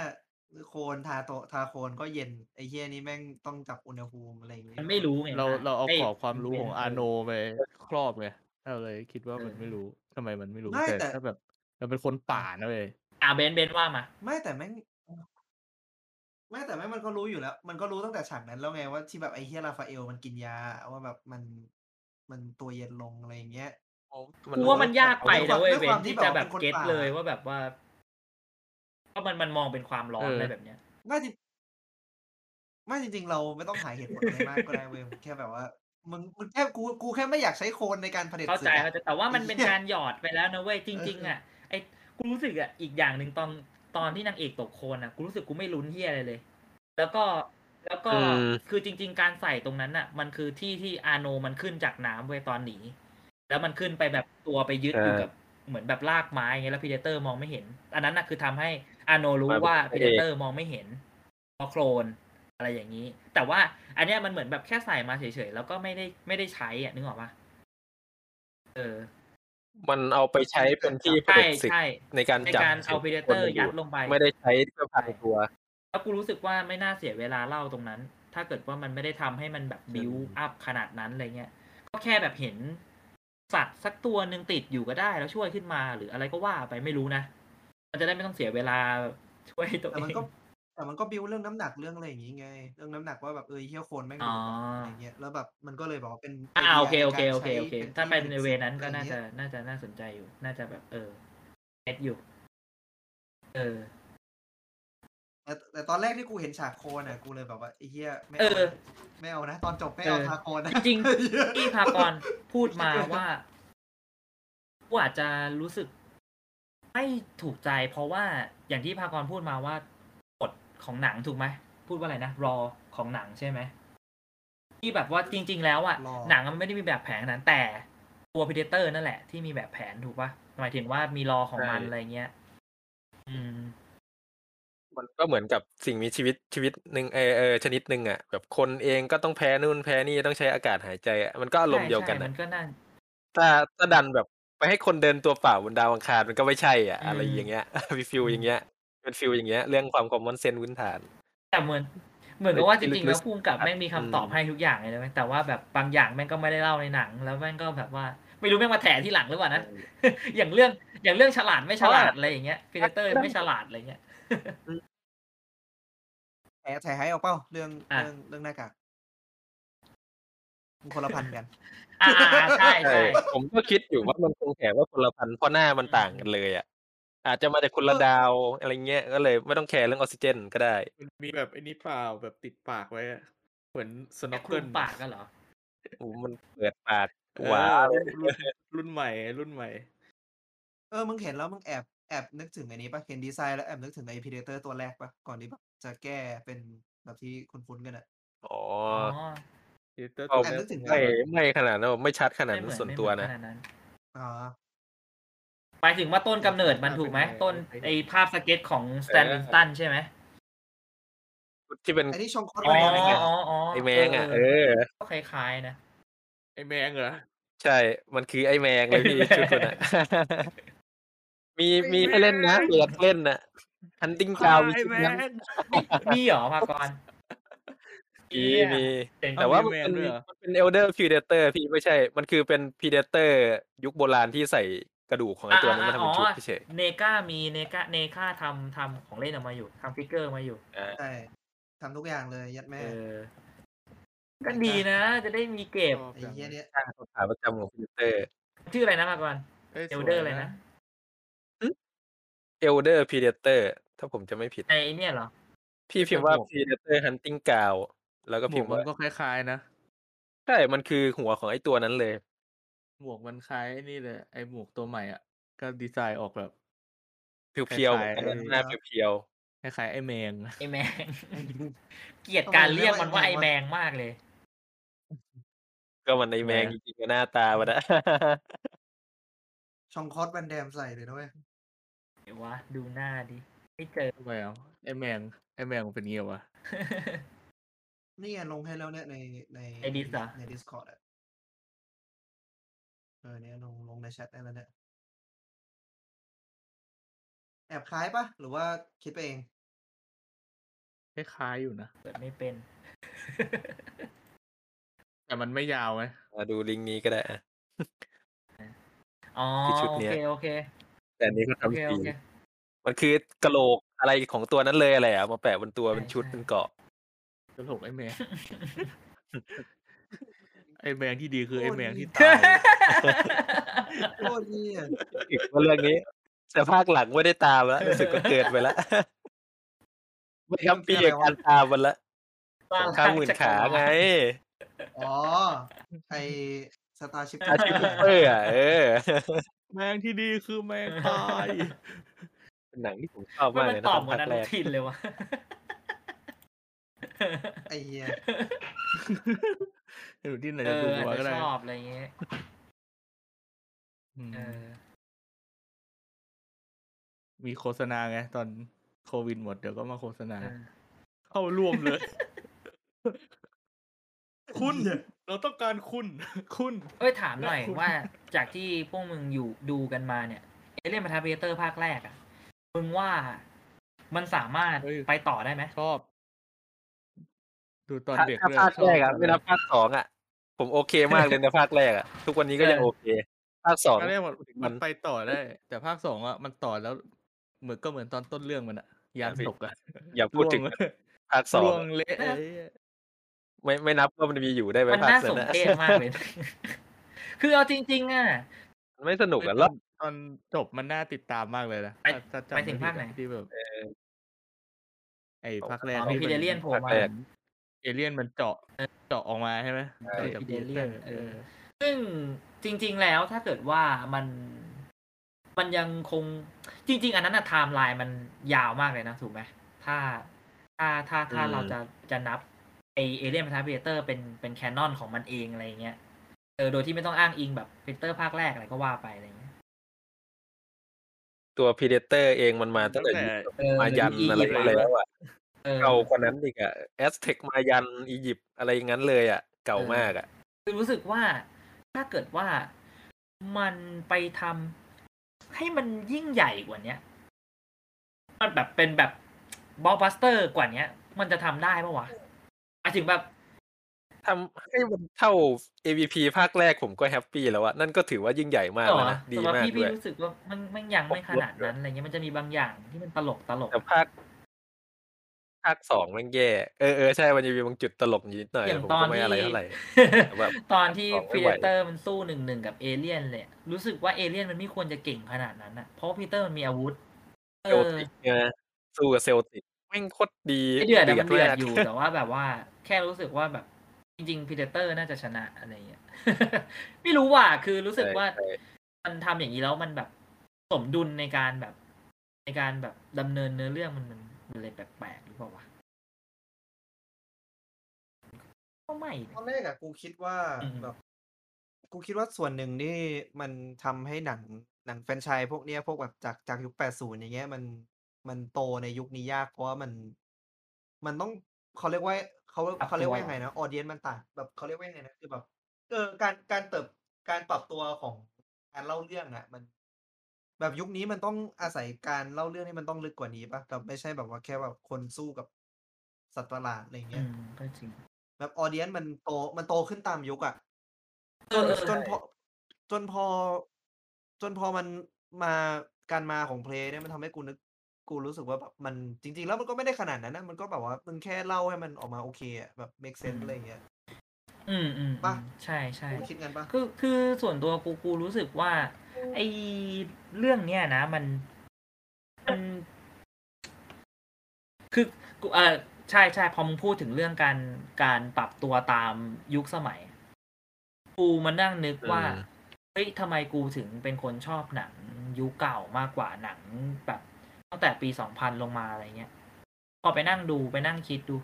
โคลนทาโตะทาโคลนก็เย็นไอ้เหี้ยนี่แม่งต้องจับอุณหภูมิอะไรอย่างเงี้ยมันไม่รู้ไงเราว่เราเอาไกรอบความรู้ของเอาโนไปครอบไงเราเลยคิดว่าเออมันไม่รู้ทำไมมันไม่รู้ไม่แต่แต่ถ้าแบบเราเป็นคนป่านะเว้ยอ่าเบนซ์เบนซ์ว่ามาไม่แต่แม่งไม่แต่แม่งมันก็รู้อยู่แล้ว มันก็รู้ตั้งแต่ฉากนั้นแล้วไงว่าที่แบบไอ้เฮียราฟาเอลมันกินยาว่าแบบมันมันตัวเย็นลงอะไรอย่างเงี้ย กูว่ามันยากไปนะเว้ยด้วยเบคนวามซ์ที่ที่จะแบบแบบเป็นคน get ป่าเลยว่าแบบว่าเพราะมันมันมองเป็นความร้อนเออออะไรแบบเนี้ยไม่จริงไม่จริง ๆ เราไม่ต้องหาเหตุผลอะไรมากก็ได้เว้ยแค่แบบว่ามึงมึงแค่กูกูแค่ไม่อยากใช้โคลนในการผลิตเข้าสื่ใจออะเข้าใจแต่ว่ามันไอ้เป็นเหี้ยการหยอดไปแล้วนะเว้ยจริง ๆ อะไอ้กูรู้สึกอะอีกอย่างหนึ่งตอนตอนที่นางเอกตกโคลนอะกูรู้สึกกูไม่ลุ้นเฮียอะไรเลย แล้วก็แล้วก็อืมคือจริง ๆ การใส่ตรงนั้นอะ มันคือที่ที่อาโนมันขึ้นจากน้ำเว้ยตอนหนี แล้วมันขึ้นไปแบบตัวไปยึดอยู่กับเหมือนแบบลากไม้อย่างเงี้ยแล้ว Predator มองไม่เห็น อันนั้นน่ะคือทำให้ Arnold รู้ว่า Predator มองไม่เห็นเพราะโคลนอะไรอย่างนี้ แต่ว่าอันเนี้ยมันเหมือนแบบแค่ใส่มาเฉยๆแล้วก็ไม่ได้ไม่ได้ใช้อะนึกออกปะเออ มันเอาไปใช้เป็นที่ผใช่ลิตศึกใช่ในการในจับการเอาศึกพีเดคเตนอร์ยู่ยัดลงไป ไม่ได้ใช้เพื่อพังตัว แล้วกูรู้สึกว่าไม่น่าเสียเวลาเล่าตรงนั้น ถ้าเกิดว่ามันไม่ได้ทำให้มันแบบบิวอัพขนาดนั้นอะไรเงี้ยก็แค่แบบเห็น สัตว์สักตัวหนึ่งติดอยู่ก็ได้แล้วช่วยขึ้นมาหรืออะไรก็ว่าไปไม่รู้นะ มันจะได้ไม่ต้องเสียเวลาช่วยตัวแต่เอมันงก็แต่มันก็บิวเรื่องน้ำหนักเรื่องอะไรอย่างงี้ไง เรื่องน้ำหนักว่าแบบเออไอ้เหี้ยโคนแม่งอ๋โดอดอะอะไรเงี้ยแล้วแบบมันก็เลยบอกว่าเป็นอ่าไอโอเดีเคยโอในเคการโอเคใช้โอเคเป็นถ้าที่ไปผลิตในเวสิ่งนั้นอะก็ไรน่าจะเงี้ยน่าจะน่าสนใจอยู่ น่าจะแบบเออเอ็ดอยู่ เออ แต่แต่ตอนแรกที่กูเห็นฉากโคนอะกูเลยแบบว่าไอ้เหี้ยไม่เอเอาอนะไม่เอานะ ตอนจบไม่เอเอาอทาโคนนะจริงไอ้เหี้ยๆที่พากรพูดมาว่ากูอาจจะรู้สึก ไม่ถูกใจ เพราะว่าอย่างที่พากรพูดมาว่ากฎของหนังถูกไหมพูดว่าอะไรนะรอของหนังใช่ไหมที่แบบว่าจริง ๆ แล้วอะ lore หนังมันไม่ได้มีแบบแผนขนาดนั้นแต่ตัว Predator นั่นแหละที่มีแบบแผนถูกปะหมายถึงว่ามี lore ของมันใช่ อะไรเงี้ยอืม มันก็เหมือนกับสิ่งมีชีวิตชีวิตหนึ่งเออเออชนิดหนึ่งอะ แบบคนเองก็ต้องแพ้นู่นแพ้นี่ต้องใช้อากาศหายใจอะมันก็อารมณ์เดียวกันใช่อะมันก็น่าถ้าถ้าดันแบบไปให้คนเดินตัวเปล่าบนดาวอังคารมันก็ไม่ใช่อะอืมอะไรอย่างเงี้ยมี feel อืมอย่างเงี้ยเป็น feel อย่างเงี้ย เรื่องความ common sense พื้นฐาน แต่เหมือนเหมือนกับว่าจลึกๆริงๆแล้วภูมิกับแม่งมีคำตอบอืมให้ทุกอย่างเลยนะเว้ยแต่ว่าแบบบางอย่างแม่งก็ไม่ได้เล่าในหนัง แล้วแม่งก็แบบว่าไม่รู้แม่งมาแถที่หลังหรือเปล่านะอย่างเรื่องอย่างเรื่องฉลาดไม่ฉลาดอะไรอย่างเงี้ยพีเดเตอร์ไม่ฉลาดอะไรเงี้ย แถแถให้เอาเป้าเรื่องอะ เรื่องเรื่องหน้ากากมันคนละพันกันอ่าอ่าอ่าใช่ใช่ใช่ผมก็คิดอยู่ว่ามันคงแถว่าคนละพันเพราะหน้ามันต่างกันเลยอะ อาจจะมาจากคนละดาวอะไรเงี้ยก็เลยไม่ต้องแคร์เรื่องออกซิเจนก็ได้ มันมีแบบไอ้นี้เปล่าแบบติดปากไว้อะเหมือนสโนแค่ว์คเกิลุลมปากกันเหรอโอ้มันเปิดปากเออหวาเลรุ่ยนรุ่นรุ่นใหม่ รุ่นใหม่ เออ มึงเห็นแล้วมึงแอบแอบนึกถึงไอ้นี้ปะเห็นดีไซน์แล้วแอบนึกถึงไอ้พีเดเตอร์ตัวแรกปะก่อนที่แบบ จะแก้เป็นแบบที่คุ้นๆกันอะอ๋ออ๋อเดเตอร์ก็ตัวแอบแรนึกกถึง ไม่ไม่ขนาดนั้นไม่ชัดขนาดไม่เหนั้มืนอนส่วนไม่ตัวเหมือนะขนาดนั้นอ๋อหมายถึงว่าต้นกำเนิดมันถูกไหมต้นไอภาพสเก็ตของสแตนลินตันใช่ไหมที่เป็นไอ้นี่ชองคอนอ๋อแมนไงอ๋ออ๋อไอแมงอะเออก็คล้ายๆนะไอ้แมงเหรอใช่ มันคือไอแมงเลยพี่ไอ้แมงชุดมันอะมีมีให้เล่นนะเรียกเล่นน่ะ ฮันติงกาวมีไอ้ชุดแมนั้นงมีเหรอพากรมีเหี้ยมีเจ๋งแต่ว่ามีมันแมงเป็นด้วยเหรอมันเป็น Elder Predator พี่ไม่ใช่ มันคือเป็น Predator ยุคโบราณที่ใส่กระดูกของไอตัวนั้นมาทำเป็นชุดเฉย NECA มี NECA NECA ทำทำของเล่นออกมาอยู่ทำ figure มาอยู่ๆอ่าใช่ทำทุกอย่างเลยยัดแม่เออก็ดีนะ จะได้มีเก็บชอบไอ้จังเหี้ยเนี่ยสร้างขาประจำของ Predator ชื่ออะไรนะพากรอ้ยเอสลวยเดอร์อะไรนะ Elder Predator ถ้าผมจะไม่ผิด ไอเนี่ยเหรอ พี่พิมพ์ว่าพีเดเตอร์ฮันติงกาวแล้วก็หมพิวมกพ์มันว่าก็คล้ายๆนะ ใช่มันคือหัวของไอตัวนั้นเลย หมวกมันคล้ายไอ้นี่เลยไอ้หมวกตัวใหม่อะ ก็ดีไซน์ออกแบบ เพียวๆเหมือนคกันล้ายนะๆหน้าเพียวคล้ายๆไอ้แมง ไอแมง เกลียดการเรียกมันว่าไอแมงมากเลย ๆก็มันไอแมงทำไมจอะริงๆก็หน้าตามันอะชองคอสแวนแดมใส่เลยนะเว้ยเดี๋ย ววะ ดูหน้าดิ ไม่เจอ ทำไมอะไอ้แมงไอ้แมงมันเป็นเงี้ยวะ นี่ไงลงให้แล้วเนี่ยในในใน Dis เหรอ ใน Discord อะเออเนี่ยลงลงในแชทได้แล้วเนี่ยแอบคล้ายปะหรือว่าคิดไปเอง คล้ายๆอยู่นะ เปิดไม่เป็น แต่มันไม่ยาวไหมมาดูลิงก์นี้ก็ได้อะ อ๋อที่ชุดโอเนี้เคย โอเค แต่อันนี้ก็โอเคทำโอสีเคมันคือกระโหลกอะไรของตัวนั้นเลยอะไรอะมาแปะบนตัวใช่เป็นชุดใช่เป็นเกราะ ตลกไอ้แมง ไอ้แมงที่ดีคือโคตรไอ้แมงดีที่ตายโคตรดีอะอีกว่าเรื่องนี้ แต่ภาคหลังไม่ได้ตามแล้วรู้สึกว่าเกินไปแล้วไม่ครับปีกับการตามมันละสงครามหมื่นขาไงอ๋อไอสตาร์ชิพอาชีพเปอร์อะเออ แมงที่ดีคือแมงตายเป็นหนังที่ผมชอบมันมากมันเลยนะตตออบนเหมือนภาอคแรนุกทินเลยวะไอเฮียหนูที่ไหนเอจะดูออาจมาจะก็ได้ชอบอะไรอย่างเงี้ยมเออมีโฆษณาไงตอนโควิดหมดเดี๋ยวก็มาโฆษณาเออเข้าร่วมเลย คุณ เราต้องการคุณ คุณเอ้ยถามหน่อยคุณว่า จากที่พวกมึงอยู่ดูกันมาเนี่ยเอเลียนมาทาเบเตอร์ภาคแรกอะมึงว่ามันสามารถเฮ้ยไปต่อได้ไหมชอบ ดูตอนถ้าเด็กถ้าด้วยภาคชอบแรกอะตนไม่นับภาคสองอะ ผมโอเคมากเลยนะภาคแรกอะ ทุกวันนี้ก็ยังโอเค ภาคสองภาคแรกมันมัมันนไปต่อได้ แต่ภาคสองอะมันต่อแล้ว เหมือนก็เหมือนตอนต้นเรื่องมันอะยามตกอะอย่าพูดถึงล่วภาคสองล่วงอะเละ ไอ้เหี้ยไม่ไม่นับว่ามันมีอยู่ได้ไหมมันภาคน่านั้สนมน่ะเพชมากเลย คือเอาจริง ๆ อะมันไม่สนุกเฮ้ยอะตแล้อวนตอนจบมันน่าติดตามมากเลยนะไปถ้าถ้าไปจำถึไม่งผิภาดคไหนอะที่แบบเออไอ้ภาคแรอ๋กอมีที่พีมัเดเลียนโผล่ภาคมาแรกเอเลี่ยนมันเจาะเจาะออกมาใช่ไหมใช่เจาะจากพีบูเดสเลีเตยอนร์เอเอออ ซึ่งจริง ๆ แล้วถ้าเกิดว่ามันมันยังคงจริง ๆ อันนั้นอะไทม์ไลน์มันยาวมากเลยนะ ถูกไหมถ้าถ้าถ้าถ้าอืม เราจะจะนับไอ Alien vs. Predator เป็นเป็น canon ของมันเองอะไรอย่างเงี้ยเออโดยที่ไม่ต้องอ้างอิงแบบ Predator ภาคแรกอะไรก็ว่าไปอะไรอย่างเงี้ยตัว Predator เองมันมาตั้งแต่ตั้งแต่ยุคเออมายันอีอะไรยิปต์ก็เลยแล้วอะเออเก่ากว่านั้นอีกอะแอซเท็กมายันอียิปต์อะไรอย่างนั้นเลยอะเก่ามากอะคือรู้สึกว่าถ้าเกิดว่ามันไปทำให้มันยิ่งใหญ่กว่าเนี้ย มันแบบเป็นแบบบอ b บัสเตอร์กว่าเนี้ย มันจะทำได้ปะวะหมายถึงแบบทำให้มันเท่า AVP ภาคแรกผมก็ happy แล้วอะนั่นก็ถือว่ายิ่งใหญ่มากหรแล้วอนะดีสำหรับมากพี่ด้พี่วยรู้สึกว่ามันมันยังไม่ขนาดนั้นอะไรเงี้ยมันจะมีบางอย่างที่มันตลกตลกแต่ภาคภาคสองแม่งแย่เออเออใช่มันจะมีบางจุดตลกนิดหน่อยอย่างผมตอก็นไม่ที่อะไรเท่าไหร่แต่แบบตอนที่สองไม่พีไหวเตอร์มันสู้หนึ่งหนึ่งกับเอเลี่ยนเลยรู้สึกว่าเอเลี่ยนมันไม่ควรจะเก่งขนาดนั้นอะเพราะว่าพีเตอร์มันมีอาวุธเอเซลอติกเนี่ยสู้กับเซลติกแม่งโคตรดีไอเดือดอะมันเดือดมากอยู่แต่ว่าแบบว่าแค่รู้สึกว่าแบบ จริงๆพีเตอร์น่าจะชนะอะไรเงี้ยไม่รู้ว่ะคือรู้สึกว่าใช่ใช่มันทำอย่างนี้แล้วมันแบบสมดุลในการแบบ ในการแบบดำเนินเนื้อเรื่องมันมันมันเลยแปลกๆหรือเปล่าวะก็ไม่ตอนแรกอะกูคิดว่าอืมแบบกูคิดว่าส่วนหนึ่งนี่มันทำให้หนังหนังแฟรนไชส์พวกเนี้ยพวกแบบจากจากยุค80อย่างเงี้ยมันมันโตในยุคนี้ยากเพราะว่ามัน มันต้องเขาเรียกว่า เขาปรับเขาเรียกตัวว่าเหรอยังไงนะออเดียนมันต่างแบบเขาเรียกว่ายังไงนะคือแบบเออการการเติบการปรับตัวของการเล่าเรื่องอะมัน แบบยุคนี้มันต้องอาศัยการเล่าเรื่องที่มันต้องลึกกว่านี้เปล่าแบบไม่ใช่แบบว่าแค่แบบคนสู้กับสัตว์ประหลาดอะไรอย่างอืเงี้ยมก็จริง แบบออเดียนมันโตมันโตขึ้นตามยุคอะเอจนอเออจนพอจนพอ จนพอมันมาการมาของเพลงเนี่ยมันทำให้กูนึก กูรู้สึกว่าแบบมันจริง ๆ แล้วมันก็ไม่ได้ขนาดนั้นนะมันก็แบบว่ามึงแค่เล่าให้มันออกมาโอเคอะแบบ make อื sense มอะไรอย่างเงี้ยอืมอืมปะอืมใช่ใช่กูคิดงั้นปะคือคือส่วนตัวกูกูรู้สึกว่า ไอเรื่องเนี้ยนะ มันมันคือกูเออใช่ใช่พอมึงพูดถึงเรื่องการการปรับตัวตามยุคสมัย กูมานั่งนึกว่าอืมเฮ้ยทำไมกูถึงเป็นคนชอบหนังยุคเก่ามากกว่าหนังแบบ ตั้งแต่ปีสองพันลงมาอะไรเงี้ย พอไปนั่งดูไปนั่งคิดดู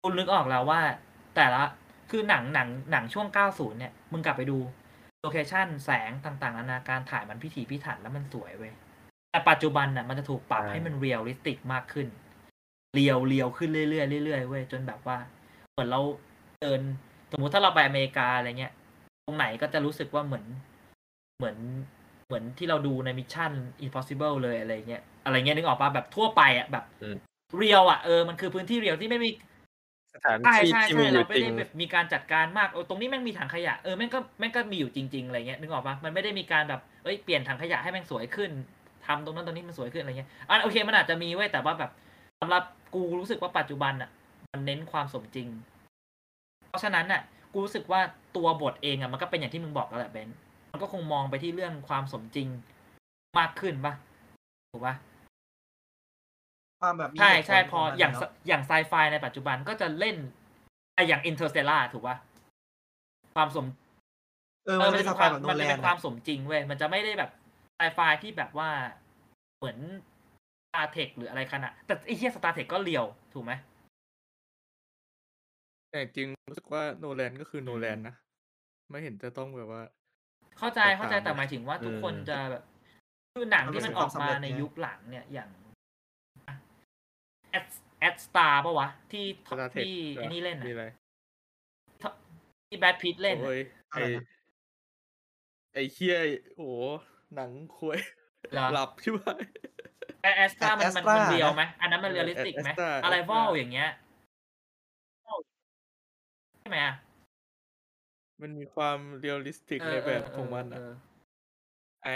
กูนึกออกแล้วว่า แต่ละคือหนังหนังหนังช่วง90เนี่ย มึงกลับไปดู location แสงต่างๆนานาการถ่ายมันพิถีพิถันแล้วมันสวยเว้ยแต่ปัจจุบันน่ะมันจะถูกปรับใช่ให้มัน realistic มากขึ้น real real ขึ้นเรื่อยๆเรื่อยๆเว้ยจนแบบว่าเหมือนเราเดินสมมุติถ้าเราไปอเมริกาอะไรเงี้ย ตรงไหนก็จะรู้สึกว่าเหมือนเหมือนเหมือนที่เราดูใน Mission impossible เลยอะไรเงี้ย อะไรเงี้ยนึกออกปะแบบทั่วไปอะแบบอืมเรียวอะเออมันคือพื้นที่เรียวที่ไม่มีสถานใช่ที่ใช่ที่ใช่มีอเรายู่ไม่จริได้งแบบมีการจัดการมากเออตรงนี้แม่งมีถังขยะเออแม่งก็แม่งก็มีอยู่จริง ๆอะไรเงี้ยนึกออกปะมันไม่ได้มีการแบบเอ้ยเปลี่ยนถังขยะให้แม่งสวยขึ้นทำตรงนั้นตรงนี้มันสวยขึ้นอะไรเงี้ยอะโอเคมันอาจจะมีไว้ยแต่ว่าแบบสำหรับกูรู้สึกว่าปัจจุบันอะ มันเน้นความสมจริง เพราะฉะนั้นน่ะ กูรู้สึกว่าตัวบทเองอะมันก็เป็นอย่างที่มึงบอกแล้วแหละเบนมันก็คงมองไปที่เรื่องความสมจริงมากขึ้นปะถูกปะ ความแบบมีใช่เหตุผลใช่ขพอมันอย่างะสเนาะอย่างไซไฟในปัจจุบันก็จะเล่นไอะอย่างอินเตอร์สเตลล่าถูกปะความสม เออเอมัอนมันเป็จะนเป็นสคไตวามล์แบบโนมันแลจะเป็นนความอะสมจริงเว้ยมันจะไม่ได้แบบไซไฟที่แบบว่าเหมือนสตาร์เทคหรืออะไรขนาดแต่ไอ้เหี้ยสตาร์เทคก็เลียวถูกไหมแต่จริงรู้สึกว่าโนแลนก็คือโนแลนนะ ไม่เห็นจะต้องแบบว่า เข้าใจแตกเข้าใจต่างแต่เลยหมายถึงว่าทุกคนอืมจะแบบคือหนังมันที่เป็มันนออกความมาสำเร็จในไงยุคหลังเนี่ยอย่าง แอดแอดสตาร์ปะวะ ที่สตาร์เทคที่ไอ้นี่เล่นมีอะอะไรที่แบทพิทเล่นอะโอ้ยอะไอไรนะไอเคียโอ้โหหนังควยเหรอหลับใช่ไหมแอดสตาร์มันมัน Astra มันเรียวนะไหมอันนั้นมันเออเรียลลิสติกไหม Astra อะไรวอล Astra อย่างเงี้ยใช่ไหมอะมันมีความ realistic เอในอแบบเออของมันเออะอไอ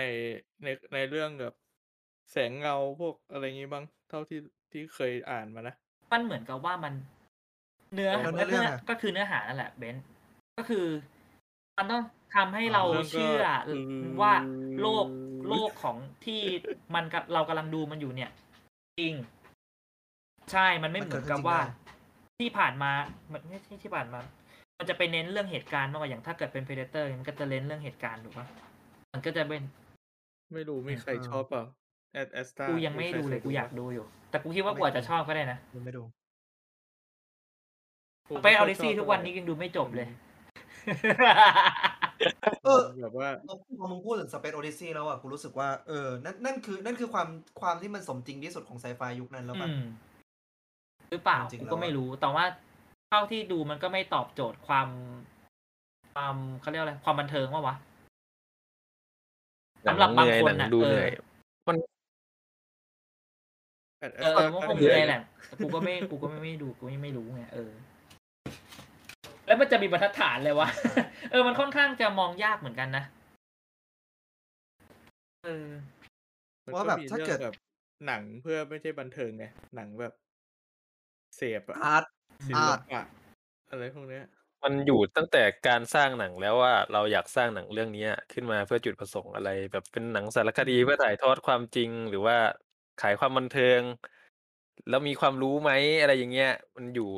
ในในเรื่องแบบแสงเงาพวกอะไรงี้บ้าง เท่าที่ ที่เคยอ่านมานะ มันเหมือนกับว่ามันเนื้อแล้วเนื้อเรื่องอะก็คือเนื้อหานั่นแหละเบนซ์ก็คือ มันต้องทำให้เราเรื่องก็เชื่อคือว่าโลกโลกของที่มันกับเรากำลังดูมันอยู่เนี่ย จริง ใช่มันไม่มันเหมืเกิอดนขึ้นกับจริงว่าได้ที่ผ่านมามันไม่ใช่ที่ผ่านมา มันจะไปเน้นเรื่องเหตุการณ์มากกว่าอย่างถ้าเกิดเป็น Predator มันก็จะเน้นเรื่องเหตุการณ์ถูกปะมันก็จะเป็น ไม่รู้มีใครเออชอบเปล่า แอดแอสตากูยังไม่ดูเลยกูอยากดูอยู่ แต่กูคิดว่ากูอาจจะชอบก็ได้นะยังไม่ดูไปเอาดิซี่ทุกวันนี้ยังดูไม่จบเลย เออแบบว่าพอพอมึงพูดถึง Space Odyssey แล้วอะกูรู้สึกว่าเออนั่นนั่นคือ นั่นคือความความที่มันสมจริงที่สุดของไซไฟยุคนั้นแล้วอืป่ะมหรือเปล่าจริงๆกูแล้วก็ไม่อะรู้ แต่ว่าเท่าที่ดูมันก็ไม่ตอบโจทย์ความ ความเขาเรียกอะไร ความบันเทิงว่าวะหนังสำหรับบางเหนื่อยคนหนังน่ะดูเออเหนื่อยมัน แอดแอเอสอตามันก็คงเหนื่อยเลยแหละแต่กูก็ไม่กูก็ไม่ไม่ดูกูไม่ไม่รู้ไงเออ แล้วมันจะมีบรรทัดฐานเลยวะ เออ มันค่อนข้างจะมองยากเหมือนกันนะเออมันว่าก็แบบมีถ้าเรื่อเกิดงแบบหนังเพื่อไม่ใช่บันเทิงไงหนังแบบ เสพอะอาร์ต ศิอาลร์ตปะอะไรพวกเนี้ย มันอยู่ตั้งแต่การสร้างหนังแล้วว่าเราอยากสร้างหนังเรื่องเนี้ย ขึ้นมาเพื่อจุดประสงค์อะไร แบบเป็นหนังสารคดีเพื่อถ่ายทอดความจริงหรือว่า ขายความบันเทิง แล้วมีความรู้ไหมอะไรอย่างเงี้ย มันอยู่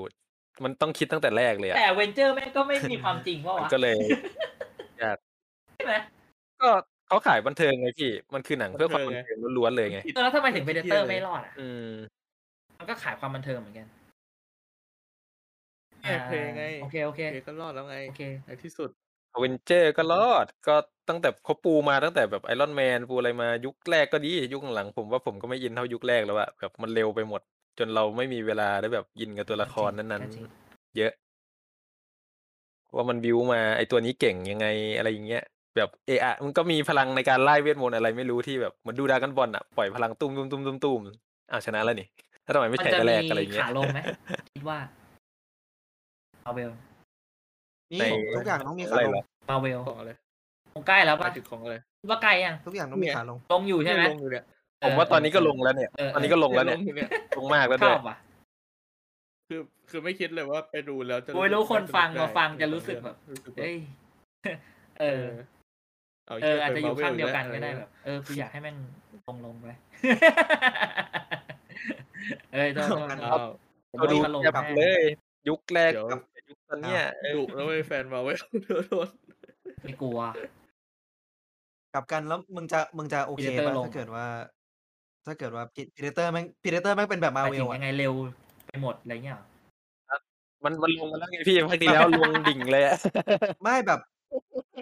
มันต้องคิดตั้งแต่แรกเลยอะแต่เวนเจอร์แม่งก็ไม่มีความจริงว่าวะมันก็เลยยากใช่ไหมก็เขาขายบันเทิงไงพี่ มันคือหนังเพื่อความบันเทิงล้วนๆเลยไงเออแล้วทำไมถึงเ e เดเตอร์ไม่รอดอะอืมมันก็ขายความบันเทิงเหมือนกันแค่เพลงไงโอเคโอเคเพลงก็รอดแล้วไงโอเคในที่สุด อเวนเจอร์ก็รอด ก็ตั้งแต่เขาปูมาตั้งแต่แบบ Iron Man ปูอะไรมายุคแรกก็ดี ยุคหลังผมว่าผมก็ไม่อินเท่ายุคแรกแล้วอะแบบมันเร็วไปหมด จนเราไม่มีเวลาได้แบบอินกับตัวละครนั้นก็จริงๆเยอะ ว่ามันบิวมาไอตัวนี้เก่งยังไงอะไรอย่างเงี้ยแบบเอะอะมันก็มีพลังในการไล่เวทมนต์อะไรไม่รู้ที่แบบเหมือนดูดรากันบอลอะปล่อยพลังตุ้มตุ้มตุ้มตุ้มตุ้มอ้าวชนะแล้วนี่แล้วทำไมไม่มันใช่จะแต่แรกมีอะไรอย่างเงี้ยขาลงไหมคิดว่ามาเวล นี่ในทุกอย่างต้องมีอะขาไรลงเหรอมาเวลของอะไรคงใกล้แล้วหมาป่ะยถึงของอะไรคิดว่าใกล้ยังทุกอย่างต้องมีเนี่ยขาลงลงอยู่ใช่ไหมลงอยู่เนี่ยผมว่าตอนนี้ก็ลงแล้วเนี่ยเออเออตอนนี้ก็ลงแล้วเนี่ยลงอยู่เนี่ยลงมากแล้วชด้วอยบว่ะคือคือไม่คิดเลยว่าไปดูแล้วจะโอ้ยรู้คนฟังได้มาฟังจะรู้สึกแบบรู้สึกว่าเอ้ยเออเอาเออหี้อาจจะอยู่ไปข้างเดียวกัน Marvel ก็ได้อีแบล้วบเออกูอยากให้แม่งลงลงไปเอ้ยโทษโทษโทอ้าษวผมเราดูว่าถล่มกลับแน่เลย ยุคแรกเดี๋ยวกับยุค ตอนเนี้ยเออดุแล้วไม่แฟนมาเว้ยโดนไม่กลัว กลับกันแล้วมึงจะมึงจะโอเค Predator ป่ะลงถ้าเกิดว่า ถ้าเกิดว่าพีเดเตอร์แม่งพีเดเตอร์แม่งเป็นแบบหมามาเวยถึลงอะยังไงเร็วไปหมดอะไรเงี้ยเหรอมันมันลงมาแล้วไงพี่ภาคที่แล้วลงดิ่งเลยอะไม่แบบ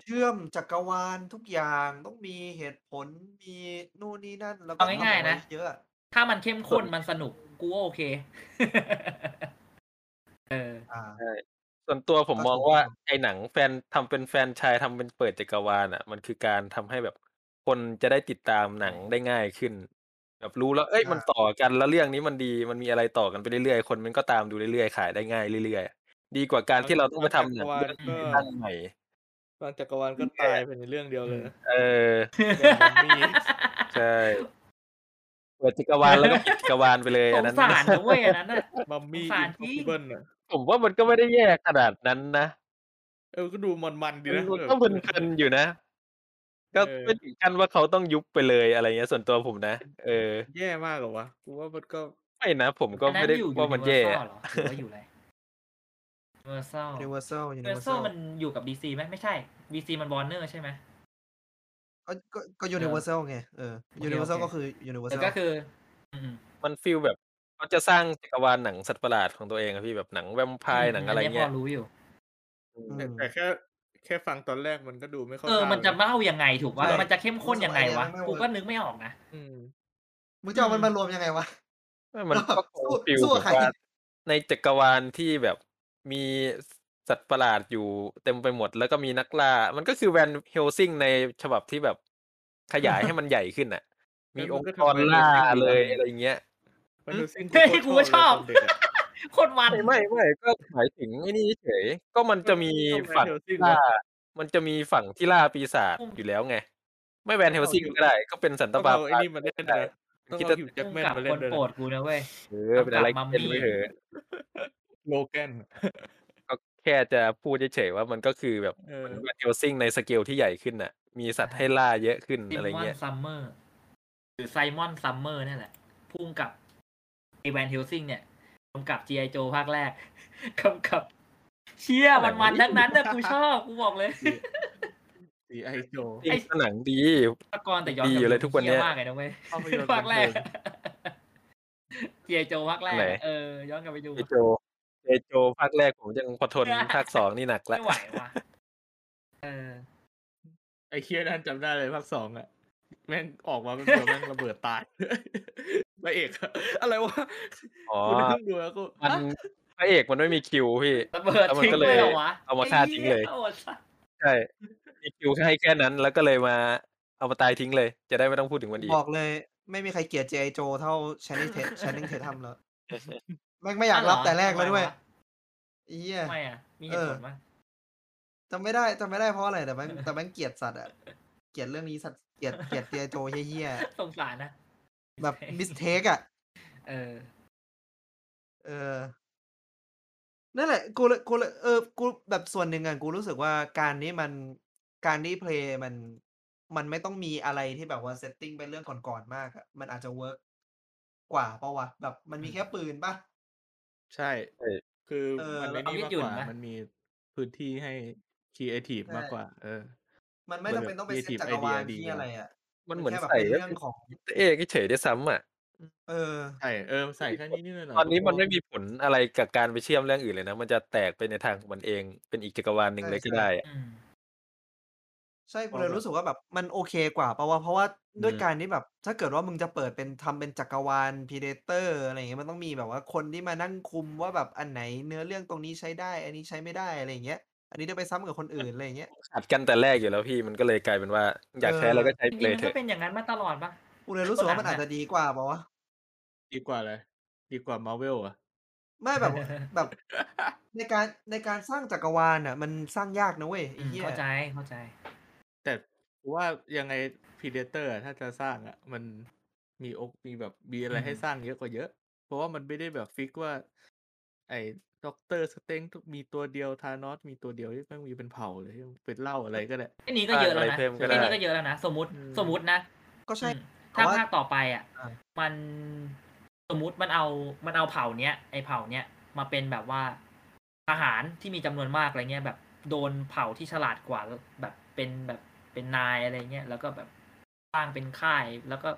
เชื่อมจักรวาลทุกอย่างต้องมีเหตุผลมีนู่นนี่นั่น แล้วก็เอาง่ายๆนะทำเอไว้เยอะอะถ้ามันเข้มข้นมันสนุกกูว่าโอเค เอออ่าใช่ ส่วนตัวผมก็มองถูกว่าต้องไอ้หนังแฟน ทำเป็นแฟนชายทำเป็นเปิดจักรวาลอะมันคือการทำให้แบบคนจะได้ติดตามหนังได้ง่ายขึ้น แบบรู้แล้วเอ้ยมันต่อกัน แล้วเรื่องนี้มันดี มันมีอะไรต่อกันไปเรื่อย ๆ คนมันก็ตามดูเรื่อย ๆ ขายได้ง่ายเรื่อย ๆ ดีกว่าการที่เราต้องไปทำหนังเรื่องก็ ตั้งใหม่ บางจักรวาลก็ตายไปในเรื่องเดียวเลยนะ เออ อย่างมัมมี่ใช่ เปิดจักรวาล แล้วก็ปิดจักรวาลไปเลยสอันงนั้น สารนะเว้ย อันนั้นน่ะ มัมมี่สงสาอิรนจริงพอสิเบิลอะ ผมว่ามันก็ไม่ได้แย่ขนาดนั้นนะ เออ ก็ดูมันๆดีมันนะมันแบบก็เพลินๆอยู่นะ ก็เออไม่ถึงขั้นว่าเขาต้องยุบไปเลยอะไรเงี้ย ส่วนตัวผมนะ เออ แย่มากเหรอวะกูว่ามันก็ไม่นะผมก็อันนั้ไม่นได้อยู่ว่ามันแย่ Universal เหรอหรือว่าอยู่อะไร Universal Universal Universal Universal มันอยู่กับ DC ไหมไม่ใช่ DC มัน Warner ใช่ไหมก็ก็ก็ Universal ไงเออ Universal โอเคก็คือเออ Universal ก็คืออืมมันฟีลแบบ เขาจะสร้างจักรวาลหนังสัตว์ประหลาดของตัวเองอะพี่แบบหนังแวมไพร์หนังอะไรนี้พเงี้อยรู้อยู่อืมแต่แต่แค่แค่ฟังตอนแรกมันก็ดูไม่เข้าเออท่ามันจะเลยเล่ายังไงถูกว่าใช่มันจะเข้มข้นยังไงวะรู้สึกว่ากูก็นึกไม่ออกนะอืมมึงจะเอามันมารวมยังไงวะไม่มันก็คงสู้ฟีลสู้แบกับบใครว่าในจักรวาลที่แบบมีสัตว์ประหลาดอยู่เต็มไปหมด แล้วก็มีนักล่า มันก็คือแวนเฮลซิงในฉบับที่แบบขยายให้มันใหญ่ขึ้นอะ มีงั้นอมังนก็ค์ทำกรไมล่า Hellsing เลยดีวะอะไรเงี้ย มันดูซิ่งเฮ้ยกูก็ชอบเลยตนเด็กอะโคตรมันไม่ไม่ไม่ก็หมายถึงไอ้นี่เฉยก็มันจะมีก็ฝั่ง Van Helsing ล่าวะมันจะมีฝั่งที่ล่าปีศาจอยู่แล้วไง ไม่แวนเฮลซิงก็ได้ ก็เป็นสันตก็บาเอาไอ้ปานี่มาเล่นได้นะเอต้องคิดเอาว่าฮิวแจ็คพุ่งแมนกับมาคเล่นนด้วยโปรนะดกูนะเว้ยเออเป็นอะไรกำกับเป็นมัมมี่ไปเถอะโลแกนก็แค่จะพูดเฉยๆว่ามันก็คือแบบเอเหอมือนว่าเทลซิงในสเกลที่ใหญ่ขึ้นน่ะ มีสัตว์ให้ล่าเยอะขึ้นซิอะไรมอนเงี้ยซัมเมอร์หรือไซมอนซัมเมอร์นี่นแหละพุ่งกับ ไอแวนเฮลซิงเนี่ยกำกับ G.I. Joe ภาคแรกกำกับ เชี่ยมันมันๆทั้งนั้นนะกูชอบกูบอกเลยซีไอโจจริงไอ้หนังดีตะกอนแต่ย้อนดีกลับอยู่เลยไปทุกวันเนี้ยหี้มากเลยนะเว้ยภาพยนตร์ภาคแรกบันเทิง G.I. Joe ภาคแรกไหนเออย้อนกลับไปดูเอโจเอโจภาคแรกผมยังพอทนภาคสองนี่หนักละไม่ไหวว่ะเออไอเคียนั่นจำได้เลยภาคสองอะแม่งออกมาเป็นเดียวแม่งระเบิดตาย พระเอกอะอะไรวะอ๋อกูนั่งดูแล้วกูมันฮะพระเอกมันไม่มีคิวพี่ระเบิดแล้วมันทิ้งก็เลเลยยเหรอวะเอามาฆ่าทิ้งเลยไอ้หี้โอดสัสใช่มีคิวแค่ให้แค่นั้น แล้วก็เลยมาเอามาตายทิ้งเลย จะได้ไม่ต้องพูดถึงมันอีกบอกเลย ไม่มีใครเกลียด G.I. Joe เท่า Channing Tatum Channing Tatum แล้วแม่งไม่อยากรับแต่แรกแล้วด้วยไอ้เหี้ยทำไมอะมีเหตุผลมั้ยจำไม่ได้จำไม่ได้เพราะอะไรแต่แม่งแต่แม่งเกลียดสัตว์อะเกลียดเรื่องนี้สัตว์เกลียดเกลียด G.I. Joe เหี้ยสงสารนะๆ แบบ mistake อะเออ เออ นั่นแหละ กูเลยกูเลยเออ กูแบบส่วนหนึ่งอะกูรู้สึกว่าการนี้มัน การที่ Prey มัน มันไม่ต้องมีอะไรที่แบบว่า setting เป็นเรื่องก่อนๆมากอะมันอาจจะ workกว่าเปล่าวะ แบบมันมีแค่ปืนปะใช่ใช่คือเออ มันแล้ไม่วนี่เอามากยืดหยุ่กนว่าไหมมันมีพื้นที่ให้ครีเอทีฟใช่ มากกว่า เออมันไม่มันจำเป็นต้องไปเซต creative จักรวาล idea ดีที่อะไรอะ มันเหมือนแค่แบบใส่เป็นก็เรื่องของ เอกเฉยๆได้วยซ้ำอะ เออใช่เออใส่แค่นี้นิดหน่อยตอนนี้ก็พมันไม่มีผลอะไรกับการไปเชื่อมเรื่องอื่นเลยนะ มันจะแตกไปในทางของมันเองเป็นอีกจักรวาลหนึ่งใช่เลยก็ใช่ได้อะอืม ใช่เพกูราะเลยแบบรู้สึกว่าแบบมันโอเคกว่าเพราะว่าเพราะว่าด้วยอืมการที่แบบ ถ้าเกิดว่ามึงจะเปิดเป็นทำเป็นจักรวาล Predator อะไรอย่างเงี้ยมันต้องมีแบบว่าคนที่มานั่งคุมว่าแบบอันไหนเนื้อเรื่องตรงนี้ใช้ได้ อันนี้ใช้ไม่ได้อะไรอย่างเงี้ย อันนี้จะไปซ้ำกับคนอื่นอะไรอย่างเงี้ยขัดกันแต่แรกอยู่แล้วพี่มันก็เลยกลายเป็นว่า อยากใช้อะไรก็ใช้จไปริเลงๆยมันเถก็อะเป็นอย่างนั้นมาตลอดปะกูเลยรู้สึกว่าหนัมันงอาจอะจะดีกว่าเปล่าวะดีกว่าเลยดีกว่ามาเวลอะ ไม่แบบแบบในการในการสร้างจักรวาลน่ะ มันสร้างยากนะเว้ยอืไอ้มเหี้ยเข้าใจเข้าใจ แต่กูว่ายังไง Predator ถ้าจะสร้างอะ มันมีอกมีแบบมีอะไรอืม ให้สร้างเยอะกว่าเยอะ เพราะว่ามันไม่ได้แบบ fix ว่า ไอ้ Doctor Strange มีตัวเดียว Thanos มีตัวเดียวที่แม่งมีเป็นเผ่าเลยเป็นเล่าอะไรก็ได้ไอ้นี้ก็เยอะแล้วอะไรนะเพิ่มก็ไอ้ได้นี้ก็เยอะแล้วนะสมมติอืมสมมตินะ ก็ใช่อืมแต่ถ้าว่าภาคต่อไปอะอ่ามันสมมติมันเอามันเอาเผ่าเนี้ยไอเผ่าเนี้ยมาเป็นแบบว่าทหารที่มีจำนวนมากอะไรเงี้ยแบบโดนเผ่าที่ฉลาดกว่าแบบเป็นแบบเป็นนายอะไรเงี้ยแล้วก็แบบสร้างเป็นค่ายแล้วก็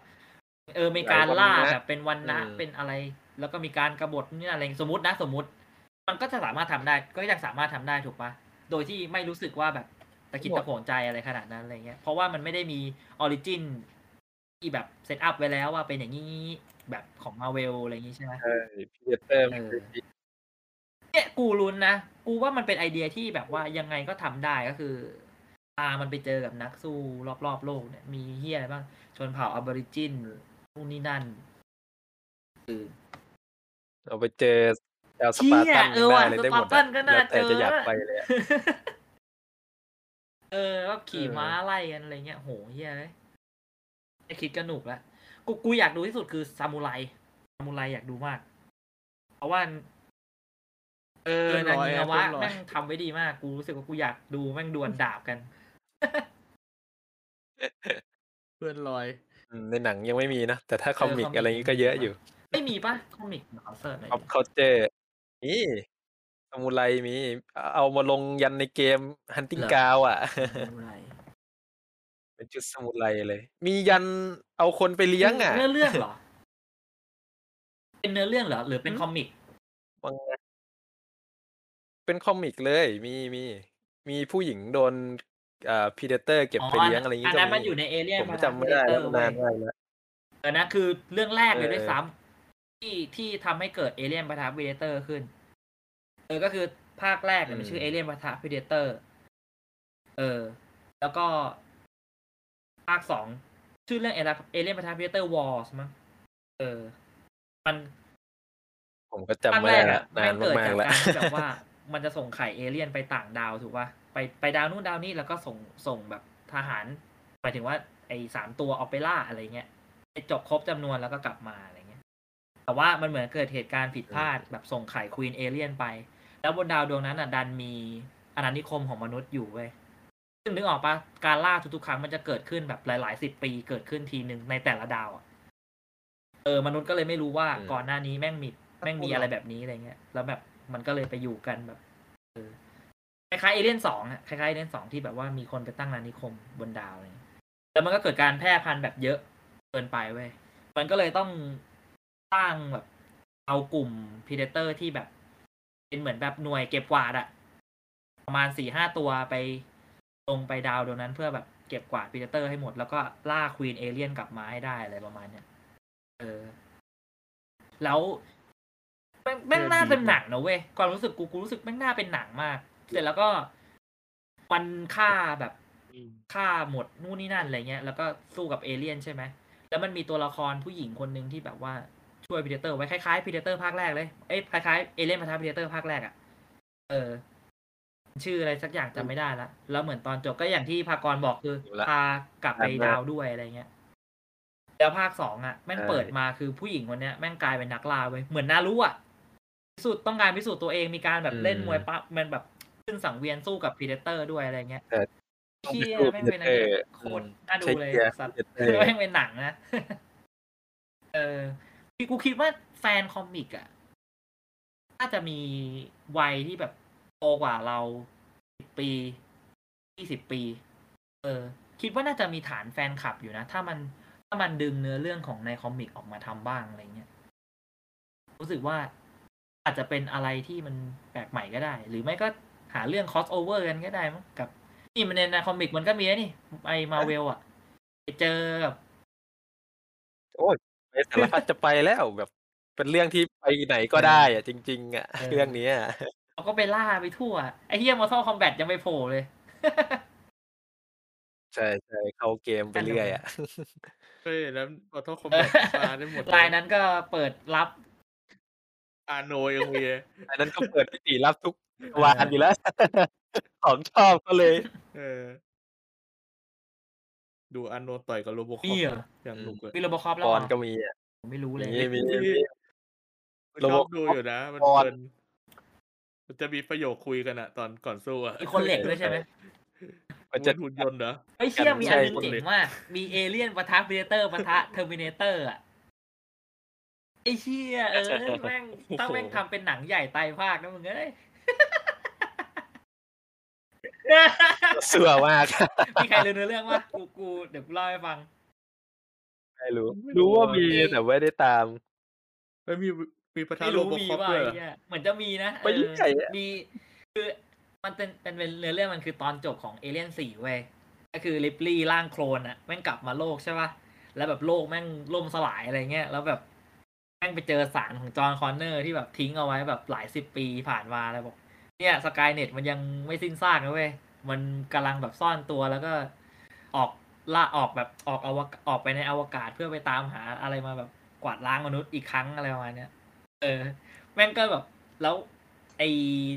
เออมีการล่าหลายวันนะแบบเป็นวันนะอืมเป็นอะไร แล้วก็มีการกบฏนี่อะไรสมมตินะสมมติ มันก็จะสามารถทำได้ก็ยังสามารถทำได้ถูกปะโดยที่ไม่รู้สึกว่าแบบตะขิดตะขวงใจอะไรขนาดนั้นอะไรเงี้ย เพราะว่ามันไม่ได้มี origin ที่แบบ set up ไว้แล้วว่าเป็นอย่างนี้แบบของมาเวลอะไรอย่างนี้ใช่ไหมใช่พีเดเตอร์เออเนี่ยกูรุ้นนะ กูว่ามันเป็นไอเดียที่แบบว่ายังไงก็ทำได้ก็คือตามันไปเจอกับนักสู้รอบๆโลกเนี่ยมีเฮียอะไรบ้าง ชนเผ่าออบอริจินนู่นนี่นั่นคือเอาไปเจอ ดาวสเชี่ปายร์ตันเออได้ว่ะเลยสได้หปามร์ดตัอะนก็น่าแล้วแต่เจอจะอยากไปเลยอะเออว่าขี่เออม้าไล่กันอะไรเงี้ยโหเฮียเลยไอคิดก็หนุกแล้วกูกูอยากดูที่สุดคือซามูไรซามูไรอยากดูมาก เพราะว่า เออเพื่อนนาร้อยงิอะงาวะเพื่อนร้อยแม่งทำไว้ดีมาก กูรู้สึกว่ากูอยากดูแม่งดวลดาบกัน เพื่อนลอยอืมในหนังยังไม่มีนะ แต่ถ้าคอมิกคอมิกอะไรงี้ก็เยอะอยู่ ไม่มีปะคอมิกขอเสิร์ชหน่อย p อ p ดิ culture นี่ซามูไรมี เอามาลงยันในเกม Hunting Ground อะซามูไรเป็นชุดซามูไรเลย มียันเอาคนไปเลี้ยงอะ เนื้อเรื่องเหรอ เป็นเนื้อเรื่องเหรอ หรือเป็นอืม comic มังงะเป็น comic เลย มีมี มีผู้หญิงโดนอ่า Predator เก็บอ๋อไปเลี้ยงอะไรอย่างงี้ อังี้นก็มันมีอยู่ในเอเลี่ยนผมจำไม่ได้แล้วนานมากแล้ว เออนะคือเรื่องแรกเลยเออด้วยซ้ำที่ที่ทำให้เกิดเอเลี่ยนปะทะ Predator ขึ้น เออก็คือภาคแรกเนี่ยมันชื่อเอเลี่ยนปะทะ Predator เออ แล้วก็ ภาคสองชื่อเรื่องเอเลี่ยนปะทะ Predator Wars มั้งเออ มันผมก็จำไม่แรได้ละอะนานแม่งเกิดจากการที่แบบว่า มันจะส่งไข่เอเลี่ยนไปต่างดาวถูกป่ะไปไปดาวนู่นดาวนี่แล้วก็ส่งส่งแบบทหารหมายถึงว่า ไอ้สามตัวออกไปล่าอะไรเงี้ยจบครบจำนวนแล้วก็กลับมาอะไรเงี้ย แต่ว่ามันเหมือนเกิดเหตุการณ์ผิดพลาดแบบส่งไข่ queen เอเลียนไป แล้วบนดาวดวงนั้นอะ ดันมีอาณานิคมของมนุษย์อยู่เว้ยซึ่งนึกออกปะการล่าทุกๆครั้งมันจะเกิดขึ้นแบบหลายๆสิบปีเกิดขึ้นทีหนึ่งในแต่ละดาวอะเออมนุษย์ก็เลยไม่รู้ว่าอืมก่อนหน้านี้แม่งมีแม่งมีอะไรแบบนี้อะไรเงี้ย แล้วแบบมันก็เลยไปอยู่กันแบบเออคล้ายๆเอเลี่ยนสองอะคล้ายๆเอเลี่ยนสองที่แบบว่ามีคนไปตั้งอาณานิคมบนดาวอะไรเงี้ยแล้วมันก็เกิดการแพร่พันธุ์แบบเยอะเกินไปเว้ยมันก็เลยต้องสร้างแบบเอากลุ่ม Predator ที่แบบ เป็นเหมือนแบบหน่วยเก็บกวาดอะประมาณสี่ห้าตัวไปลงไปดาวดวงนั้นเพื่อแบบเก็บกวาด Predator ให้หมด แล้วก็ล่า queen เอเลียนกลับมาให้ได้อะไรประมาณเนี้ยเออ แล้วแม่งแม่งน่าเป็นหนังนะเว้ยความรู้สึกกูกูรู้สึกแม่งน่าเป็นหนังมาก เสร็จแล้วก็มันฆ่าแบบฆ่าหมดนู่นนี่นั่นอะไรเงี้ยแล้วก็สู้กับเอเลี่ยนใช่ไหมแล้วมันมีตัวละครผู้หญิงคนหนึ่งที่แบบว่า ช่วย Predator ไว้คล้ายๆ Predator ภาคแรกเลย เอ้ยคล้ายๆเอเลี่ยนปะทะ Predator ภาคแรกอะ เออ ชื่ออะไรสักอย่างจำไม่ได้ละ แล้วเหมือนตอนจบก็อย่างที่ภากรบอกคืออยู่ละพากลับไปดาวด้วยอะไรเงี้ย แล้วภาคสองอะ แม่งใช่เปิดมาคือผู้หญิงคนเนี้ยแม่งกลายเป็นนักล่าเว้ยเหมือนนารู้อะพิสูจน์ต้องการพิสูจน์ตัวเองมีการแบบเล่นมวยปั๊บมันแบบขึ้นสังเวียนสู้กับ Predator ด้วยอะไรเงี้ยเชี่ยแต่ต้องเชี่ไปยสู้แม่งเป็นอะไร Predator โคตรน่าดูใช้เลยเหี้ยสัตว์ Predator แม่งเป็นหนังนะ เออ กูคิดว่าแฟน comic อะน่าจะมีวัยที่แบบโตกว่าเราสิบปียี่สิบปี เออ คิดว่าน่าจะมีฐานแฟนคลับอยู่นะ ถ้ามันถ้ามันดึงเนื้อเรื่องของใน comic ออกมาทำบ้างอะไรเงี้ย รู้สึกว่าอาจจะเป็นอะไรที่มันแปลกใหม่ก็ได้ หรือไม่ก็หาเรื่อง cross over กันก็ได้มั้งกับ นี่มันในในคอมิกมันก็มีนี่ ไอมาเวลอะไปเจอกับโอ้ย ไปสารพัดจะไปแล้วแบบเป็นเรื่องที่ไปไหนก็ได้อะจริง ๆ อะเออเรื่องเนี้ยเขาก็ไปล่าไปทั่ว ไอ้เฮียมอ r ท a l คอมแบทยังไปโผล่เลย ใช่ใช่เข้าเกมไปเรื่อยอะเฮ้ยแล้วออโต้คอมเอแบอทมาได้หมดลายนั้นก็เปิดรับอาโนยังมีเลยอันนั้นก็เปิดพิธีรับทุกวานอยู่แล้วของชอบก็เลย เออ ดูอาโนต่อยกับโรโบคมีอปเหรอ อย่างหนุกเลยมีโรบอคอปแล้วปเหอรนอก็มีอะผมไม่รู้เลย มีมีที่มี ชอบ Robocop ดูอยู่นะ มันปอนเพลินมันจะมีประโยคคุยกันอะตอนก่อนสู้อะมีคนเหล็กด้วยใช่ไหมมันมึจะงเป็นหุ่นยนต์เหรอไอ้เชี่ยกันมีใช่อันนึงคนเจ๋เหล็งกมากมีเอเลี่ยนปะทะพีเตอร์ปะทะเทอร์มินเตอร์อะไอ้เชี่ยเออแม่งต้องแม่งทำเป็นหนังใหญ่ไตรภาคนะมึงเอ้ย สัวมากมีใครรู้เนื้อเรื่องวะกูกูเดี๋ยวกูเล่าให้ฟังไม่รู้ รู้ว่ามีแต่ไม่ได้ตามแล้วมีมีประธานไม่โรรู้โบมีคอปว่าด้วยไอ้เหรอเหี้ยเหมือนจะมีนะไม่รู้เออใครอะมีคือมันเป็นเป็นเป็นเนื้อเรื่องมันคือตอนจบของเอเลียนสี่เว้ยก็คือริปลี่ร่างโคลนอะแม่งกลับมาโลกใช่ป่ะแล้วแบบโลกแม่งล่มสลายอะไรเงี้ยแล้วแบบแม่งไปเจอสารของจอห์นคอนเนอร์ที่แบบทิ้งเอาไว้แบบหลายสิบปีผ่านมาแล้วบอก เนี่ยสกายเน็ตมันยังไม่สิ้นซากนะเว้ย มันกำลังแบบซ่อนตัวแล้วก็ออกล่าออกแบบออกอวกออกไปในอวกาศเพื่อไปตามหาอะไรมาแบบกวาดล้างมนุษย์อีกครั้งอะไรประมาณเนี้ย เออ แม่งก็แบบแล้วไอ้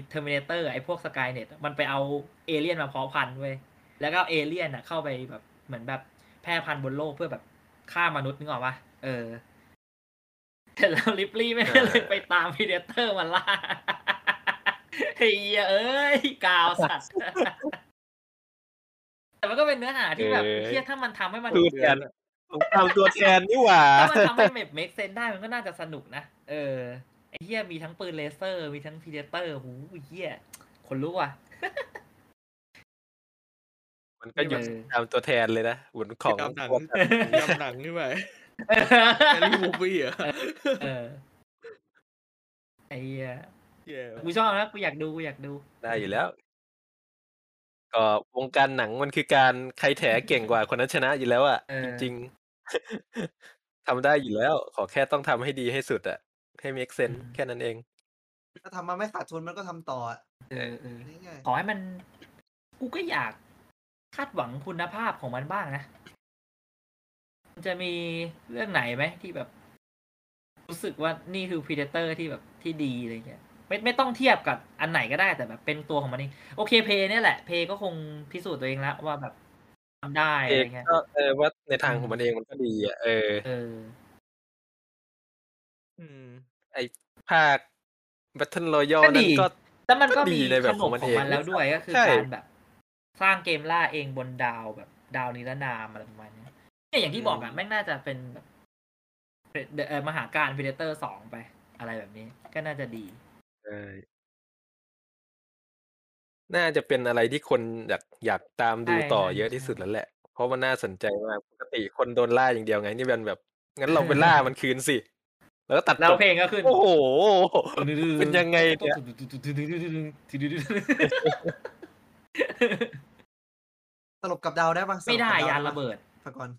เทอร์มิเนเตอร์ไอ้พวกสกายเน็ตมันไปเอาเอเลี่ยนมาเพาะพันธุ์เว้ย แล้วก็เอาเอเลี่ยนอะเข้าไปแบบเหมือนแบบแพร่พันธุ์บนโลกเพื่อแบบฆ่ามนุษย์นึกออกปะเออเสร็จแล้วลิปลี่แม่งก็เลยไปตาม Predator มาล่า เหี้ยเอ้ยกาวสัตว์ แต่มันก็เป็นเนื้อหาที่แบบเออเหี้ยถ้ามันทำให้มันคือแทนผมทำตัวแทนนี่หว่าถ้ามันทำให้เมบเมกเซนได้มันก็น่าจะสนุกนะเออไอ้เฮียมีทั้งปืนเลเซอร์ มีทั้งพีเดเตอร์หูเฮียคนรู้ว่ะมันก็หยุดเออตามตัวแทนเลยนะเหมือนของยำหนังพวกยำหนังนี่ไหมแอรี่มูฟี่เหรอเออไอ้เฮีย เย่กูชอบนะกูอยากดูกูอยากดู ได้อยู่แล้ว ก็วงการหนังมันคือการใครแถเก่งกว่าคนนั้นชนะอยู่แล้วอะ เออ จริงๆ ทำได้อยู่แล้ว ขอแค่ต้องทำให้ดีให้สุดอะ ให้ make sense แค่นั้นเอง ถ้าทำมาไม่ขาดทุนมันก็ทำต่ออะเออเออง่ายขอให้มัน กูก็อยากคาดหวังคุณภาพของมันบ้างนะมันจะมีเรื่องไหนไหมที่แบบ รู้สึกว่านี่คือพีเดเตอร์ที่แบบที่ดีอะไรเงี้ย ไม่ไม่ต้องเทียบกับอันไหนก็ได้แต่แบบเป็นตัวของมันเองโอเคเพย์เนี่ยแหละเพย์ก็คงพิสูจน์ตัวเองแล้วว่าแบบทำได้เออะไรงเงี้ยก็เออว่าในทางอืมของมันเองมันก็ดีอะเออเออ อืม ไอภาค Battle Royale ก็นั่ดีนก็แต่มันก็ก็ดีมีในแบขบนของบมันของเองมันแล้วด้วยก็คือใช่การแบบ สร้างเกมล่าเองบนดาวแบบดาวนิรนามอะไรประมาณนี้เนี่ยอย่างที่บอกอะแม่งน่าจะเป็นแบบเออมหาการ Predator สองไป อะไรแบบนี้ ก็น่าจะดี ใช่ น่าจะเป็นอะไรที่คนอยาก อยากตามดูใช่ต่อใช่เยอะที่ใช่สุดแล้วแหละ เพราะมันน่าสนใจมาก ปกติคนโดนล่าอย่างเดียวไง นี่เป็นแบบ งั้นเราไปล่ามันคืนสิ แล้วก็ตัดแล้วจบเพลงก็ขึ้นโอ้โหเป็นยังไงเนี่ยสรุปกับดาวได้ปะสรุไม่ปได้ กับยานประเบิดพากร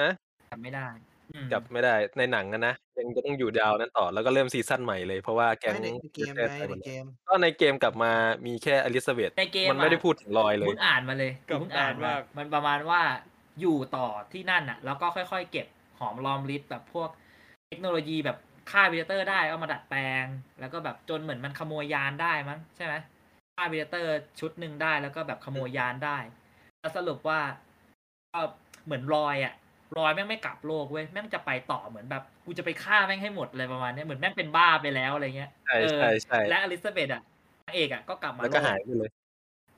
ฮะ จำไม่ได้ อืมจับไม่ได้ ในหนังอะนะ ยังจะต้องอยู่ดาวนั้นต่อ แล้วก็เริ่มซีซั่นใหม่เลย เพราะว่าแก๊งไม่ใน ในเกม Predator ไงตายหมในดเกแล้วม ก็ในเกมกลับมามีแค่อลิซาเบธในเกมมันไม่ได้อะพูดถึงลอยเลยมึงอ่านมาเลยกลับมึงอ่านด้านมา มาก มันประมาณว่าอยู่ต่อที่นั่นน่ะ แล้วก็ค่อยๆ เก็บหอมรอมริบแบบพวกเทคโนโลยีแบบฆ่าพีเตอร์ได้เอามาดัดแปลง แล้วก็แบบจนเหมือนมันขโมยยานได้มั้งใช่ไหมฆ่าพีเตอร์ชุดหนึ่งได้แล้วก็แบบขโมยยานได้แล้วสรุปว่าก็เหมือนรอยซ์อะ รอยซ์แม่งไม่กลับโลกเว้ยแม่งจะไปต่อเหมือนแบบกูจะไปฆ่าแม่งให้หมดเลยประมาณเนี้ยเหมือนแม่งเป็นบ้าไปแล้วอะไรเงี้ยใช่เออใช่ใช่และอลิซาเบธอะนางเอกอะก็กลับมาแล้วก็โลกหายไปเลย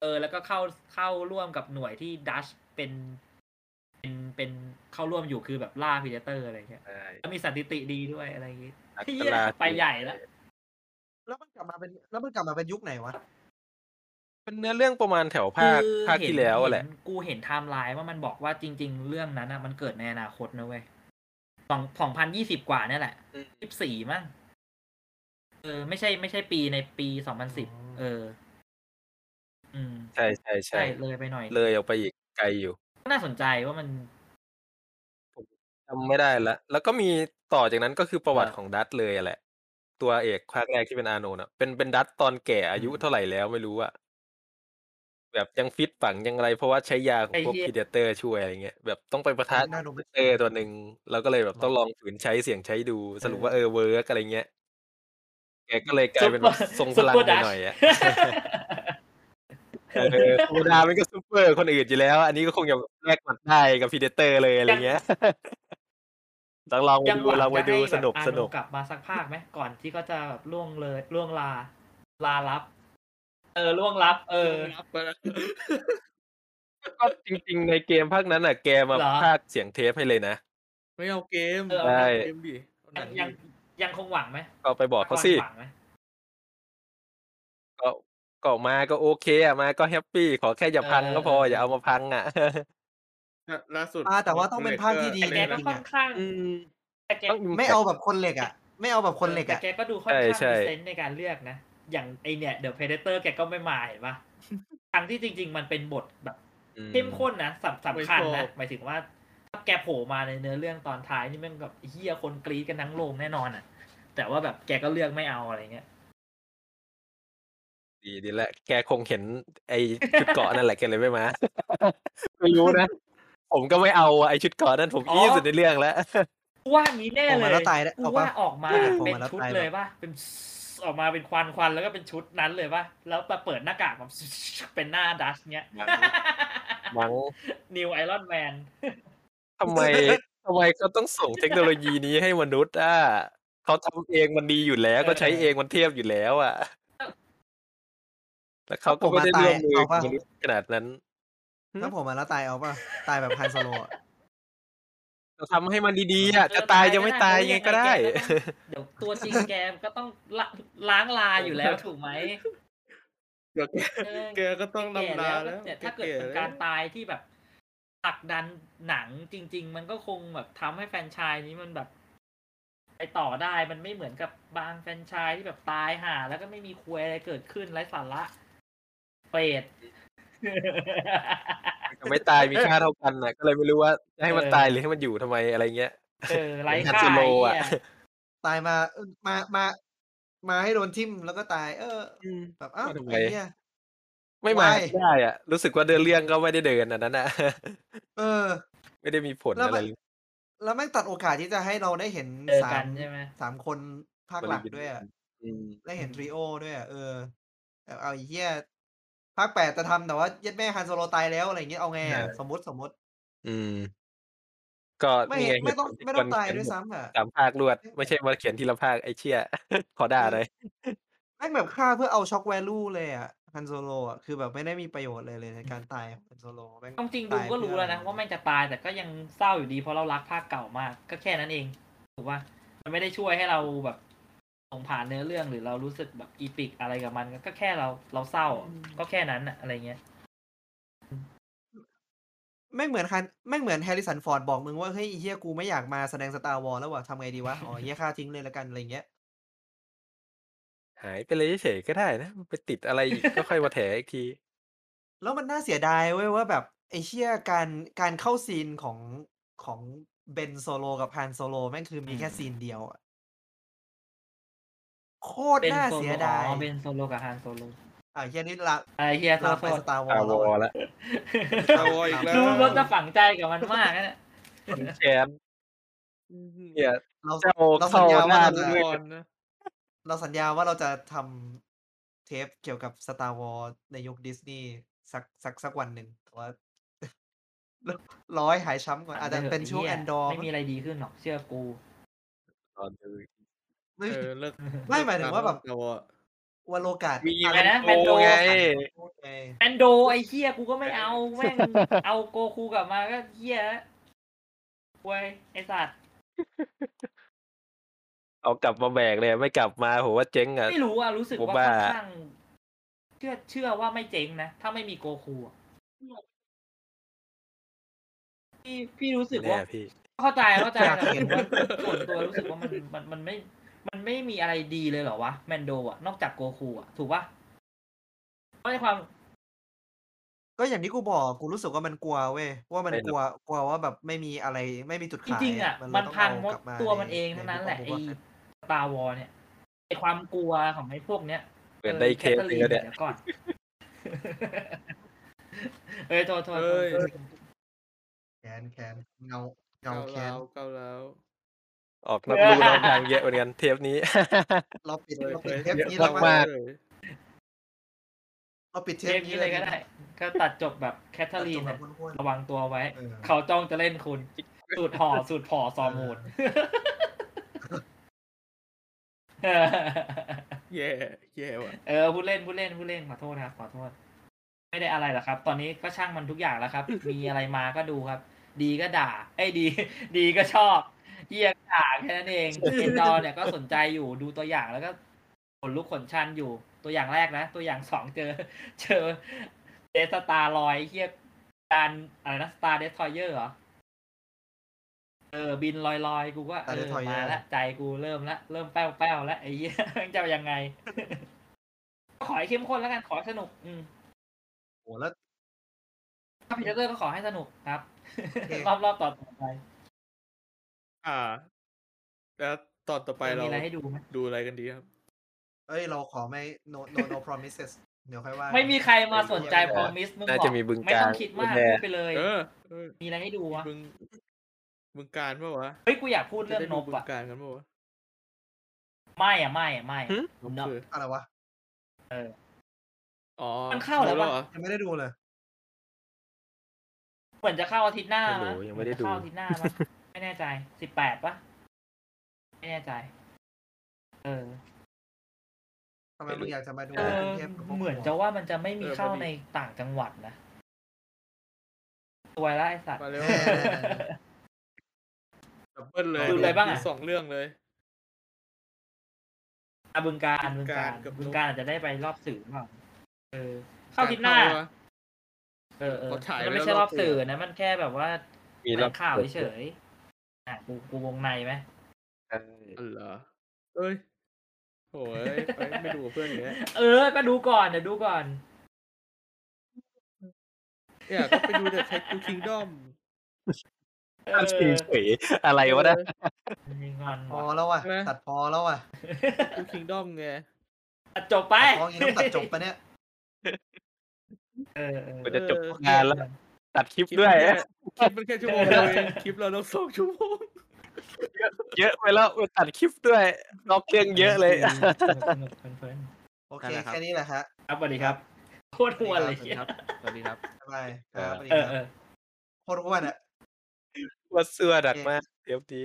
เออ แล้วก็เข้าเข้าร่วมกับหน่วยที่ดัชเป็นเป็นเป็นเข้าร่วมอยู่คือแบบล่า Predator อะไรเงี้ยใช่แล้วมีสถิติดีด้วยอะไรอย่างงี้นักเฮีกียฬาไปใหญ่แล้วแล้วมันกลับมาเป็นแล้วมันกลับมาเป็นยุคไหนวะ เป็นเนื้อเรื่องประมาณแถวภาคคือภาคเห็นที่แล้วอะแหละเห็นกูเห็นไทม์ไลน์ว่ามันบอกว่าจริง ๆ เรื่องนั้นอะมันเกิดในอนาคตนะเว้ยสองสองพันยี่สิบกว่าเนี่ยแหละอืมสิบสี่มั้งเออ ไม่ใช่ไม่ใช่ปีในปีสองพันสิบเออ อืมใช่ใช่ใช่ใช่เลยไปหน่อย เลยออกไปอีกไกลอยู่ น่าสนใจว่ามันจำไม่ได้ละ แล้วก็มีต่อจากนั้นก็คือประวัติเออของดัชเลยอะแหละ ตัวเอกภาคแรกที่เป็นอาร์โนลด์อะเป็นเป็นดัชตอนแก่อายุอืมเท่าไหร่แล้วไม่รู้อะ แบบยังฟิตปั๋งยังอะไร เพราะว่าใช้ยาของไอ้พวกเหี้ย Predator ช่วยอะไรเงี้ยแบบต้องไปปะทะน่าดู Predator ตัวหนึ่งเราก็เลยแบบต้องลองฝืนใช้เสี่ยงใช้ดูสรุปว่าเออ work อะไรเงี้ยแกก็เลยกลายเป็นแบบทรงพลังไปหน่อยอะเออธรรมดามันก็ซูเปอร์คนอื่นอยู่แล้ว อันนี้ก็คงจะแลกหมัดได้กับ Predator เลยอะไรเงี้ยต้องลองไปยังดูหวังลองไปจะดูให้สแบบนุกอาสโนนุกกลับมาสักภาคไหมก่อนที่เขาจะแบบล่วงเลยล่วงลา ลาลับ เออล่วงลับ เออรับไปแล้วก็จริง ๆ ในเกมภาคนั้นอะ แกมาเหรอ ภาคเสียงเทปให้เลยนะ ไม่เอาเกมเออ ได้เกมดิเอาหยันังงยังดิยังคงหวังไหมก็ไปบอกเขาสิหวังไหมก็ก็มาก็โอเคอะมาก็แฮปปี้ ขอแค่อย่าพังก็พอเออเอออย่าเอามาพังอะล่าล่าสุดอ่าแต่ว่าต้องเป็นภาคที่ดี แต่แกก็จริงๆค่อนข้างอืม แต่แกต้อง ไม่เอาแบบคนเหล็กอะ ไม่เอาแบบคนเหล็กแต่อะ แกก็ดูค่อนข้างใช่ มีใช่เซนส์ในการเลือกนะ อย่างไอเนี่ยเดอะเพเดเตอร์แกก็ไม่มาเห็นปะทั้งที่จริง ๆ มันเป็นบทแบบอืมเข้มข้นนะสำสำคัญไม่ชนะอบหมายถึงว่าถ้าแกโผล่มาในเนื้อเรื่องตอนท้ายนี่แม่งแบบเฮียคนกรี๊ดกันทั้งโรงแน่นอนอะ แต่ว่าแบบแกก็เลือกไม่เอาอะไรเงี้ยดีดีแหละ แกคงเห็น ไอชุดเกาะนั่นแหละแกเลยไม่มาไม่รู้นะ ผมก็ไม่เอาอะไอชุดเกาะนั่นผมอ๋ออีที่สุดในเรื่องแล้วกูว่างี้แน่ออกเลมายแล้วตายได้กูเอาว่าปะออกมาออกมาเป็นแล้วชุดตายเลยป่ะเป็น ออกมาเป็นควันควันแล้วก็เป็นชุดนั้นเลยป่ะ แล้วมาเปิดหน้ากากแบบเป็นหน้าดัชเนี้ยมั้งมั้งนิวไอรอนแมนทำไมทำไมเขาต้องส่งเทคโนโลยีนี้ให้มนุษย์อะเขาทำเองมันดีอยู่แล้วก็ใช้เออเองมันเทียบอยู่แล้ว อะ แล้วเขาก็ผมไม่มาได้ตายร่วมมือเอากับปะมนุษย์ขนาดนั้นถ้าผมมาแล้วตายเอาป่ะ ตายแบบไฮโซโลอะ จะทำให้มันดีๆอะเออจะตายตายจะไม่ก็ได้ตายเพราะไงยังไงก็ได้แกก็ต้องเดี๋ยวตัวจริงแกก็ต้องละล้างลาอยู่แล้วถูกไหมเดี๋ยวแกเออแกก็ต้องแก่นำลาแล้วแล้วเนี่ยถ้าเกิดแเป็นการตายที่แบบผลักดันหนังจริง ๆ มันก็คงแบบทำให้แฟรนไชายนี้มันแบบ ไปต่อได้มันไม่เหมือนกับบางแฟรนไชายที่แบบตายห่าแล้วก็ไม่มีคุยอะไรเกิดขึ้นไร้สาระเปรต จะไม่ตายมีค่าเท่ากันน่ะก็เลยไม่รู้ว่าจะให้มันเออตายหรือให้มันอยู่ทำไมอะไรเงี้ยเออไร้ฮันค่าโซโลไอ้อะเหี้ยตายมาเออมามา มาให้โดนทิ่มแล้วก็ตาย เออแบบอ้าวว่าทำไมไอ้เนี่ยไม่มา Why? ก็ได้อะ รู้สึกว่าเดินเรื่องก็ไม่ได้เดินอันนั้นอะเออ ไม่ได้มีผลแล้วอะไรมันเลยแล้วแม่งตัดโอกาสที่จะให้เราได้เห็นเจอสากัมนใช่ไหมสามคนภาคหลักด้วยอะอืมได้เห็น trio ด้วยอะเออแบบเอาไอ้เหี้ย ภาคแปดจะทำแต่ว่าเย็ดแม่ฮันโซโลตายแล้วอะไรอย่างเงี้ยเอาไงใช่อะสมมติสมมติ อืม ก็ไม่นี่ไงไม่ต้องเหตุผลที่ไม่ต้องควรตายเขียนบทด้วยซ้ำอะสามภาครวด ไม่ใช่มาเขียนทีละภาคไอ้เชี่ย ขอด่าเลย แม่งแบบฆ่าเพื่อเอา shock value เลยอะฮันโซโลอะคือแบบไม่ได้มีประโยชน์เลยเลยในการตายของฮันโซโลแม่งต้องจริงดูตายเพื่รู้แล้วนะอะไรว่าแม่งจะตายแต่ก็ยังเศร้าอยู่ดีเพราะเรารักภาคเก่ามาก ก็แค่นั้นเอง ถูกป่ะมันไม่ได้ช่วยให้เราแบบ ส่งผ่านเนื้อเรื่องหรือเรารู้สึกแบบ epic อะไรกับมัน ก็แค่เราเราเศร้าก็แค่นั้นอะอะไรเงี้ยแม่งเหมือนฮันแม่งเหมือนแฮร์ริสันฟอร์ดบอกมึงว่าเฮ้ยไอ้เหี้ยกูไม่อยากมาแสดง Star Wars แล้วว่ะทำไงดีวะ อ๋อเหี้ยฆ่าทิ้งเลยละกันอะไรเงี้ย หายไปเลยเฉยๆก็ได้นะไปติดอะไรอีกก็ค่อยมาแถอีกที แล้วมันน่าเสียดายเว้ยว่าแบบไอ้เชี่ยการการเข้าซีนของของเบนโซโลกับฮันโซโลแม่งคือมีแค่อืมซีนเดียวอะ โคตรเป็นน่าโซเสีโลยดายอ๋อเป็นโซโลกับฮานโซโลอะเฮียนี่ละไอ้เฮียโทลาษไปโทษสตาร์วอตาลวแล้วออะแล้ว Star Wars อีกแล้ว ดูรถจะฝังใจกับมันมากนะเนี่ยแชนเนี่ยเรา เจ้าเราสัญญาเข้าว่าหน้าเราจะด้วยก่อนนะเราสัญญาว่าเราจะทำเทปเกี่ยวกับสตาร์วอลในยุคดิสนีย์สักสักสักวันหนึ่งแต่ว่า ร้อยหายช้ำก่อนอาจจะเป็นช่วงแอนดอร์ ไม่มีอะไรดีขึ้นหรอกเชื่อกู ตอนดู ไม่เออเลิกไม่หมายถึงว่าแบบเลิกตม Star Wars วาโลกาดมีอะอะไรไรนะแมนโดไงพูดไงแมนโดไอ้เฮียกูก็ไม่เอาแม่งเอาโกคูกลับมาก็เฮียเว้ยไอ้สัตว์เอากลับมาแบกเลยไม่กลับมาผมว่าเจ๊งอะไม่รู้อะรู้สึกผมว่าว่าค่อนข้างเชื่อเชื่อว่าไม่เจ๊งนะถ้าไม่มีโกคูอะพี่พี่รู้สึกแน่ว่าพี่เข้าใจเข้าใจแต่ผมว่าส่วนตัวรู้สึกว่ามันมันมันไม่ มันไม่มีอะไรดีเลยเหรอวะแมนโดอะนอกจากโกคูอะถูกปะเพราะในความ ก็อย่างที่กูบอกกูรู้สึกว่ามันกลัวเว้ยว่ามันไม่หรอกกลัวกลัวว่าแบบไม่มีอะไรไม่มีจุดจขายริงๆอะเลยมันต้องพังเอามดกลับมาตัวในมันเองในทั้งนั้นแหละพไอ้วกตาวอเนี่ยไอ้ความกลัวของไอ้พวกเนี้ยเหมือนได้เคสหนึงแล้วเนี่ยเดี๋ยวก่อนเอ้ยโทษโทษโทเอ้ษยโทษแคนแคนเงาเงาเก้าแคนแล้วเก้าแล้ว ออกนอกลู่นอกทางเยอะเหมือนกันเทปนี้ เราปิดเฮ้ยเราปิดเฮ้ยเทปนี้เยแล้วอะมั้มากยเลยเราปิดเทเทปปนี้นี้เลเลยยดีก็ไหมได้ ก็ตัดจบแบบแคทเธอรีนตัดเนี่ยจบแบบห้วนระวังตัวไว้เออเขาจ้องจะเล่นคุณสูตรห่อสูตรผ่อซอมมูดแย่แย่ว่ะเออพูดเล่นพูดเล่นพูดเล่นขอโทษครับขอโทษ ไม่ได้อะไรหรอกครับ ตอนนี้ก็ช่างมันทุกอย่างแล้วครับ มีอะไรมาก็ดูครับ ดีก็ด่า ไอ้ยดี ดีก็ชอบ เยี่ยก็ด่าแค่นั้นเองเอ็นดอร์เนี่ยก็สนใจอยู่ดูตัวอย่างแล้วก็ขนลุกขนชันอยู่ตัวอย่างแรกนะ ตัวอย่างสองเจอ เจอ Death Star ลอยเฮียการอะไรนะ Star Destroyer เหรอเออบินลอยลอยๆกูก็เอ Star อ Destroyer มาละใจกูเริ่มละเริ่มแป้วแป้วๆแล้วไอ้เหี้ยมันจะยังไง ขอให้เข้มข้นแล้วกันขอให้สนุก อืมโอ้แล้วถ้าพีเตอร์ก็ขอให้สนุกครับโอเครอบรอบต่อไป อ่า แล้วตอนต่อไปเรามีอะไรให้ดูไหมดูอะไรกันดีครับ เอ้ย เราขอไม่ no no no promises เดี๋ยวค่อยว่า ไม่มีใครมาสนใจเออพอมิสมึงน่าบอจะกมีบึงไม่ต้องกาฬคิดมากแน่พูดไปเลย เออเออมีอะไรให้ดูวะบึงบึงการปะวะเฮ้ย กูอยากพูดจะเรื่องได้นดูบบึอะงการกันปะวะ ไม่อะไม่อะไม่หึนบนบ คืออะไรวะเอออ๋อมันเข้าแล้วปะหรอยังไม่ได้ดูเลย เหมือนจะเข้าอาทิตย์หน้าไม่รู้มั้ยังไม่ได้เหอนจะเข้าดูอาทิตย์หน้ามั้ง ไม่แน่ใจสิบแปดปะไม่แน่ใจ เออทำไมมึงอยากจะมาดูเออกรุงเทพกับพวกเหมือนกูจะว่ามันจะไม่มีเข้าในต่างจังหวัดนะตัวละไอสัตว์ มาเร็วแน่ดับเบิลเลยดูอะไรบ้างอะ ดูสองเรื่องเลยอะบึงการบึบึงงกาการรกับบึงนกการอาจจะได้ไปรอบสื่อเปล่าเออ เข้าอาทิตย์หน้าเข้วะ เออเออเขาฉายมันไว้ไม่แล้วใช่รอบรอบสื่สื่ออ นะ มันแค่แบบว่ามีแถรลอบงข่าวเฉยๆ อะกูกูวงในไหมใช่อ๋อเหรอเอ้ยโอ้ยไปไม่ดูกับเพื่อนอย่างเงี้ยเออ ก็ดูก่อนเดี๋ยวดูก่อน เนี่ยก็ไปดูแต่ไทคูคิงดอมเอตั้งอชื่อเฉยอะไรวะนะมีงอนพอว่ะแล้วว่ะใช่ไหมตัดพอแล้วว่ะไทคูคิงดอมไงตัดจบไปพออย่างนี้ต้องตัดจบปะเนี่ย เออเออ มันจะจบเอองานแล้ว ตัดคลิปคลิปด้วยมันแค่คลิปมันแค่ชั่วโมงเดียวเองคลิปเราต้องสองชั่วโมงเยอะไปแล้วไปตัดคลิปด้วยนอกเรื่องเยอะเลยสนุกสนุกเพลินโอเคนั่นแหละครับแค่นี้แหละฮะๆครับสวัสดีครับโคตรหัวเลยสวัสดีครับสวัสดีครับบ๊ายบายครับสวัสดีเออครับเออโคตรอ้วนอะว่าเสื้อดักโอเคมากเทปนี้